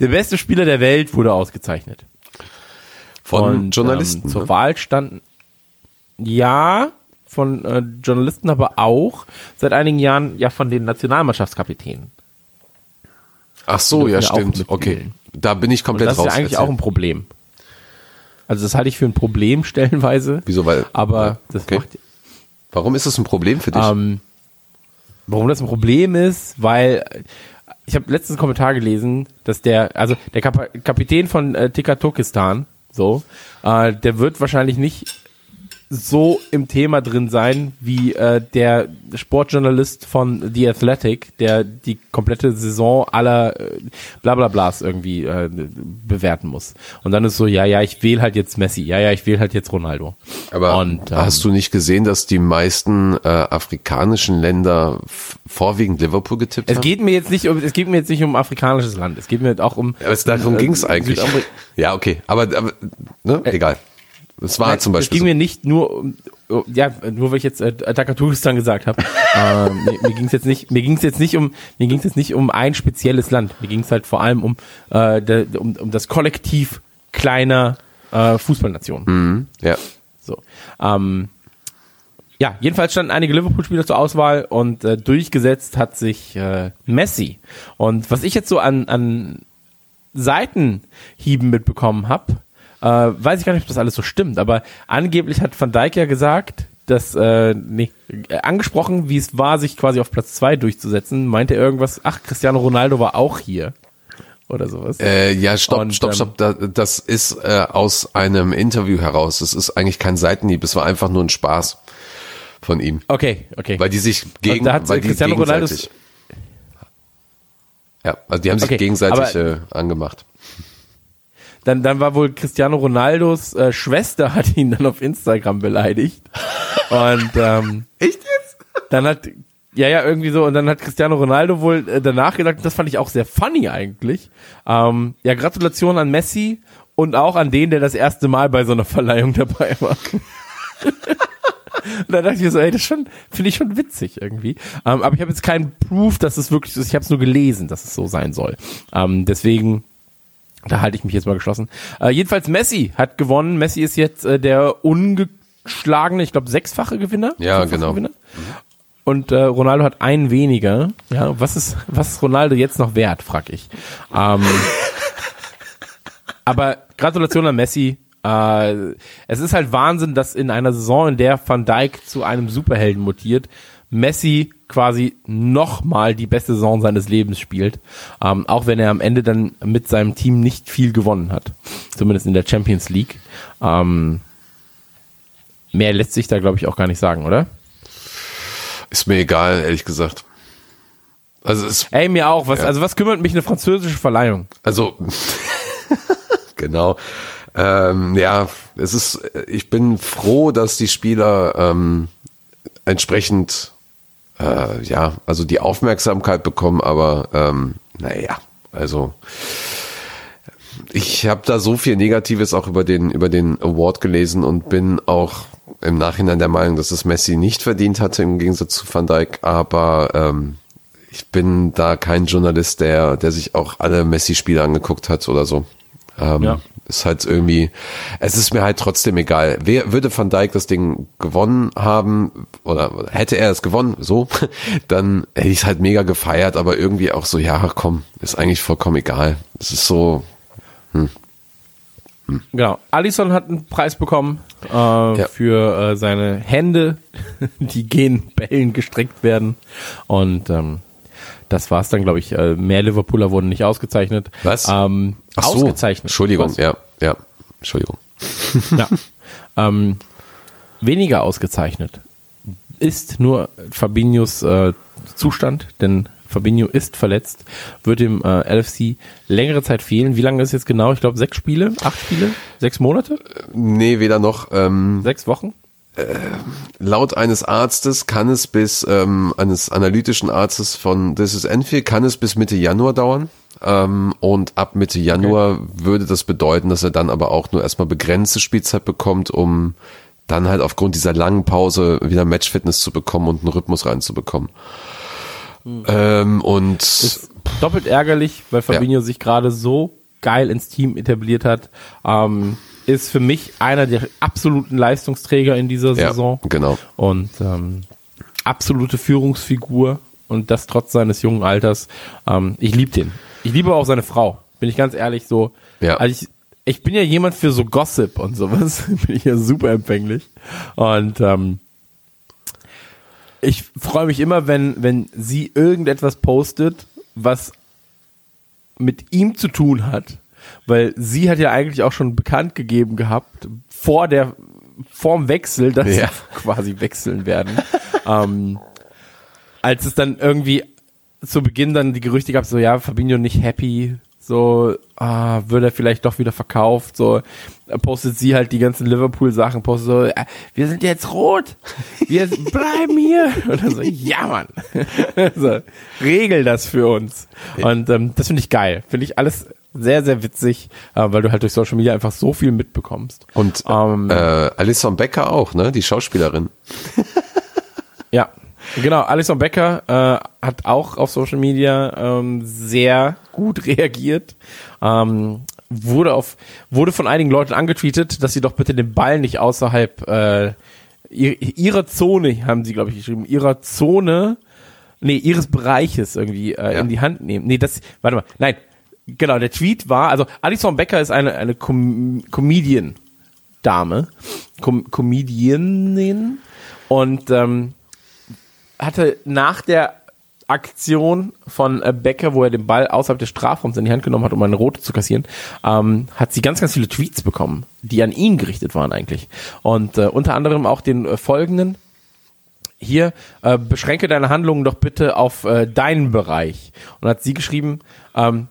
Der beste Spieler der Welt wurde ausgezeichnet. Von Und, Journalisten. Ähm, zur ne? Wahl standen, ja, von äh, Journalisten, aber auch seit einigen Jahren ja von den Nationalmannschaftskapitänen. Ach so, ja, stimmt. Okay. Da bin ich komplett das ist raus. ja eigentlich Erzähl. auch ein Problem. Also das halte ich für ein Problem stellenweise. Wieso? Weil, Aber das okay. macht Warum ist das ein Problem für dich? Ähm, warum das ein Problem ist, weil ich habe letztens einen Kommentar gelesen, dass der, also der Kap Kapitän von äh, Tikatokistan, so, äh, der wird wahrscheinlich nicht so im Thema drin sein wie äh, der Sportjournalist von The Athletic, der die komplette Saison aller äh, Blablablas irgendwie äh, bewerten muss. Und dann ist so, ja, ja, ich wähle halt jetzt Messi, ja, ja, ich wähle halt jetzt Ronaldo. Aber und, ähm, hast du nicht gesehen, dass die meisten äh, afrikanischen Länder vorwiegend Liverpool getippt Es haben? geht mir jetzt nicht um, es geht mir jetzt nicht um afrikanisches Land. Es geht mir auch um. Aber es, darum äh, ging es eigentlich. Südamer- Ja, okay. Aber, aber ne? egal. Es war Nein, zum Es Beispiel. ging mir nicht nur um, um- ja, nur weil ich jetzt äh, Takaturistan gesagt habe. äh, mir mir ging es jetzt nicht, mir ging es jetzt nicht um, mir ging es jetzt nicht um ein spezielles Land. Mir ging es halt vor allem um, äh, der, um, um das Kollektiv kleiner äh, Fußballnationen. so. Mhm. Ja. So. Ähm, ja, jedenfalls standen einige Liverpool-Spieler zur Auswahl und äh, durchgesetzt hat sich äh, Messi. Und was ich jetzt so an, an Seitenhieben mitbekommen habe, äh, weiß ich gar nicht, ob das alles so stimmt, aber angeblich hat Van Dijk ja gesagt, dass, äh, nee, äh, angesprochen, wie es war, sich quasi auf Platz zwei durchzusetzen, meinte er irgendwas, ach, Cristiano Ronaldo war auch hier. Oder sowas. Äh, ja, stopp, Und, stopp, ähm, stopp. Da, das ist äh, aus einem Interview heraus. Das ist eigentlich kein Seitenhieb. Es war einfach nur ein Spaß von ihm. Okay, okay. Weil die sich gegen, da hat weil die Cristiano Ronaldo- gegenseitig. Ja, also die haben sich Okay, gegenseitig aber- äh, angemacht. Dann, dann war wohl Cristiano Ronaldos äh, Schwester hat ihn dann auf Instagram beleidigt. Und ähm, Echt jetzt? dann hat ja ja irgendwie so und dann hat Cristiano Ronaldo wohl äh, danach gesagt, das fand ich auch sehr funny eigentlich. Ähm, ja, Gratulation an Messi und auch an den, der das erste Mal bei so einer Verleihung dabei war. Und da dachte ich mir so, ey, das schon, finde ich schon witzig irgendwie. Ähm, aber ich habe jetzt keinen Proof, dass es wirklich so ist. Ich habe es nur gelesen, dass es so sein soll. Ähm, deswegen, da halte ich mich jetzt mal geschlossen. Äh, jedenfalls Messi hat gewonnen. Messi ist jetzt äh, der ungeschlagene, ich glaube, sechsfache Gewinner. Ja, genau. Gewinner. Und äh, Ronaldo hat einen weniger. Ja, was ist, was ist Ronaldo jetzt noch wert, frag ich. Ähm, aber Gratulation an Messi. Äh, es ist halt Wahnsinn, dass in einer Saison, in der Van Dijk zu einem Superhelden mutiert, Messi quasi nochmal die beste Saison seines Lebens spielt. Ähm, auch wenn er am Ende dann mit seinem Team nicht viel gewonnen hat. Zumindest in der Champions League. Ähm, mehr lässt sich da, glaube ich, auch gar nicht sagen, oder? Ist mir egal, ehrlich gesagt. Also es, Ey, mir auch. Was, Ja. Also was kümmert mich eine französische Verleihung? also genau. Ähm, ja, es ist. Ich bin froh, dass die Spieler ähm, entsprechend äh, ja, also die Aufmerksamkeit bekommen, aber ähm, naja, also ich habe da so viel Negatives auch über den über den Award gelesen und bin auch im Nachhinein der Meinung, dass es Messi nicht verdient hatte im Gegensatz zu Van Dijk, aber ähm, ich bin da kein Journalist, der der sich auch alle Messi-Spiele angeguckt hat oder so. Ähm, Ja. Ist halt irgendwie, es ist mir halt trotzdem egal. Wer würde Van Dijk das Ding gewonnen haben oder hätte er es gewonnen, so, dann hätte ich es halt mega gefeiert, aber irgendwie auch so, ja, komm, ist eigentlich vollkommen egal. Es ist so, Genau. Allison hat einen Preis bekommen äh, für äh, seine Hände, die gehen Bällen gestreckt werden. Und ähm, das war's dann, glaube ich. Äh, mehr Liverpooler wurden nicht ausgezeichnet. Was? Ähm, ach so, ausgezeichnet. Entschuldigung, Was? ja, ja, Entschuldigung. Ja. ähm, weniger ausgezeichnet ist nur Fabinhos äh, Zustand, denn Fabinho ist verletzt, wird dem äh, LFC längere Zeit fehlen. Wie lange ist jetzt genau? Ich glaube sechs Spiele, acht Spiele, sechs Monate, Nee, weder noch, ähm, sechs Wochen. Laut eines Arztes kann es bis, ähm, eines analytischen Arztes von This is Enfield, kann es bis Mitte Januar dauern. Ähm, und ab Mitte Januar würde das bedeuten, dass er dann aber auch nur erstmal begrenzte Spielzeit bekommt, um dann halt aufgrund dieser langen Pause wieder Matchfitness zu bekommen und einen Rhythmus reinzubekommen. Ähm, und Ist doppelt ärgerlich, weil Fabinho sich gerade so geil ins Team etabliert hat. Ähm, ist für mich einer der absoluten Leistungsträger in dieser ja, Saison. genau. und ähm, absolute Führungsfigur und das trotz seines jungen Alters. Ähm, ich liebe den. Ich liebe auch seine Frau. Bin ich ganz ehrlich so. Ja. Also ich, ich bin ja jemand für so Gossip und sowas. bin ich ja super empfänglich. Und ähm, ich freue mich immer, wenn, wenn sie irgendetwas postet, was mit ihm zu tun hat. Weil sie hat ja eigentlich auch schon bekannt gegeben gehabt, vor der, vorm Wechsel, dass Ja. sie quasi wechseln werden. ähm, als es dann irgendwie zu Beginn dann die Gerüchte gab, so ja, Fabinho nicht happy, so ah, wird er vielleicht doch wieder verkauft, so postet sie halt die ganzen Liverpool-Sachen, postet so, äh, wir sind jetzt rot, wir bleiben hier. Dann so, ja Mann, so, regel das für uns. Und ähm, das finde ich geil, finde ich alles sehr, sehr witzig, äh, weil du halt durch Social Media einfach so viel mitbekommst. Und Ähm, äh, Alison Becker auch, ne? Die Schauspielerin. Ja, genau. Alison Becker äh, hat auch auf Social Media ähm, sehr gut reagiert. Ähm, wurde auf wurde von einigen Leuten angetweetet, dass sie doch bitte den Ball nicht außerhalb äh, ihr, ihrer Zone, haben sie, glaube ich, geschrieben, ihrer Zone, nee, ihres Bereiches irgendwie äh, Ja. in die Hand nehmen. Nee, das, warte mal, nein, genau, der Tweet war, also Alison Becker ist eine, eine Com Comedian-Dame, Com Comedianin und ähm, hatte nach der Aktion von äh, Becker, wo er den Ball außerhalb des Strafraums in die Hand genommen hat, um eine rote zu kassieren, ähm, hat sie ganz, ganz viele Tweets bekommen, die an ihn gerichtet waren eigentlich. Und äh, unter anderem auch den äh, folgenden. Hier, äh, beschränke deine Handlungen doch bitte auf äh, deinen Bereich. Und hat sie geschrieben, ähm,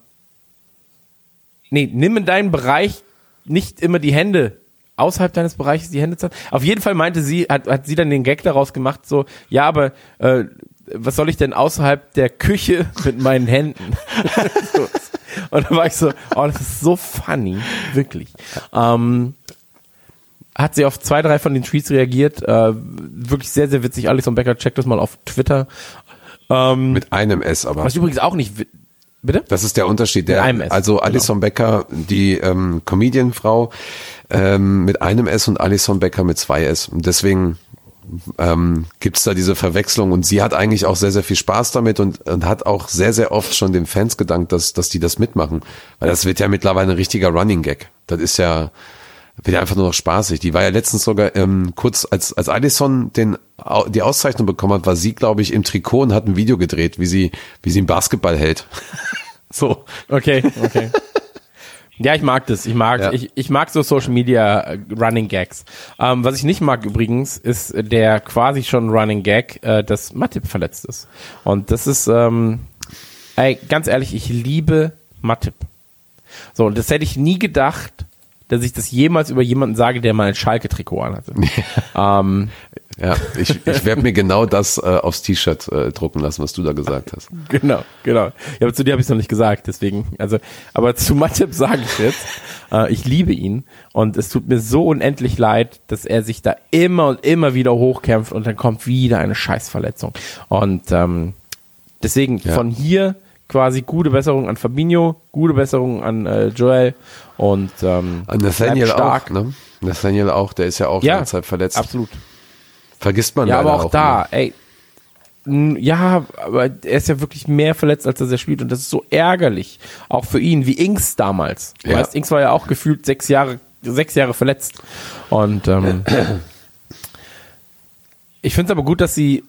nee, nimm in deinen Bereich nicht immer die Hände außerhalb deines Bereiches die Hände zu Auf jeden Fall meinte sie, hat, hat sie dann den Gag daraus gemacht, so, ja, aber äh, was soll ich denn außerhalb der Küche mit meinen Händen? so. Und da war ich so, oh, das ist so funny, wirklich. Ähm, hat sie auf zwei, drei von den Tweets reagiert, äh, wirklich sehr, sehr witzig. Alison Becker, checkt das mal auf Twitter. Ähm, Mit einem S aber. was übrigens auch nicht, bitte? Das ist der Unterschied. Der, also genau. Alison Becker, die ähm, Comedian-Frau, ähm, mit einem S und Alison Becker mit zwei S. Und deswegen ähm, gibt's da diese Verwechslung. Und sie hat eigentlich auch sehr, sehr viel Spaß damit und, und hat auch sehr, sehr oft schon den Fans gedankt, dass, dass die das mitmachen. Weil das wird ja mittlerweile ein richtiger Running Gag. Das ist ja, wird ja einfach nur noch spaßig. Die war ja letztens sogar ähm, kurz, als, als Alison den, die Auszeichnung bekommen hat, war sie, glaube ich, im Trikot und hat ein Video gedreht, wie sie, wie sie einen Basketball hält. so. Okay, okay. Ja, ich mag das. Ich mag, Ja. ich, ich mag so Social Media äh, Running Gags. Ähm, was ich nicht mag übrigens, ist der quasi schon Running Gag, äh, dass Matip verletzt ist. Und das ist, ähm, ey, ganz ehrlich, ich liebe Matip. So, und das hätte ich nie gedacht, dass ich das jemals über jemanden sage, der mal ein Schalke-Trikot anhatte. ähm, Ja, ich, ich werde mir genau das äh, aufs T-Shirt äh, drucken lassen, was du da gesagt hast. Genau, genau. Ja, aber zu dir habe ich es noch nicht gesagt, deswegen. Also, aber zu Matip sage ich jetzt. Äh, ich liebe ihn und es tut mir so unendlich leid, dass er sich da immer und immer wieder hochkämpft und dann kommt wieder eine Scheißverletzung. Und ähm, deswegen Ja. von hier quasi gute Besserung an Fabinho, gute Besserung an äh, Joel und ähm, An Nathaniel stark. auch, ne? Nathaniel auch, der ist ja auch Ja, Zeit verletzt. Absolut. Vergisst man Ja, aber auch, auch da, immer. ey. Ja, aber er ist ja wirklich mehr verletzt, als dass er spielt. Und das ist so ärgerlich. Auch für ihn, wie Inks damals. Ja. weißt, Inks war ja auch gefühlt sechs Jahre, sechs Jahre verletzt. Und ähm, ich finde es aber gut, dass sie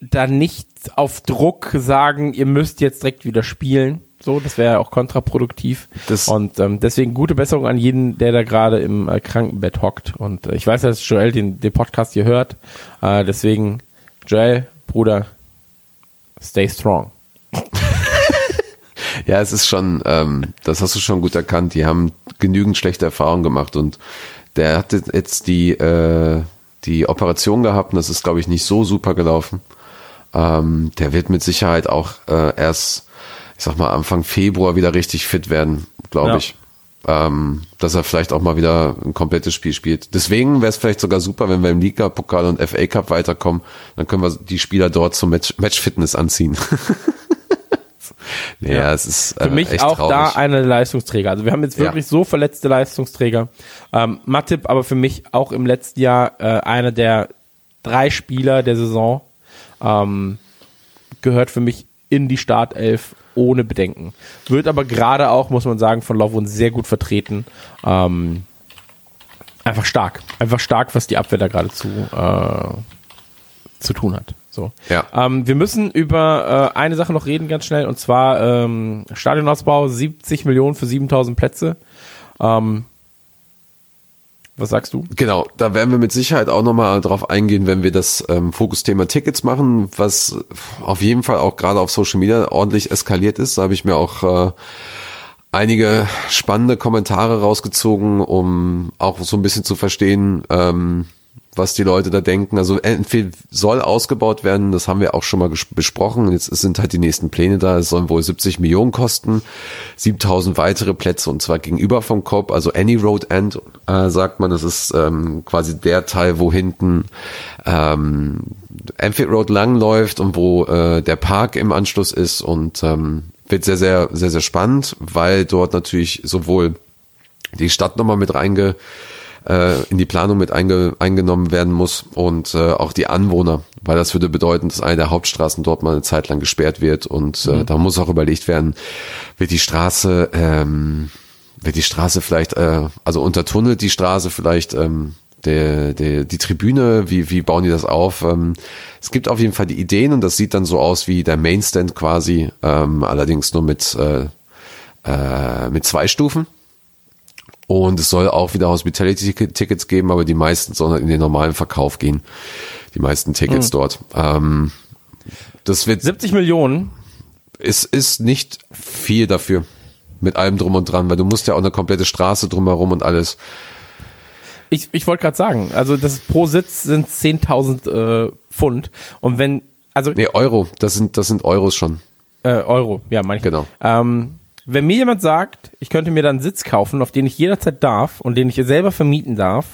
da nicht auf Druck sagen, ihr müsst jetzt direkt wieder spielen. So, das wäre ja auch kontraproduktiv. Das- und ähm, deswegen gute Besserung an jeden, der da gerade im äh, Krankenbett hockt. Und äh, ich weiß, dass Joel den, den Podcast hier hört. Äh, deswegen, Joel, Bruder, stay strong. Ja, es ist schon, ähm, das hast du schon gut erkannt. Die haben genügend schlechte Erfahrungen gemacht und der hatte jetzt die, äh, die Operation gehabt und das ist, glaube ich, nicht so super gelaufen. Ähm, der wird mit Sicherheit auch äh, erst, ich sag mal, Anfang Februar wieder richtig fit werden, glaube Ja. ich. Ähm, dass er vielleicht auch mal wieder ein komplettes Spiel spielt. Deswegen wäre es vielleicht sogar super, wenn wir im Liga, Pokal und FA Cup weiterkommen. Dann können wir die Spieler dort zum Match, Matchfitness anziehen. ja, Ja. es ist äh, Für mich auch traurig. da eine Leistungsträger. Also wir haben jetzt Ja. wirklich so verletzte Leistungsträger. Ähm, Matip aber für mich auch im letzten Jahr äh, einer der drei Spieler der Saison. Ähm, gehört für mich in die Startelf ohne Bedenken. Wird aber gerade auch, muss man sagen, von Lovren sehr gut vertreten. Ähm, einfach stark. Einfach stark, was die Abwehr da gerade zu, äh, zu tun hat. So. Ja. Ähm, wir müssen über äh, eine Sache noch reden, ganz schnell, und zwar ähm, Stadionausbau, 70 Millionen für 7000 Plätze. Ähm, was sagst du? Genau, da werden wir mit Sicherheit auch nochmal drauf eingehen, wenn wir das ähm, Fokusthema Tickets machen, was auf jeden Fall auch gerade auf Social Media ordentlich eskaliert ist. Da habe ich mir auch äh, einige spannende Kommentare rausgezogen, um auch so ein bisschen zu verstehen, ähm, was die Leute da denken. Also entweder soll ausgebaut werden, das haben wir auch schon mal besprochen. Jetzt sind halt die nächsten Pläne da. Es sollen wohl 70 Millionen kosten, 7000 weitere Plätze und zwar gegenüber vom Kopf, also Any Road End äh, sagt man. Das ist ähm, quasi der Teil, wo hinten ähm, Anfield Road lang läuft und wo äh, der Park im Anschluss ist und ähm, wird sehr, sehr, sehr, sehr spannend, weil dort natürlich sowohl die Stadt nochmal mit reinge äh, in die Planung mit einge, eingenommen werden muss und äh, auch die Anwohner, weil das würde bedeuten, dass eine der Hauptstraßen dort mal eine Zeit lang gesperrt wird und äh, da muss auch überlegt werden, wird die Straße, ähm, wird die Straße vielleicht, äh, also untertunnelt die Straße vielleicht ähm, der, der, die Tribüne, wie, wie bauen die das auf? Ähm, es gibt auf jeden Fall die Ideen und das sieht dann so aus wie der Mainstand quasi, ähm, allerdings nur mit, äh, äh, mit zwei Stufen. Und es soll auch wieder Hospitality-Tickets geben, aber die meisten sollen in den normalen Verkauf gehen. Die meisten Tickets dort. Ähm, das wird, 70 Millionen. es ist nicht viel dafür. Mit allem drum und dran, weil du musst ja auch eine komplette Straße drumherum und alles. Ich, ich wollte gerade sagen, also das pro Sitz sind 10.000 äh, Pfund. Und wenn, also Nee, Euro. Das sind, das sind Euros schon. äh, Euro, ja, meine ich. Genau. Ähm, wenn mir jemand sagt, ich könnte mir dann einen Sitz kaufen, auf den ich jederzeit darf und den ich selber vermieten darf,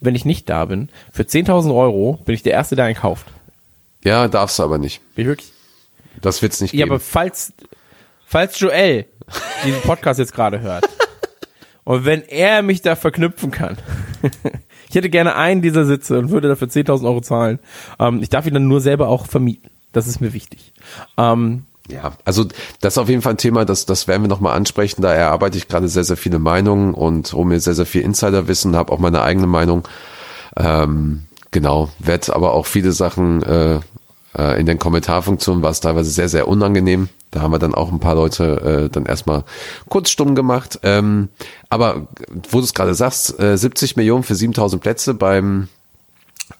wenn ich nicht da bin, für 10.000 Euro bin ich der Erste, der einen kauft. Ja, darfst du aber nicht. Bin ich wirklich? Das wird's nicht Ja, geben. aber falls, falls Joel diesen Podcast jetzt gerade hört und wenn er mich da verknüpfen kann, ich hätte gerne einen dieser Sitze und würde dafür 10.000 Euro zahlen. Ähm, ich darf ihn dann nur selber auch vermieten. Das ist mir wichtig. Ähm, Ja, also das ist auf jeden Fall ein Thema, das, das werden wir nochmal ansprechen. Da erarbeite ich gerade sehr, sehr viele Meinungen und hole mir sehr, sehr viel Insiderwissen, habe auch meine eigene Meinung. Ähm, genau, werde aber auch viele Sachen äh, äh, in den Kommentarfunktionen war es teilweise sehr, sehr unangenehm. Da haben wir dann auch ein paar Leute äh, dann erstmal kurz stumm gemacht. Ähm, aber wo du es gerade sagst, äh, 70 Millionen für 7000 Plätze beim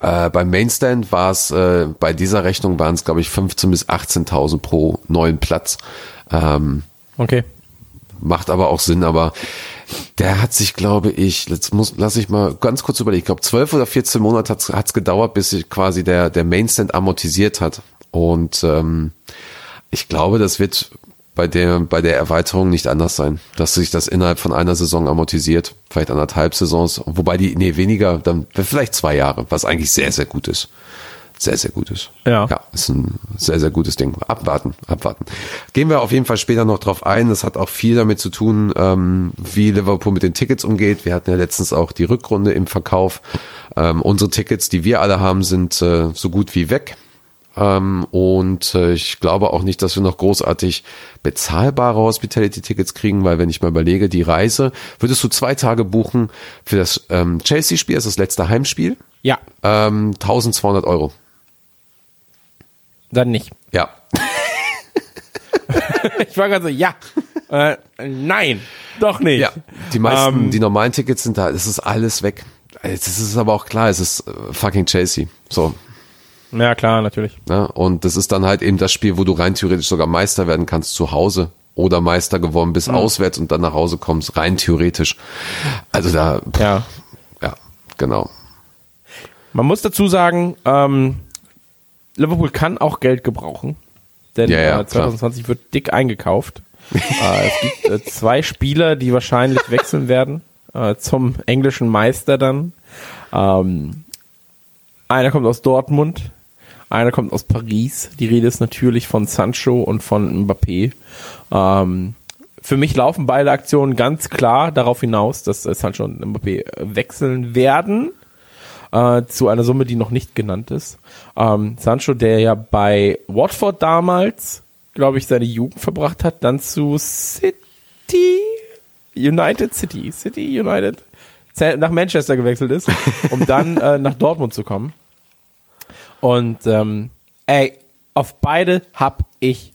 äh, beim Mainstand war es, äh, bei dieser Rechnung waren es, glaube ich, 15.000 bis 18.000 pro neuen Platz. Ähm, okay. macht aber auch Sinn, aber der hat sich, glaube ich, jetzt muss, lass ich mal ganz kurz überlegen, ich glaube, 12 oder 14 Monate hat es gedauert, bis sich quasi der, der Mainstand amortisiert hat. Und ähm, ich glaube, das wird bei der, bei der Erweiterung nicht anders sein, dass sich das innerhalb von einer Saison amortisiert, vielleicht anderthalb Saisons, wobei die, nee, weniger, dann vielleicht zwei Jahre, was eigentlich sehr, sehr gut ist. Sehr, sehr gut ist. Ja. Ja, ist ein sehr, sehr gutes Ding. Abwarten, abwarten. Gehen wir auf jeden Fall später noch drauf ein. Das hat auch viel damit zu tun, ähm, wie Liverpool mit den Tickets umgeht. Wir hatten ja letztens auch die Rückrunde im Verkauf. Ähm, unsere Tickets, die wir alle haben, sind äh, so gut wie weg. Ähm, und äh, ich glaube auch nicht, dass wir noch großartig bezahlbare Hospitality-Tickets kriegen, weil wenn ich mal überlege, die Reise, würdest du zwei Tage buchen für das ähm, Chelsea-Spiel, das ist das letzte Heimspiel, Ja, ähm, 1200 Euro. dann nicht. Ja, Ich war gerade so, ja. Äh, nein, doch nicht. Ja, die meisten, Ähm, die normalen Tickets sind da, es ist alles weg. Es ist aber auch klar, es ist äh, fucking Chelsea. So, Ja, klar, natürlich. ne? Und das ist dann halt eben das Spiel, wo du rein theoretisch sogar Meister werden kannst zu Hause oder Meister geworden bis auswärts und dann nach Hause kommst, rein theoretisch. Also da, pff, Ja. ja, genau. Man muss dazu sagen, ähm, Liverpool kann auch Geld gebrauchen. Denn Ja, ja, äh, 2020 wird dick eingekauft. äh, es gibt äh, zwei Spieler, die wahrscheinlich wechseln werden äh, zum englischen Meister dann. Ähm, einer kommt aus Dortmund, einer kommt aus Paris. Die Rede ist natürlich von Sancho und von Mbappé. Ähm, für mich laufen beide Aktionen ganz klar darauf hinaus, dass äh, Sancho und Mbappé äh, wechseln werden äh, zu einer Summe, die noch nicht genannt ist. Ähm, Sancho, der ja bei Watford damals, glaube ich, seine Jugend verbracht hat, dann zu City, United City, City United, nach Manchester gewechselt ist, um dann äh, nach Dortmund zu kommen. Und ähm, ey, auf beide hab ich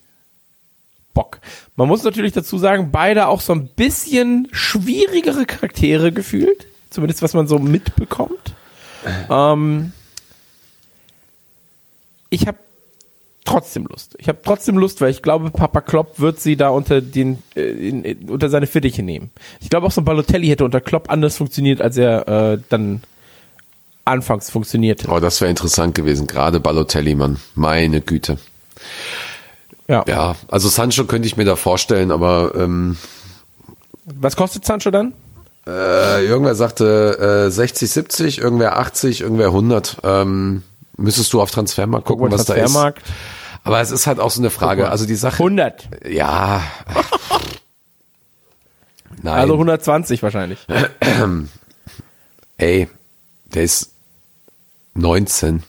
Bock. Man muss natürlich dazu sagen, beide auch so ein bisschen schwierigere Charaktere gefühlt. Zumindest was man so mitbekommt. Ähm, ich habe trotzdem Lust. Ich habe trotzdem Lust, weil ich glaube, Papa Klopp wird sie da unter den äh, in, in, unter seine Fittiche nehmen. Ich glaube auch so ein Balotelli hätte unter Klopp anders funktioniert, als er äh, dann anfangs funktionierte. Oh, das wäre interessant gewesen, gerade Balotelli, Mann. Meine Güte. Ja. Ja, also Sancho könnte ich mir da vorstellen, aber ähm, Was kostet Sancho dann? Äh, irgendwer sagte äh, 60, 70, irgendwer 80, irgendwer 100. Ähm, müsstest du auf Transfermarkt gucken, was Transfermarkt. da ist. Aber es ist halt auch so eine Frage. Also die Sache. 100. Ja. Nein. Also 120 wahrscheinlich. ey, der ist 19.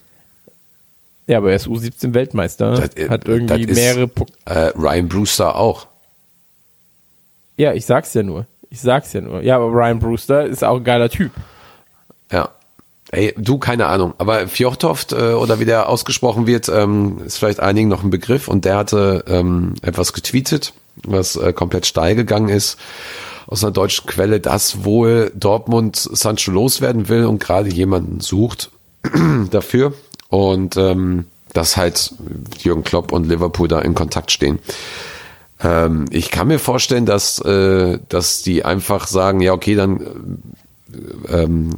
Ja, aber er ist U17 Weltmeister. Das, äh, hat irgendwie das ist, mehrere Pok Äh, Ryan Brewster auch. Ja, ich sag's ja nur. Ich sag's ja nur. Ja, aber Ryan Brewster ist auch ein geiler Typ. Ja. Ey, du, keine Ahnung. Aber Fjordhoft, äh, oder wie der ausgesprochen wird, ähm, ist vielleicht einigen noch ein Begriff. Und der hatte ähm, etwas getweetet, was äh, komplett steil gegangen ist aus einer deutschen Quelle, dass wohl Dortmund Sancho loswerden will und gerade jemanden sucht dafür. Und ähm, dass halt Jürgen Klopp und Liverpool da in Kontakt stehen. Ähm, ich kann mir vorstellen, dass, äh, dass die einfach sagen, ja, okay, dann äh, ähm,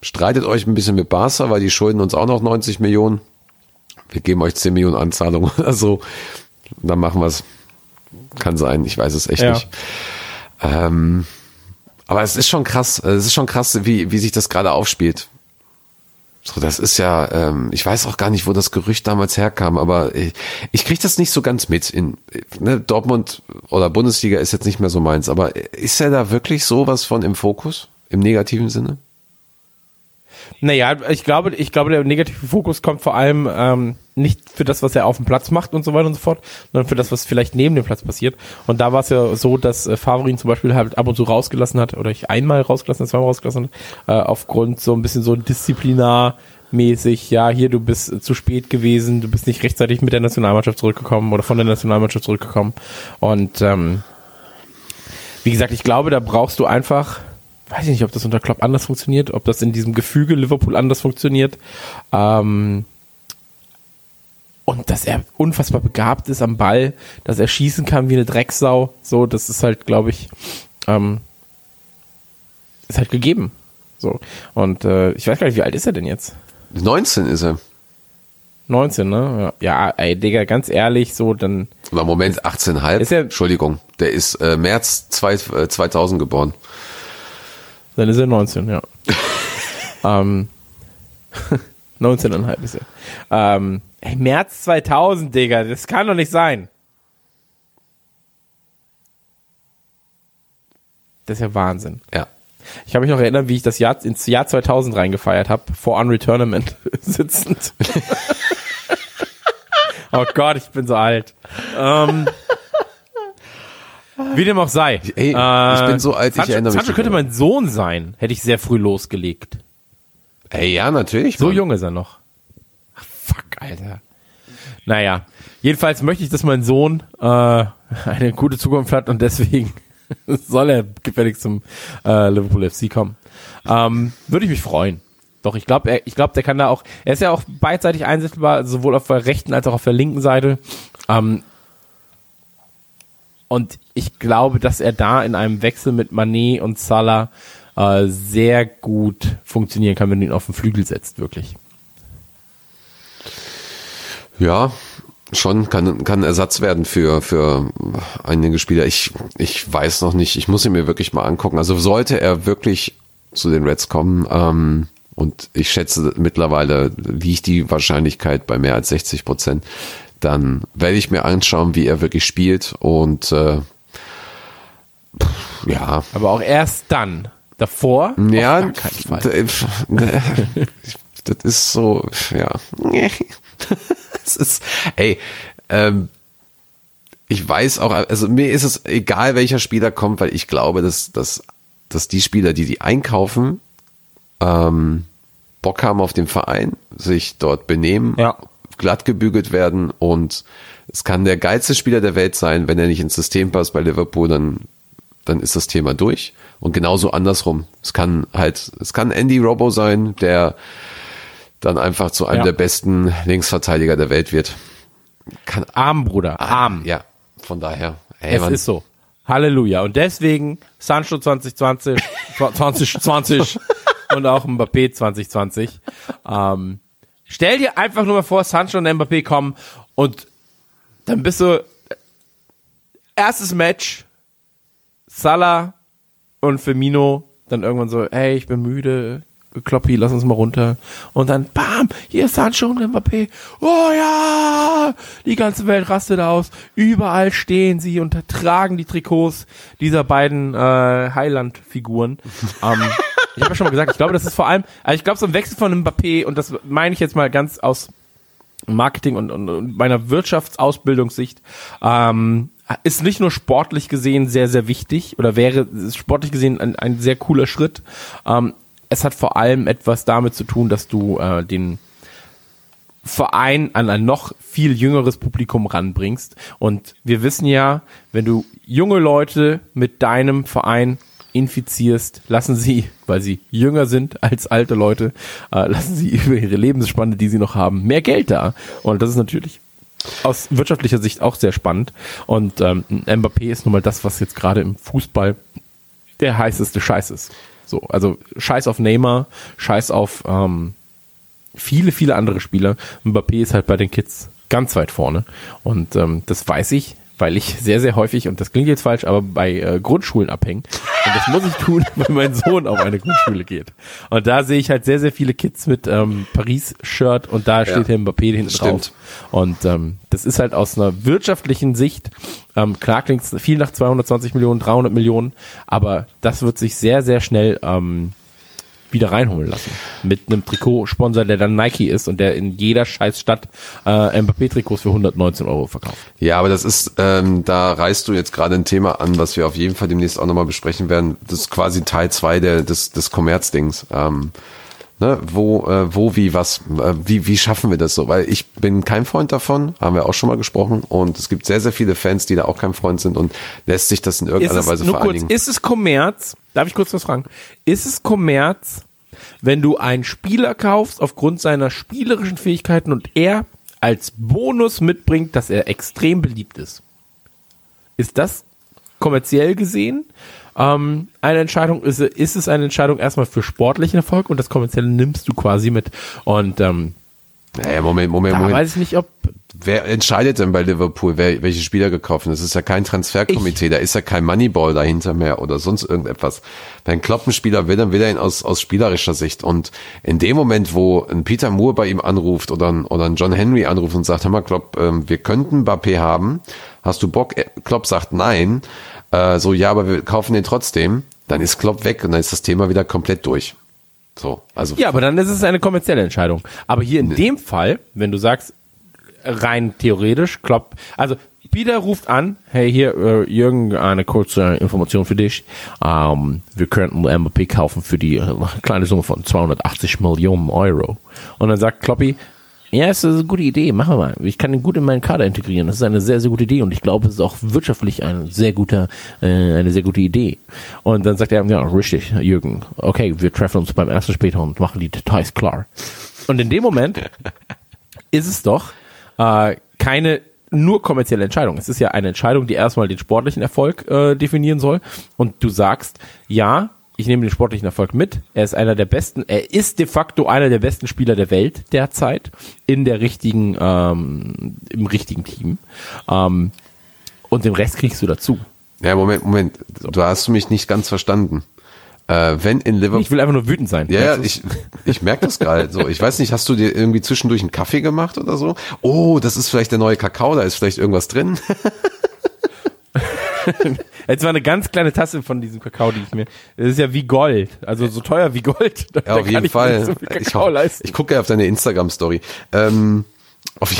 streitet euch ein bisschen mit Barca, weil die schulden uns auch noch 90 Millionen. Wir geben euch 10 Millionen Anzahlung oder so. Dann machen wir es. Kann sein, ich weiß es echt Ja. nicht. Ähm, aber es ist schon krass, es ist schon krass, wie, wie sich das gerade aufspielt. So, das ist ja, ähm, ich weiß auch gar nicht, wo das Gerücht damals herkam, aber ich, ich kriege das nicht so ganz mit. In ne, Dortmund oder Bundesliga ist jetzt nicht mehr so meins, aber ist er da wirklich sowas von im Fokus? Im negativen Sinne? Naja, ich glaube, ich glaube, der negative Fokus kommt vor allem ähm, nicht für das, was er auf dem Platz macht und so weiter und so fort, sondern für das, was vielleicht neben dem Platz passiert. Und da war es ja so, dass äh, Favorin zum Beispiel halt ab und zu rausgelassen hat, oder ich einmal rausgelassen, zweimal rausgelassen äh, aufgrund so ein bisschen so disziplinarmäßig, ja, hier, du bist zu spät gewesen, du bist nicht rechtzeitig mit der Nationalmannschaft zurückgekommen oder von der Nationalmannschaft zurückgekommen. Und ähm, wie gesagt, ich glaube, da brauchst du einfach, weiß ich nicht, ob das unter Klopp anders funktioniert, ob das in diesem Gefüge Liverpool anders funktioniert. Ähm, und dass er unfassbar begabt ist am Ball, dass er schießen kann wie eine Drecksau, so, das ist halt, glaube ich, ähm, ist halt gegeben. So. Und äh, ich weiß gar nicht, wie alt ist er denn jetzt? 19 ist er. 19, ne? Ja, ey, Digga, ganz ehrlich, so, dann. Moment, 18,5. Ist er- Entschuldigung, der ist äh, März zwei, äh, 2000 geboren. Dann ist er 19, ja. ähm, 19,5 ist er. Ähm, ey, März 2000, Digga, das kann doch nicht sein. Das ist ja Wahnsinn. Ja. Ich habe mich noch erinnert, wie ich das Jahr ins Jahr 2000 reingefeiert habe, vor Unreal Tournament sitzend. oh Gott, ich bin so alt. Ähm, wie dem auch sei. Ey, ich bin so alt, ich Sancho, erinnere mich Sancho könnte mein Sohn sein, hätte ich sehr früh losgelegt. Ey, ja, natürlich. So Mann. jung ist er noch. Ach, fuck, Alter. Naja, jedenfalls möchte ich, dass mein Sohn äh, eine gute Zukunft hat und deswegen soll er gefälligst zum äh, Liverpool FC kommen. Ähm, Würde ich mich freuen. Doch, ich glaube, er, ich glaube, der kann da auch, er ist ja auch beidseitig einsetzbar, sowohl auf der rechten als auch auf der linken Seite. Ähm, und ich glaube, dass er da in einem Wechsel mit Manet und Salah äh, sehr gut funktionieren kann, wenn du ihn auf den Flügel setzt, wirklich. Ja, schon kann, kann Ersatz werden für, für einige Spieler. Ich, ich weiß noch nicht. Ich muss ihn mir wirklich mal angucken. Also sollte er wirklich zu den Reds kommen, ähm, und ich schätze mittlerweile liegt die Wahrscheinlichkeit bei mehr als 60 Prozent, dann werde ich mir anschauen, wie er wirklich spielt und äh, ja, Aber auch erst dann. Davor? ja, Fall. d- das ist so, ja. Es ist, ey, ähm, ich weiß auch, also mir ist es egal, welcher Spieler kommt, weil ich glaube, dass, dass, dass die Spieler, die die einkaufen, ähm, Bock haben auf den Verein, sich dort benehmen, Ja. glatt gebügelt werden und es kann der geilste Spieler der Welt sein, wenn er nicht ins System passt bei Liverpool, dann, dann ist das Thema durch. Und genauso andersrum. Es kann halt, es kann Andy Robo sein, der dann einfach zu einem Ja. der besten Linksverteidiger der Welt wird. Kann Arm, Bruder. Arm. ja, von daher. Ey, es Mann. ist so. Halleluja. Und deswegen Sancho 2020, 2020 und auch Mbappé 2020. Ähm, stell dir einfach nur mal vor, Sancho und Mbappé kommen und dann bist du erstes Match, Salah und Firmino, dann irgendwann so, hey, ich bin müde, Kloppi, lass uns mal runter. Und dann, bam, hier ist Sancho und Mbappé. Oh ja! Die ganze Welt rastet aus. Überall stehen sie und tragen die Trikots dieser beiden äh, Highland-Figuren. ähm, Ich habe ja schon mal gesagt, ich glaube, das ist vor allem, also ich glaube, so ein Wechsel von Mbappé, und das meine ich jetzt mal ganz aus Marketing und, und, und meiner Wirtschaftsausbildungssicht, ähm, ist nicht nur sportlich gesehen sehr, sehr wichtig oder wäre sportlich gesehen ein, ein sehr cooler Schritt. Ähm, es hat vor allem etwas damit zu tun, dass du äh, den Verein an ein noch viel jüngeres Publikum ranbringst. Und wir wissen ja, wenn du junge Leute mit deinem Verein infizierst, lassen sie, weil sie jünger sind als alte Leute, äh, lassen sie über ihre Lebensspanne, die sie noch haben, mehr Geld da. Und das ist natürlich aus wirtschaftlicher Sicht auch sehr spannend. Und ähm, Mbappé ist nun mal das, was jetzt gerade im Fußball der heißeste Scheiß ist. So, also Scheiß auf Neymar, Scheiß auf ähm, viele, viele andere Spieler. Mbappé ist halt bei den Kids ganz weit vorne. Und ähm, das weiß ich, weil ich sehr, sehr häufig, und das klingt jetzt falsch, aber bei äh, Grundschulen abhängen. Und das muss ich tun, weil mein Sohn auf eine Grundschule geht. Und da sehe ich halt sehr, sehr viele Kids mit ähm, Paris-Shirt und da steht ja, Mbappé hinten drauf. Und ähm, das ist halt aus einer wirtschaftlichen Sicht, ähm, klar klingt es viel nach 220 Millionen, 300 Millionen, aber das wird sich sehr, sehr schnell ähm, wieder reinholen lassen. Mit einem Trikotsponsor, der dann Nike ist und der in jeder scheiß Stadt äh, Mbappé-Trikots für 119 Euro verkauft. Ja, aber das ist, ähm, da reißt du jetzt gerade ein Thema an, was wir auf jeden Fall demnächst auch nochmal besprechen werden. Das ist quasi Teil zwei der, des, des Kommerzdings. Ähm, ne, wo, äh, wo, wie, was, äh, wie, wie schaffen wir das so? Weil ich bin kein Freund davon, haben wir auch schon mal gesprochen und es gibt sehr, sehr viele Fans, die da auch kein Freund sind und lässt sich das in irgendeiner es, Weise nur vereinigen. Kurz, ist es Kommerz? Darf ich kurz was fragen? Ist es Kommerz, wenn du einen Spieler kaufst aufgrund seiner spielerischen Fähigkeiten und er als Bonus mitbringt, dass er extrem beliebt ist? Ist das kommerziell gesehen ähm, eine Entscheidung? Ist, ist es eine Entscheidung erstmal für sportlichen Erfolg und das kommerzielle nimmst du quasi mit? Und ähm, naja, Moment, Moment, da Moment. weiß ich nicht, ob Wer entscheidet denn bei Liverpool, wer, welche Spieler gekauft sind? Das ist ja kein Transferkomitee, da ist ja kein Moneyball dahinter mehr oder sonst irgendetwas. Wenn Klopp einen Spieler will, dann will er ihn aus, aus spielerischer Sicht. Und in dem Moment, wo ein Peter Moore bei ihm anruft oder ein, oder ein John Henry anruft und sagt, hör mal Klopp, ähm, wir könnten Mbappé haben, hast du Bock? Äh, Klopp sagt nein, äh, so ja, aber wir kaufen den trotzdem, dann ist Klopp weg und dann ist das Thema wieder komplett durch. So, also. Ja, aber dann ist es eine kommerzielle Entscheidung. Aber hier in nee. dem Fall, wenn du sagst, rein theoretisch, Klopp, also Peter ruft an, hey hier äh, Jürgen, eine kurze Information für dich. Ähm, wir könnten MVP kaufen für die äh, kleine Summe von 280 Millionen Euro. Und dann sagt Kloppi, ja, es ist eine gute Idee, machen wir mal. Ich kann ihn gut in meinen Kader integrieren. Das ist eine sehr, sehr gute Idee und ich glaube, es ist auch wirtschaftlich ein sehr guter, äh, eine sehr gute Idee. Und dann sagt er, ja, richtig, Jürgen, okay, wir treffen uns beim ersten später und machen die Details klar. Und in dem Moment ist es doch äh, keine nur kommerzielle Entscheidung. Es ist ja eine Entscheidung, die erstmal den sportlichen Erfolg äh, definieren soll. Und du sagst, ja, ich nehme den sportlichen Erfolg mit. Er ist einer der besten, er ist de facto einer der besten Spieler der Welt derzeit in der richtigen, ähm, im richtigen Team. Ähm, und den Rest kriegst du dazu. Ja, Moment, Moment. Du hast mich nicht ganz verstanden. Äh, wenn in Liverpool. Ich will einfach nur wütend sein. Ja, ja ich, ich merke das gerade so. Ich weiß nicht, hast du dir irgendwie zwischendurch einen Kaffee gemacht oder so? Oh, das ist vielleicht der neue Kakao, da ist vielleicht irgendwas drin. Jetzt war eine ganz kleine Tasse von diesem Kakao, die ich mir. Das ist ja wie Gold. Also so teuer wie Gold. Da, ja, auf jeden Fall. So ich, ich gucke ja auf deine Instagram-Story. Ähm, auf,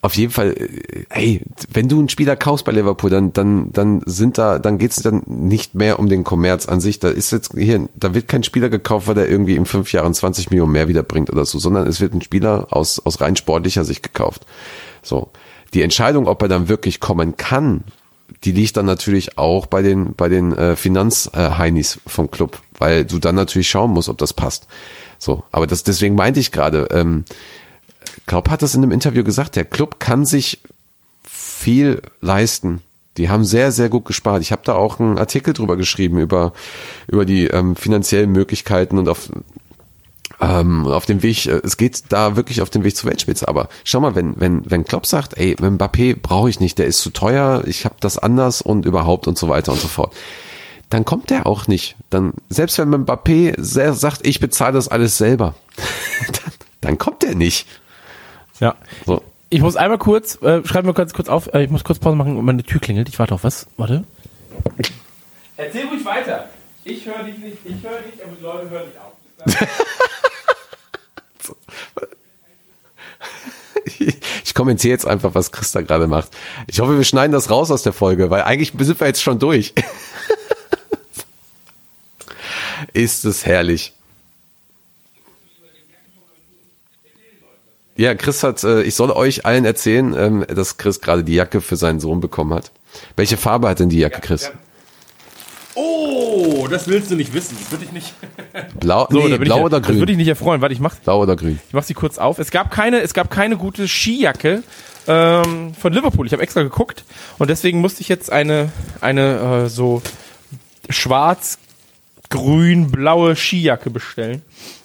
auf jeden Fall, äh, hey, wenn du einen Spieler kaufst bei Liverpool, dann, dann, dann sind da, dann geht's dann nicht mehr um den Kommerz an sich. Da ist jetzt hier, da wird kein Spieler gekauft, weil der irgendwie in fünf Jahren 20 Millionen mehr wiederbringt oder so, sondern es wird ein Spieler aus, aus rein sportlicher Sicht gekauft. So. Die Entscheidung, ob er dann wirklich kommen kann, die liegt dann natürlich auch bei den, bei den äh, Finanzheinis äh, vom Club, weil du dann natürlich schauen musst, ob das passt. So, aber das, deswegen meinte ich gerade, ähm, Klopp hat das in einem Interview gesagt, der Club kann sich viel leisten. Die haben sehr, sehr gut gespart. Ich habe da auch einen Artikel drüber geschrieben, über, über die ähm, finanziellen Möglichkeiten und auf, ähm, auf dem Weg, äh, es geht da wirklich auf dem Weg zur Weltspitze. Aber schau mal, wenn, wenn, wenn Klopp sagt, ey, Mbappé brauche ich nicht, der ist zu teuer, ich habe das anders und überhaupt und so weiter und so fort dann kommt der auch nicht. Dann, selbst wenn Mbappé sagt, ich bezahle das alles selber, dann, dann kommt der nicht. Ja. So. Ich muss einmal kurz, äh, schreiben wir kurz, kurz auf, äh, ich muss kurz Pause machen und meine Tür klingelt. Ich warte auf was. Warte. Erzähl ruhig weiter. Ich höre dich nicht, ich höre dich, aber die Leute hören dich auch. Ich kommentiere jetzt einfach, was Christa gerade macht. Ich hoffe, wir schneiden das raus aus der Folge, weil eigentlich sind wir jetzt schon durch. Ist es herrlich. Ja, Chris hat, äh, ich soll euch allen erzählen, ähm, dass Chris gerade die Jacke für seinen Sohn bekommen hat. Welche Farbe hat denn die Jacke, Chris? Oh, das willst du nicht wissen. Das würde ich nicht. Blau, So, nee, blau ich, oder Das würde grün? ich nicht erfreuen. Warte, ich mach, Blau oder grün? ich mach sie kurz auf. Es gab keine, es gab keine gute Skijacke ähm, von Liverpool. Ich habe extra geguckt und deswegen musste ich jetzt eine, eine äh, so schwarz, grün, blaue Skijacke bestellen.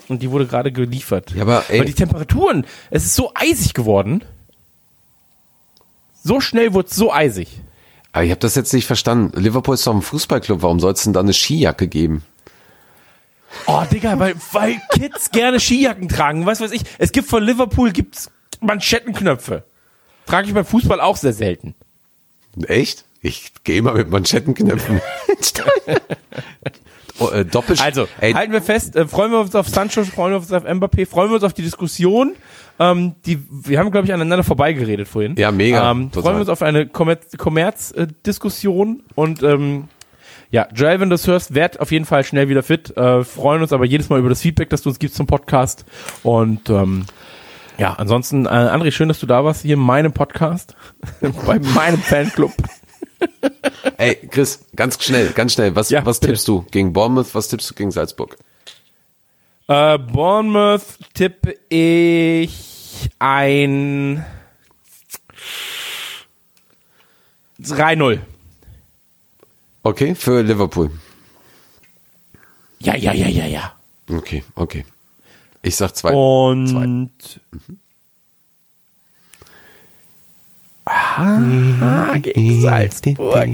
Und die wurde gerade geliefert. Ja, aber ey, Weil die Temperaturen, es ist so eisig geworden. So schnell wurde es so eisig. Aber ich habe das jetzt nicht verstanden. Liverpool ist doch ein Fußballclub, warum soll es denn da eine Skijacke geben? Oh, Digga, weil, weil Kids gerne Skijacken tragen. Was weiß ich. Es gibt von Liverpool gibt's Manschettenknöpfe. Trage ich beim Fußball auch sehr selten. Echt? Ich gehe immer mit Manschettenknöpfen. oh, äh, Doppel Also, Ey, halten wir fest, äh, freuen wir uns auf Sancho, freuen wir uns auf Mbappé, freuen wir uns auf die Diskussion. Ähm, die, wir haben, glaube ich, aneinander vorbeigeredet vorhin. Ja, mega, Ähm, freuen wir uns auf eine Kommerz- Kommerzdiskussion und ähm, ja, Joel, wenn du das hörst, werd auf jeden Fall schnell wieder fit. Äh, freuen uns aber jedes Mal über das Feedback, das du uns gibst zum Podcast. Und ähm, ja, ansonsten, äh, André, schön, dass du da warst hier in meinem Podcast, bei meinem Fanclub. ey, Chris, ganz schnell, ganz schnell. Was, Ja, was tippst du gegen Bournemouth? Was tippst du gegen Salzburg? Äh, Bournemouth tippe ich ein 3-0. Okay, für Liverpool. Ja, ja, ja, ja, ja. Okay, okay. Ich sag zwei. Und ah, gegen Salzburg.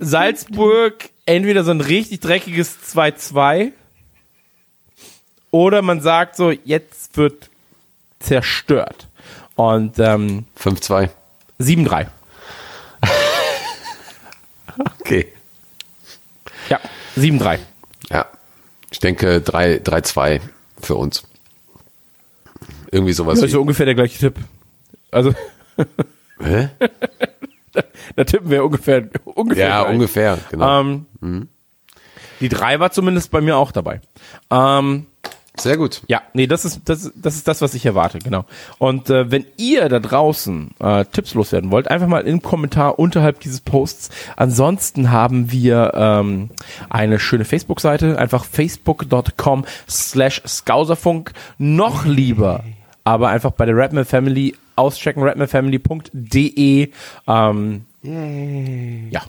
Salzburg entweder so ein richtig dreckiges 2-2 oder man sagt so, jetzt wird zerstört. Und ähm, 5-2. 7-3. Okay. Ja, 7-3. Ja. Ich denke 3 3-2 für uns. Irgendwie sowas. Das ist so ungefähr der gleiche Tipp. Also, hä? da tippen wir ungefähr, ungefähr Ja, gleich. ungefähr, genau. Ähm, Die 3 war zumindest bei mir auch dabei. Ähm, Sehr gut. Ja, nee, das ist das, das ist das, was ich erwarte, genau. Und äh, wenn ihr da draußen äh, Tipps loswerden wollt, einfach mal im Kommentar unterhalb dieses Posts. Ansonsten haben wir ähm, eine schöne Facebook-Seite, einfach facebook.com slash skauserfunk. Noch lieber, aber einfach bei der Rapman Family auschecken, rapmanfamily.de. Ähm, ja.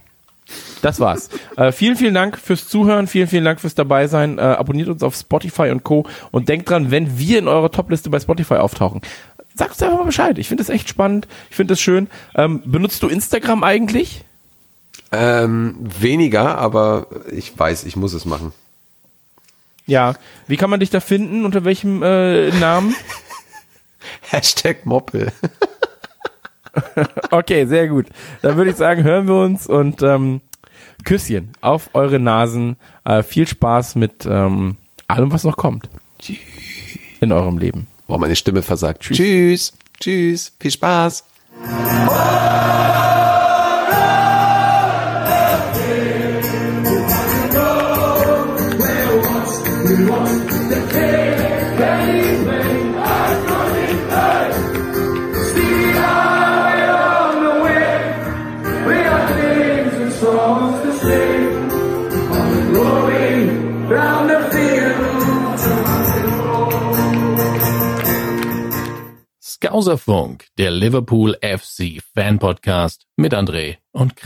Das war's. äh, vielen, vielen Dank fürs Zuhören, vielen, vielen Dank fürs Dabeisein. Äh, abonniert uns auf Spotify und Co. Und denkt dran, wenn wir in eurer Topliste bei Spotify auftauchen, sagt uns einfach mal Bescheid. Ich finde das echt spannend. Ich finde das schön. Ähm, benutzt du Instagram eigentlich? Ähm, weniger, aber ich weiß, ich muss es machen. Ja. Wie kann man dich da finden? Unter welchem äh, Namen? Hashtag Moppel. Okay, sehr gut. Dann würde ich sagen, hören wir uns und ähm, Küsschen auf eure Nasen. Äh, viel Spaß mit ähm, allem, was noch kommt. In eurem Leben. Boah, meine Stimme versagt. Tschüss. Tschüss. Viel Spaß. Skauserfunk, der Liverpool FC Fan Podcast mit André und Chris.